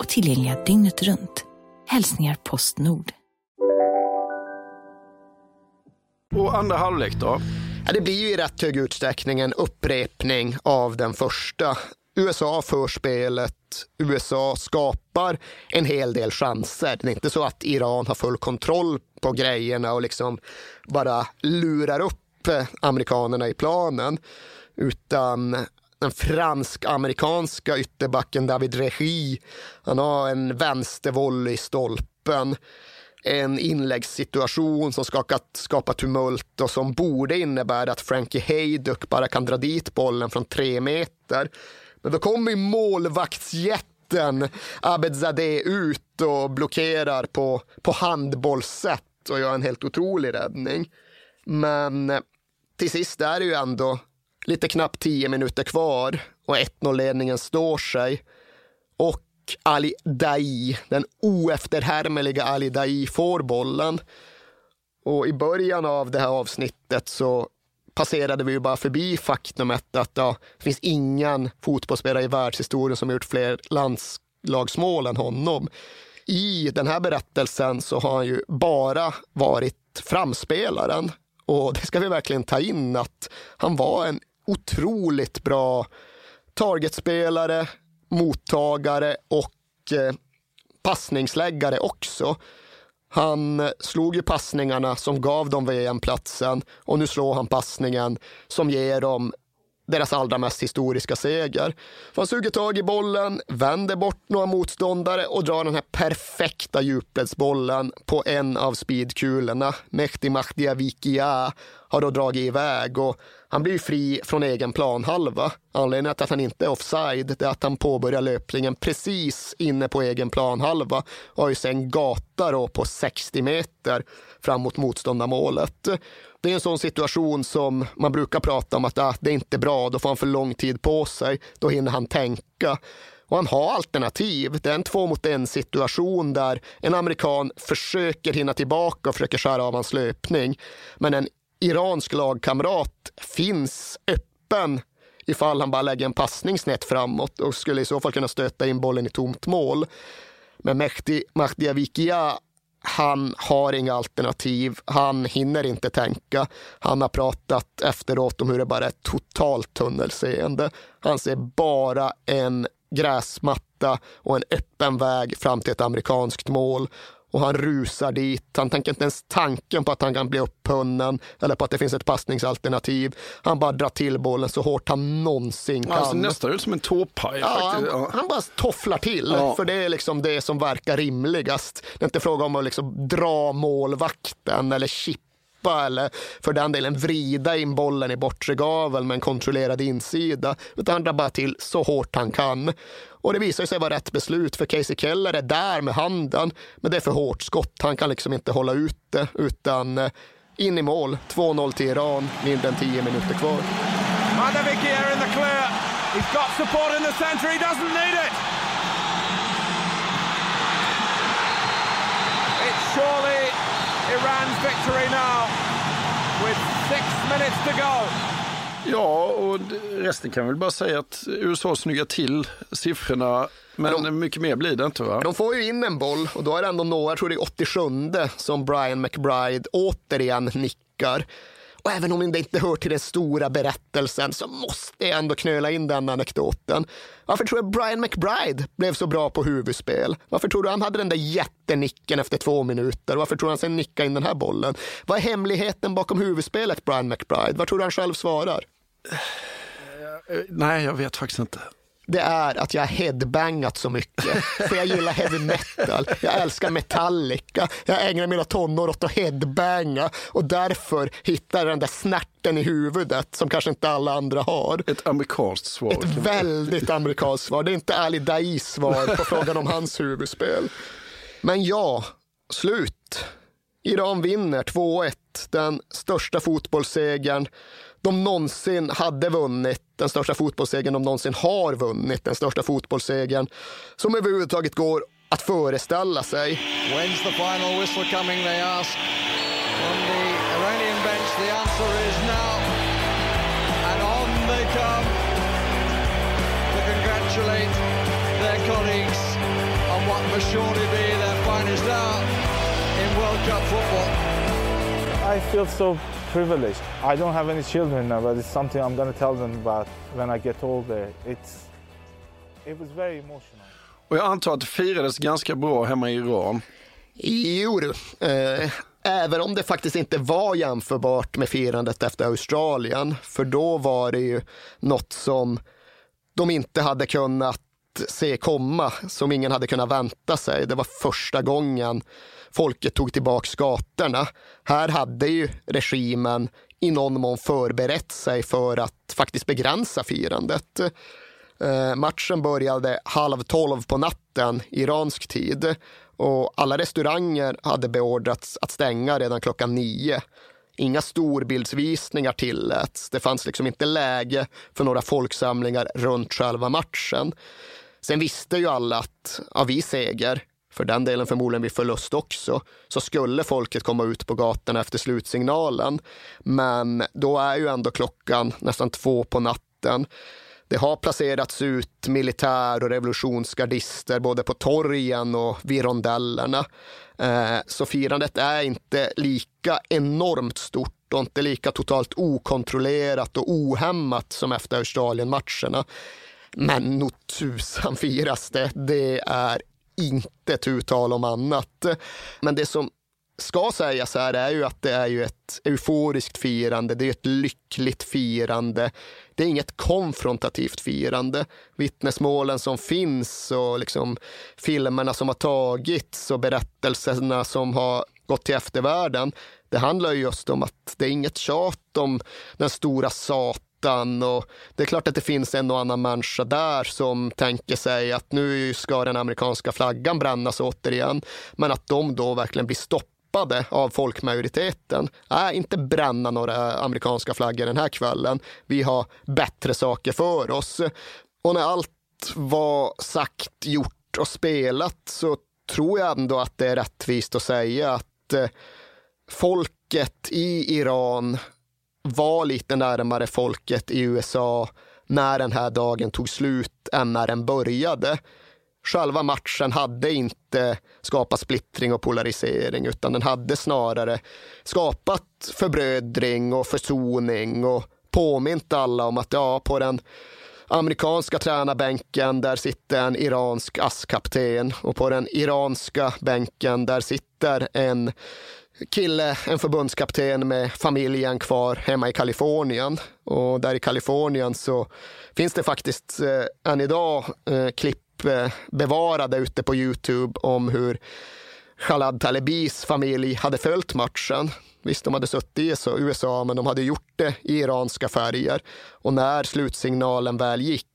och tillgängliga dygnet runt. Hälsningar Postnord. Och andra halvlek då? Ja, det blir ju i rätt hög utsträckning en upprepning av den första. USA för spelet, USA skapar en hel del chanser. Det är inte så att Iran har full kontroll på grejerna och liksom bara lurar upp amerikanerna i planen. Utan den fransk-amerikanska ytterbacken David Regi. Han har en vänstervolley i stolpen. En inläggssituation som skakat, skapar tumult och som borde innebära att Frankie Hayduck bara kan dra dit bollen från tre meter. Men då kommer målvaktsjätten Abedzadeh ut och blockerar på, på handbollssätt och gör en helt otrolig räddning. Men till sist är det ju ändå lite knappt tio minuter kvar och 1-0-ledningen står sig. Och Ali Dai, den oefterhärmliga Ali Dai, får bollen. Och i början av det här avsnittet så passerade vi ju bara förbi faktumet att ja, det finns ingen fotbollsspelare i världshistorien som har gjort fler landslagsmål än honom. I den här berättelsen så har han ju bara varit framspelaren. Och det ska vi verkligen ta in att han var en otroligt bra targetspelare, mottagare och eh, passningsläggare också. Han slog ju passningarna som gav dem VM-platsen och nu slår han passningen som ger dem deras allra mest historiska seger. Han suger tag i bollen, vänder bort några motståndare och drar den här perfekta djupledsbollen på en av speedkulorna. Mehdi Mahdiavikia har då dragit iväg och han blir fri från egen planhalva. Anledningen till att han inte är offside är att han påbörjar löpningen precis inne på egen planhalva och har ju sen gata då på 60 meter fram mot motståndarmålet. Det är en sån situation som man brukar prata om att ah, det är inte bra, då får han för lång tid på sig, då hinner han tänka. Och han har alternativ. Det är en två mot en situation där en amerikan försöker hinna tillbaka och försöker skära av hans löpning. Men en iransk lagkamrat finns öppen ifall han bara lägger en passning snett framåt och skulle i så fall kunna stöta in bollen i tomt mål. Men Mehdi Mahdiavikia han har inga alternativ. Han hinner inte tänka. Han har pratat efteråt om hur det bara är totalt tunnelseende. Han ser bara en gräsmatta och en öppen väg fram till ett amerikanskt mål och han rusar dit. Han tänker inte ens tanken på att han kan bli upphunnen eller på att det finns ett passningsalternativ. Han bara drar till bollen så hårt han någonsin kan. Alltså, nästan ut som en tåpaj. Ja, han, han, bara tofflar till, ja. för det är liksom det som verkar rimligast. Det är inte fråga om att liksom dra målvakten eller chippa eller för den delen vrida in bollen i bortre gavel med en kontrollerad insida. Utan han drar bara till så hårt han kan. Och det visar sig vara rätt beslut för Casey Keller är där med handen. Men det är för hårt skott. Han kan liksom inte hålla ut det utan eh, in i mål. 2-0 till Iran, mindre än 10 minuter kvar. Mandaviki in the clear. He's got support in the center. He doesn't need it. It's surely Iran's victory now with six minutes to go. Ja, och resten kan väl bara säga att USA snyggar till siffrorna. Men de, mycket mer blir det inte va? De får ju in en boll och då är det ändå några, jag tror det är 87 som Brian McBride återigen nickar. Och även om det inte hör till den stora berättelsen så måste jag ändå knöla in den anekdoten. Varför tror du Brian McBride blev så bra på huvudspel? Varför tror du han hade den där jättenicken efter två minuter? Varför tror du han sen nickade in den här bollen? Vad är hemligheten bakom huvudspelet Brian McBride? Vad tror du han själv svarar? Eh, nej, jag vet faktiskt inte det är att jag har headbangat så mycket. För jag gillar heavy metal, jag älskar Metallica, jag ägnar mina tonår åt att headbanga och därför hittar jag den där snärten i huvudet som kanske inte alla andra har. Ett amerikanskt svar. Ett väldigt amerikanskt svar. Det är inte Ali Dais svar på frågan om hans huvudspel. Men ja, slut. Iran vinner 2-1, den största fotbollssegern de någonsin hade vunnit, den största fotbollssegern de någonsin har vunnit, den största fotbollssegern som överhuvudtaget går att föreställa sig. When's the final whistle coming they ask from the Iranian bench the answer is now and on they come to congratulate their colleagues on what must surely be their finest hour in World Cup football. I feel so privileged. I don't have any children now, but it's something I'm going to tell them about when I get older. It's, it was very emotional. Och jag antar att det firades ganska bra hemma i Iran? Jo, eh, även om det faktiskt inte var jämförbart med firandet efter Australien. För då var det ju något som de inte hade kunnat se komma, som ingen hade kunnat vänta sig. Det var första gången folket tog tillbaka gatorna. Här hade ju regimen i någon mån förberett sig för att faktiskt begränsa firandet. Eh, matchen började halv tolv på natten, iransk tid. Och alla restauranger hade beordrats att stänga redan klockan nio. Inga storbildsvisningar tilläts. Det fanns liksom inte läge för några folksamlingar runt själva matchen. Sen visste ju alla att ja, vi seger för den delen förmodligen vid förlust också, så skulle folket komma ut på gatorna efter slutsignalen. Men då är ju ändå klockan nästan två på natten. Det har placerats ut militär och revolutionsgardister både på torgen och vid rondellerna. Eh, så firandet är inte lika enormt stort och inte lika totalt okontrollerat och ohämmat som efter Australien-matcherna. Men nog tusan firas det. Det är inte tu tal om annat. Men det som ska sägas här är ju att det är ju ett euforiskt firande, det är ett lyckligt firande. Det är inget konfrontativt firande. Vittnesmålen som finns och liksom filmerna som har tagits och berättelserna som har gått till eftervärlden. Det handlar just om att det är inget tjat om den stora satan ytan. Och det är klart att det finns en och annan människa där som tänker sig att nu ska den amerikanska flaggan brännas återigen. Men att de då verkligen blir stoppade av folkmajoriteten. Nej, inte bränna några amerikanska flaggor den här kvällen. Vi har bättre saker för oss. Och när allt var sagt, gjort och spelat så tror jag ändå att det är rättvist att säga att eh, folket i Iran var lite närmare folket i USA när den här dagen tog slut än när den började. Själva matchen hade inte skapat splittring och polarisering utan den hade snarare skapat förbrödring och försoning och påmint alla om att ja, på den amerikanska tränarbänken där sitter en iransk askkapten och på den iranska bänken där sitter en kille, en förbundskapten med familjen kvar hemma i Kalifornien. Och där i Kalifornien så finns det faktiskt eh, än idag eh, klipp eh, bevarade ute på Youtube om hur Khalad Talebis familj hade följt matchen. Visst, de hade suttit i USA, men de hade gjort det i iranska färger. Och när slutsignalen väl gick,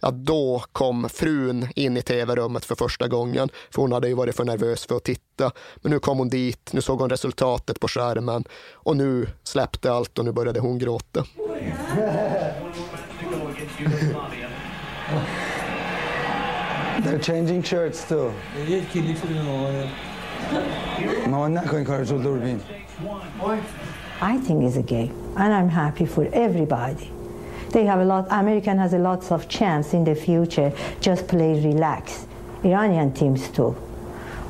ja, då kom frun in i tv-rummet för första gången. För hon hade ju varit för nervös för att titta. Men nu kom hon dit, nu såg hon resultatet på skärmen och nu släppte allt och nu började hon gråta. They're changing shirts too. No, I'm not going to encourage Durbin. I think he's a gay, and I'm happy for everybody. They have a lot. American has a lots of chance in the future. Just play relax. Iranian teams too.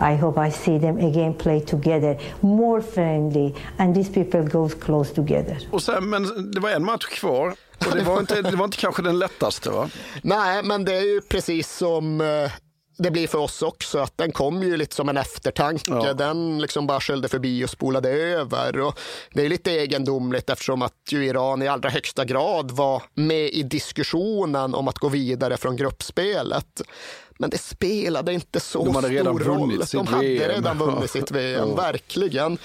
I hope I see them again play together, more friendly, and these people goes close together. Och sen, men det var en match kvar. Och det var inte, det var inte kanske den lättaste va? Nej, men det är ju precis som eh, det blir för oss också, att den kom ju lite som en eftertanke. Ja. Den liksom bara sköljde förbi och spolade över. Och det är lite egendomligt eftersom att ju Iran i allra högsta grad var med i diskussionen om att gå vidare från gruppspelet. Men det spelade inte så De hade redan stor vunnit roll. De hade VM. redan vunnit sitt VM, Ja. verkligen.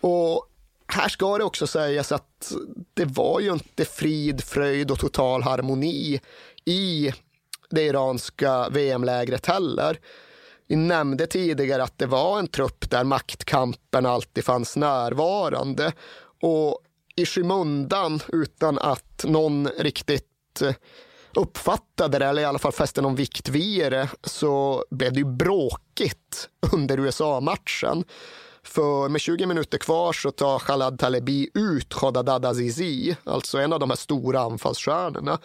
Och här ska det också sägas att det var ju inte frid, fröjd och total harmoni i det iranska VM-lägret heller. Vi nämnde tidigare att det var en trupp där maktkampen alltid fanns närvarande. Och i skymundan, utan att någon riktigt eh, uppfattade det, eller i alla fall fäste någon vikt vid det, så blev det ju bråkigt under USA-matchen. För med 20 minuter kvar så tar Khalad Talebi ut Khodadad Azizi, alltså en av de här stora anfallsstjärnorna.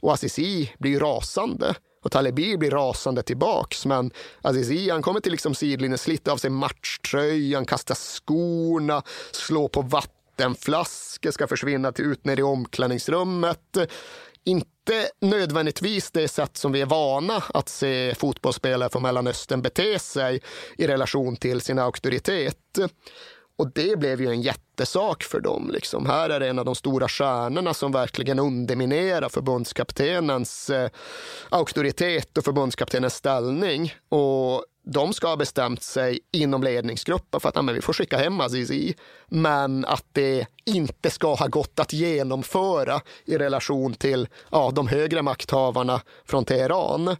Och Azizi blir rasande. Och Talebi blir rasande tillbaks. Men Azizi han kommer till liksom sidlinjen, sliter av sig matchtröjan, kastar skorna, slår på vattenflaskor, ska försvinna till ut ner i omklädningsrummet. Inte nödvändigtvis det sätt som vi är vana att se fotbollsspelare från Mellanöstern bete sig i relation till sin auktoritet. Och det blev ju en jättesak för dem. Liksom. Här är det en av de stora stjärnorna som verkligen underminerar förbundskaptenens eh, auktoritet och förbundskaptenens ställning. Och de ska ha bestämt sig inom ledningsgruppen för att ja, men vi får skicka hem Azizi. Men att det inte ska ha gått att genomföra i relation till ja, de högre makthavarna från Teheran.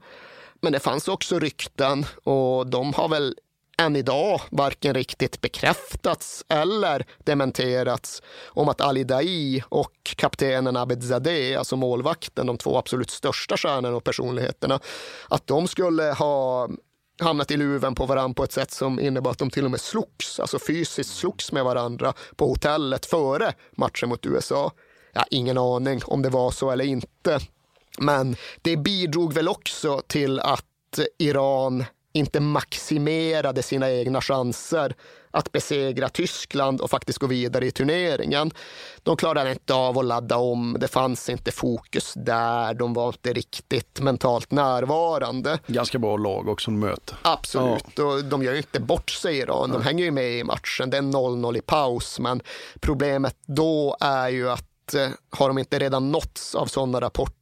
Men det fanns också rykten och de har väl än idag varken riktigt bekräftats eller dementerats om att Ali Dai och kaptenen Abedzadeh, alltså målvakten, de två absolut största stjärnorna och personligheterna, att de skulle ha hamnat i luven på varandra på ett sätt som innebar att de till och med slogs, alltså fysiskt slogs med varandra på hotellet före matchen mot USA. Jag har ingen aning om det var så eller inte. Men det bidrog väl också till att Iran inte maximerade sina egna chanser att besegra Tyskland och faktiskt gå vidare i turneringen. De klarade inte av att ladda om, det fanns inte fokus där, de var inte riktigt mentalt närvarande. Ganska bra lag också de möter. Absolut, och de gör ju inte bort sig Iran, de Nej. hänger ju med i matchen. Det är 0-0 i paus, men problemet då är ju att eh, har de inte redan nåtts av sådana rapporter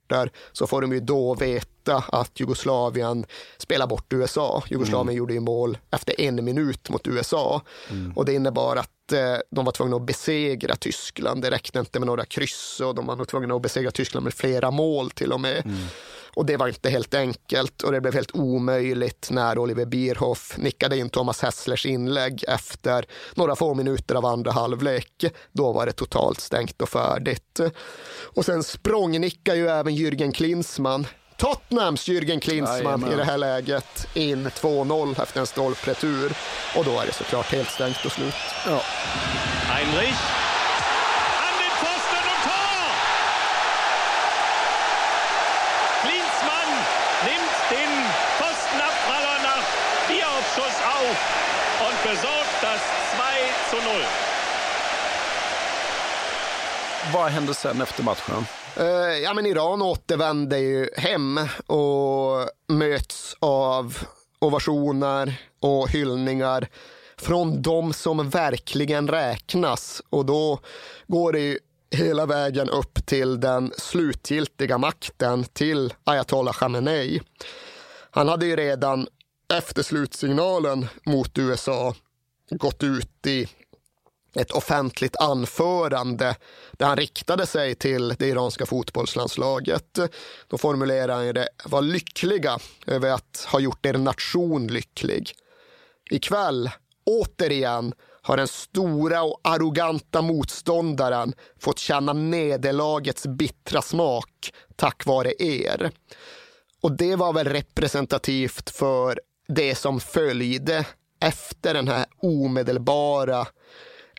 så får de ju då veta att Jugoslavien spelar bort USA. Jugoslavien gjorde ju mål efter en minut mot USA och det innebar att eh, de var tvungna att besegra Tyskland. Det räckte inte med några kryss och de var tvungna att besegra Tyskland med flera mål till och med. Och det var inte helt enkelt och det blev helt omöjligt när Oliver Bierhoff nickade in Thomas Hässlers inlägg efter några få minuter av andra halvlek. Då var det totalt stängt och färdigt. Och sen språngnickar ju även Jürgen Klinsmann Tottenhams Jürgen Klinsmann Jajamän. i det här läget in 2-0 efter en stolpretur. Och då är det såklart helt stängt och slut. Ja. Heinrich. Vad hände sen efter matchen? Eh, ja, men Iran återvänder ju hem och möts av ovationer och hyllningar från de som verkligen räknas. Och då går det ju hela vägen upp till den slutgiltiga makten, till ayatollah Khamenei. Han hade ju redan efter slutsignalen mot USA gått ut i ett offentligt anförande där han riktade sig till det iranska fotbollslandslaget. Då formulerade han det, var lyckliga över att ha gjort er nation lycklig. Ikväll, återigen, har den stora och arroganta motståndaren fått känna nederlagets bittra smak tack vare er. Och det var väl representativt för det som följde efter den här omedelbara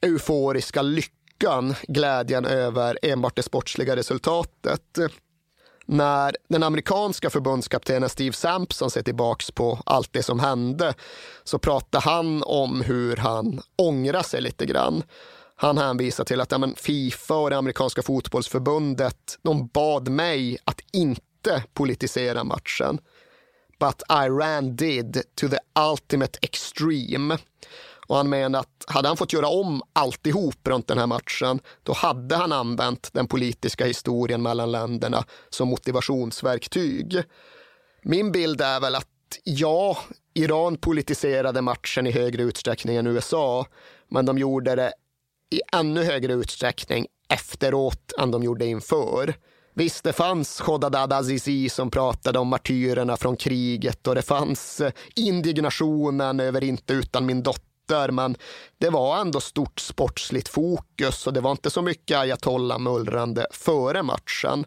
euforiska lyckan, glädjen över enbart det sportsliga resultatet. När den amerikanska förbundskaptenen Steve Sampson ser tillbaks på allt det som hände så pratar han om hur han ångrar sig lite grann. Han hänvisar till att ja, men Fifa och det amerikanska fotbollsförbundet de bad mig att inte politisera matchen. But Iran did to the ultimate extreme. Och han menar att hade han fått göra om alltihop runt den här matchen, då hade han använt den politiska historien mellan länderna som motivationsverktyg. Min bild är väl att ja, Iran politiserade matchen i högre utsträckning än USA, men de gjorde det i ännu högre utsträckning efteråt än de gjorde inför. Visst, det fanns Khodadad Azizi som pratade om martyrerna från kriget och det fanns eh, indignationen över inte utan min dotter, men det var ändå stort sportsligt fokus och det var inte så mycket ayatollah mullrande före matchen.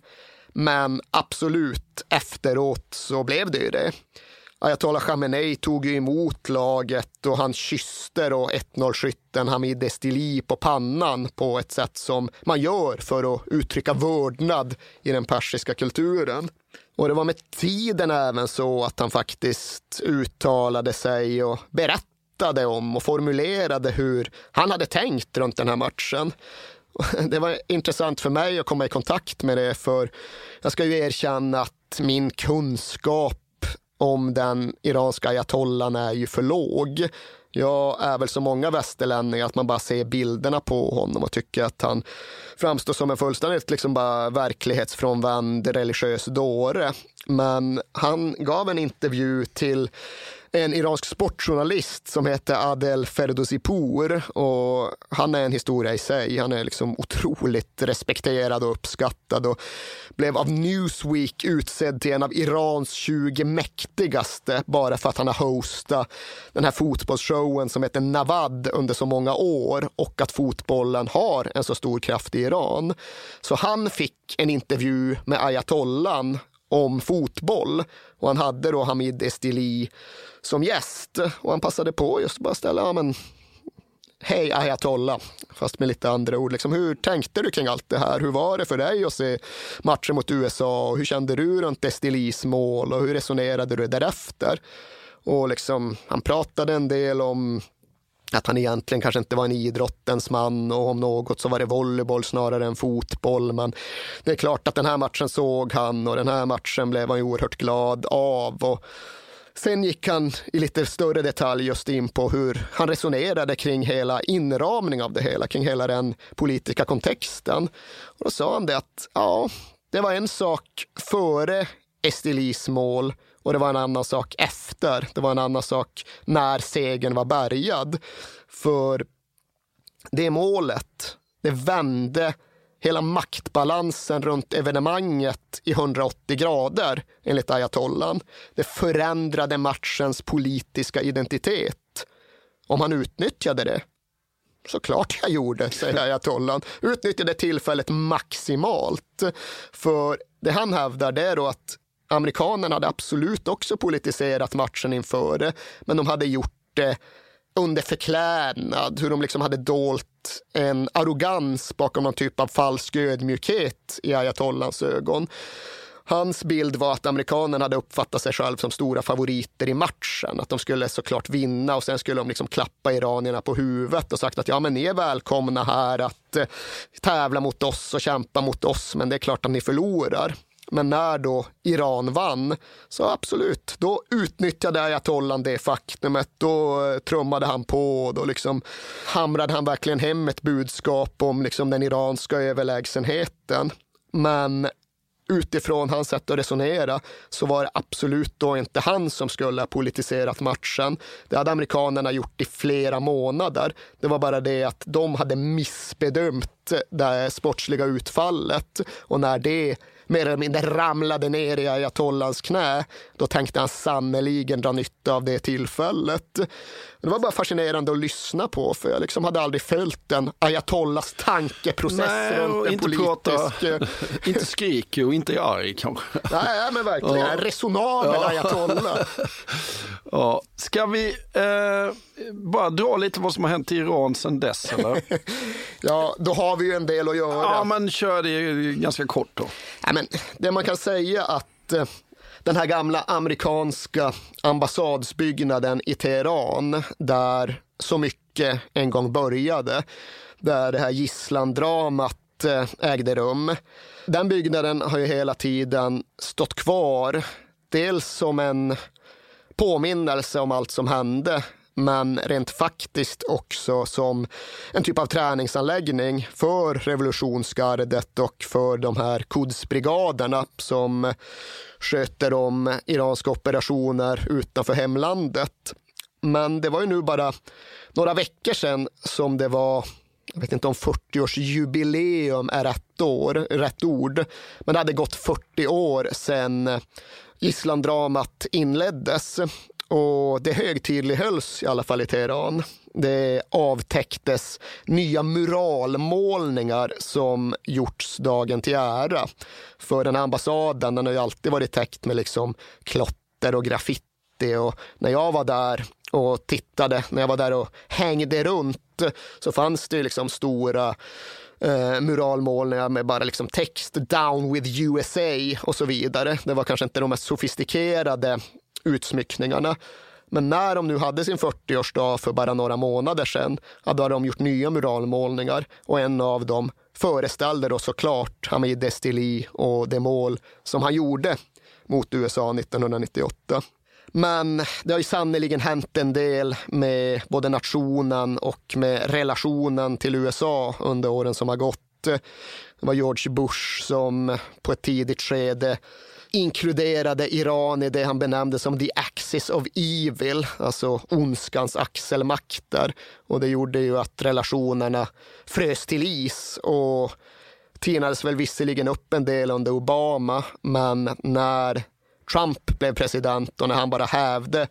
Men absolut, efteråt så blev det ju det. Ayatollah Khamenei tog ju emot laget och han kysste då 1-0-skytten Hamid Estili på pannan på ett sätt som man gör för att uttrycka vördnad i den persiska kulturen. Och det var med tiden även så att han faktiskt uttalade sig och berättade om och formulerade hur han hade tänkt runt den här matchen. Det var intressant för mig att komma i kontakt med det för jag ska ju erkänna att min kunskap om den iranska ayatollan är ju för låg. Jag är väl så många västerlänningar att man bara ser bilderna på honom och tycker att han framstår som en fullständigt liksom bara verklighetsfrånvänd religiös dåre. Men han gav en intervju till en iransk sportjournalist som heter Adel Ferdowsipour och han är en historia i sig. Han är liksom otroligt respekterad och uppskattad och blev av Newsweek utsedd till en av Irans 20 mäktigaste bara för att han har hostat den här fotbollsshowen som heter Navad under så många år och att fotbollen har en så stor kraft i Iran. Så han fick en intervju med ayatollan om fotboll och han hade då Hamid Estili som gäst och han passade på just att bara ställa, ja men Hej ayatollah, fast med lite andra ord. Liksom, hur tänkte du kring allt det här? Hur var det för dig att se matchen mot USA? Och hur kände du runt Estilis mål och hur resonerade du därefter? Och liksom, han pratade en del om att han egentligen kanske inte var en idrottens man och om något så var det volleyboll snarare än fotboll. Men det är klart att den här matchen såg han och den här matchen blev han ju oerhört glad av. Och Sen gick han i lite större detalj just in på hur han resonerade kring hela inramning av det hela, kring hela den politiska kontexten. Och då sa han det att ja, det var en sak före Estilis mål och det var en annan sak efter. Det var en annan sak när segern var bärgad. För det målet, det vände hela maktbalansen runt evenemanget i 180 grader, enligt ayatollan. Det förändrade matchens politiska identitet. Om han utnyttjade det? Såklart jag gjorde, säger ayatollan. Utnyttjade tillfället maximalt. För det han hävdar det är då att amerikanerna hade absolut också politiserat matchen inför det, men de hade gjort det under förklädnad, hur de liksom hade dolt en arrogans bakom någon typ av falsk ödmjukhet i ayatollans ögon. Hans bild var att amerikanerna hade uppfattat sig själv som stora favoriter i matchen. Att de skulle såklart vinna och sen skulle de liksom klappa iranierna på huvudet och sagt att ja, men ni är välkomna här att eh, tävla mot oss och kämpa mot oss, men det är klart att ni förlorar. Men när då Iran vann, så absolut, då utnyttjade ayatollan det faktumet. Då eh, trummade han på, och då liksom hamrade han verkligen hem ett budskap om liksom den iranska överlägsenheten. Men utifrån hans sätt att resonera så var det absolut då inte han som skulle ha politiserat matchen. Det hade amerikanerna gjort i flera månader. Det var bara det att de hade missbedömt eh, det sportsliga utfallet och när det mer eller mindre ramlade ner i ayatollans knä, då tänkte han sannoliken dra nytta av det tillfället. Det var bara fascinerande att lyssna på, för jag liksom hade aldrig följt en ayatollas tankeprocess Nej, runt en inte politisk... prata, inte skrik och inte arg kanske. Nej, men verkligen. Ja. En resonabel Ja. ayatollah. Ja. Ska vi eh, bara dra lite vad som har hänt i Iran sedan dess? Eller? ja, då har vi ju en del att göra. Ja, men kör det ganska kort då. Ja, men det man kan säga att eh, den här gamla amerikanska ambassadsbyggnaden i Teheran, där så mycket en gång började, där det här gisslandramat eh, ägde rum. Den byggnaden har ju hela tiden stått kvar. Dels som en påminnelse om allt som hände men rent faktiskt också som en typ av träningsanläggning för revolutionsgardet och för de här Quds-brigaderna som sköter om iranska operationer utanför hemlandet. Men det var ju nu bara några veckor sedan som det var jag vet inte om 40-årsjubileum är rätt, år, rätt ord, men det hade gått 40 år sedan gisslandramat inleddes. Och det högtidlighölls i alla fall i Teheran. Det avtäcktes nya muralmålningar som gjorts dagen till ära. För den här ambassaden den har ju alltid varit täckt med liksom klotter och graffiti. Och när jag var där och tittade, när jag var där och hängde runt så fanns det ju liksom stora eh, muralmålningar med bara liksom text “Down with USA” och så vidare. Det var kanske inte de mest sofistikerade utsmyckningarna. Men när de nu hade sin 40-årsdag för bara några månader sedan, ja, då hade de gjort nya muralmålningar och en av dem föreställde då såklart Hamid Destili och det mål som han gjorde mot USA 1998. Men det har ju sannerligen hänt en del med både nationen och med relationen till USA under åren som har gått. Det var George Bush som på ett tidigt skede inkluderade Iran i det han benämnde som the axis of evil, alltså ondskans axelmakter. Och det gjorde ju att relationerna frös till is och tinades väl visserligen upp en del under Obama, men när Trump blev president och när han bara hävde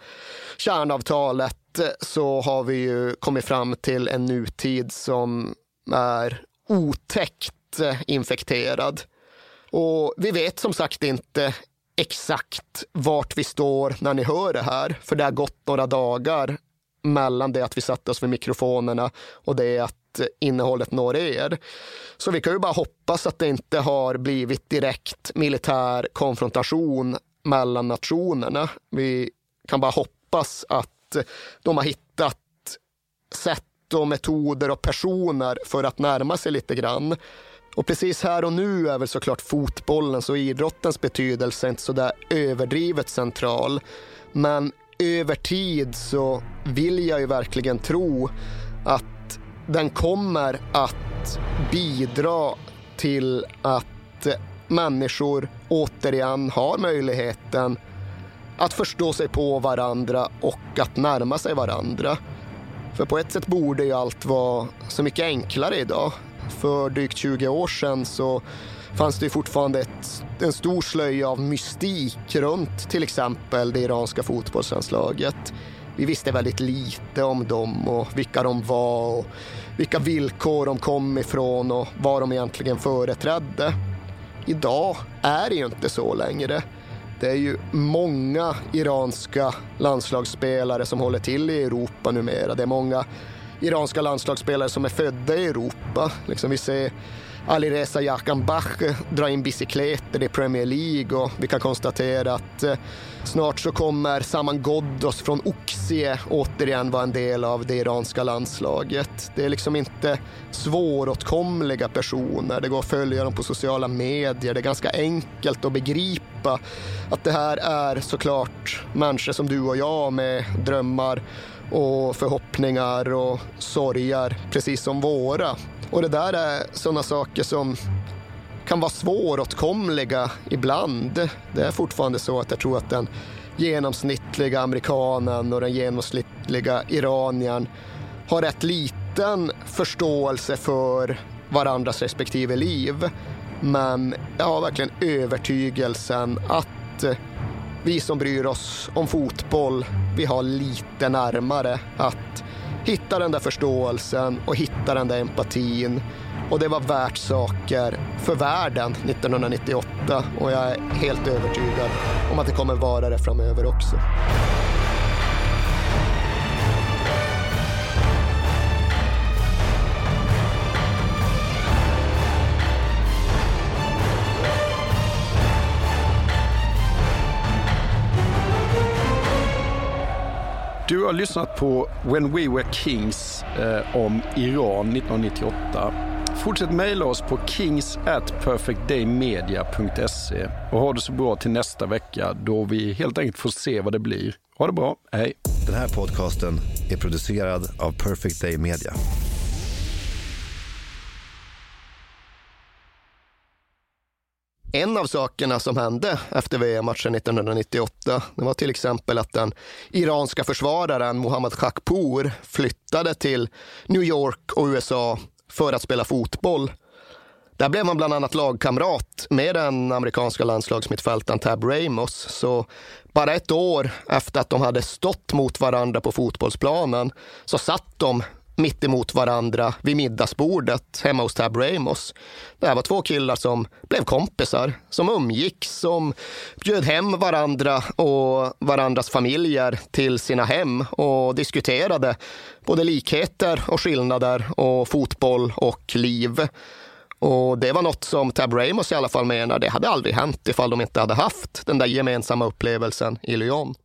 kärnavtalet så har vi ju kommit fram till en nutid som är otäckt infekterad. Och vi vet som sagt inte exakt vart vi står när ni hör det här, för det har gått några dagar mellan det att vi satte oss vid mikrofonerna och det att innehållet når er. Så vi kan ju bara hoppas att det inte har blivit direkt militär konfrontation mellan nationerna. Vi kan bara hoppas att de har hittat sätt och metoder och personer för att närma sig lite grann. Och precis här och nu är väl såklart fotbollens och idrottens betydelse inte sådär överdrivet central. Men över tid så vill jag ju verkligen tro att den kommer att bidra till att människor återigen har möjligheten att förstå sig på varandra och att närma sig varandra. För på ett sätt borde ju allt vara så mycket enklare idag. För drygt 20 år sedan så fanns det fortfarande ett, en stor slöja av mystik runt till exempel det iranska fotbollslandslaget. Vi visste väldigt lite om dem och vilka de var och vilka villkor de kom ifrån och vad de egentligen företrädde. Idag är det ju inte så längre. Det är ju många iranska landslagsspelare som håller till i Europa numera. Det är många iranska landslagsspelare som är födda i Europa. Liksom vi ser Alireza Jakanbach eh, dra in bicykleter i Premier League och vi kan konstatera att eh, snart så kommer Saman Ghoddos från Oxie återigen vara en del av det iranska landslaget. Det är liksom inte svåråtkomliga personer, det går att följa dem på sociala medier, det är ganska enkelt att begripa att det här är såklart människor som du och jag med drömmar och förhoppningar och sorger precis som våra. Och det där är sådana saker som kan vara svåråtkomliga ibland. Det är fortfarande så att jag tror att den genomsnittliga amerikanen och den genomsnittliga iraniern har rätt liten förståelse för varandras respektive liv. Men jag har verkligen övertygelsen att vi som bryr oss om fotboll, vi har lite närmare att hitta den där förståelsen och hitta den där empatin. Och det var värt saker för världen 1998 och jag är helt övertygad om att det kommer vara det framöver också. Du har lyssnat på When We Were Kings eh, om Iran 1998. Fortsätt mejla oss på kings at perfectdaymedia.se och ha det så bra till nästa vecka då vi helt enkelt får se vad det blir. Ha det bra, hej! Den här podcasten är producerad av Perfect Day Media. En av sakerna som hände efter VM-matchen 1998 det var till exempel att den iranska försvararen Mohammad Khakpour flyttade till New York och USA för att spela fotboll. Där blev han bland annat lagkamrat med den amerikanska landslagsmittfältaren Tab Ramos. Så bara ett år efter att de hade stått mot varandra på fotbollsplanen så satt de mitt emot varandra vid middagsbordet hemma hos Tab Ramos. Det här var två killar som blev kompisar, som umgicks, som bjöd hem varandra och varandras familjer till sina hem och diskuterade både likheter och skillnader och fotboll och liv. Och det var något som Tab Ramos i alla fall menar, det hade aldrig hänt ifall de inte hade haft den där gemensamma upplevelsen i Lyon.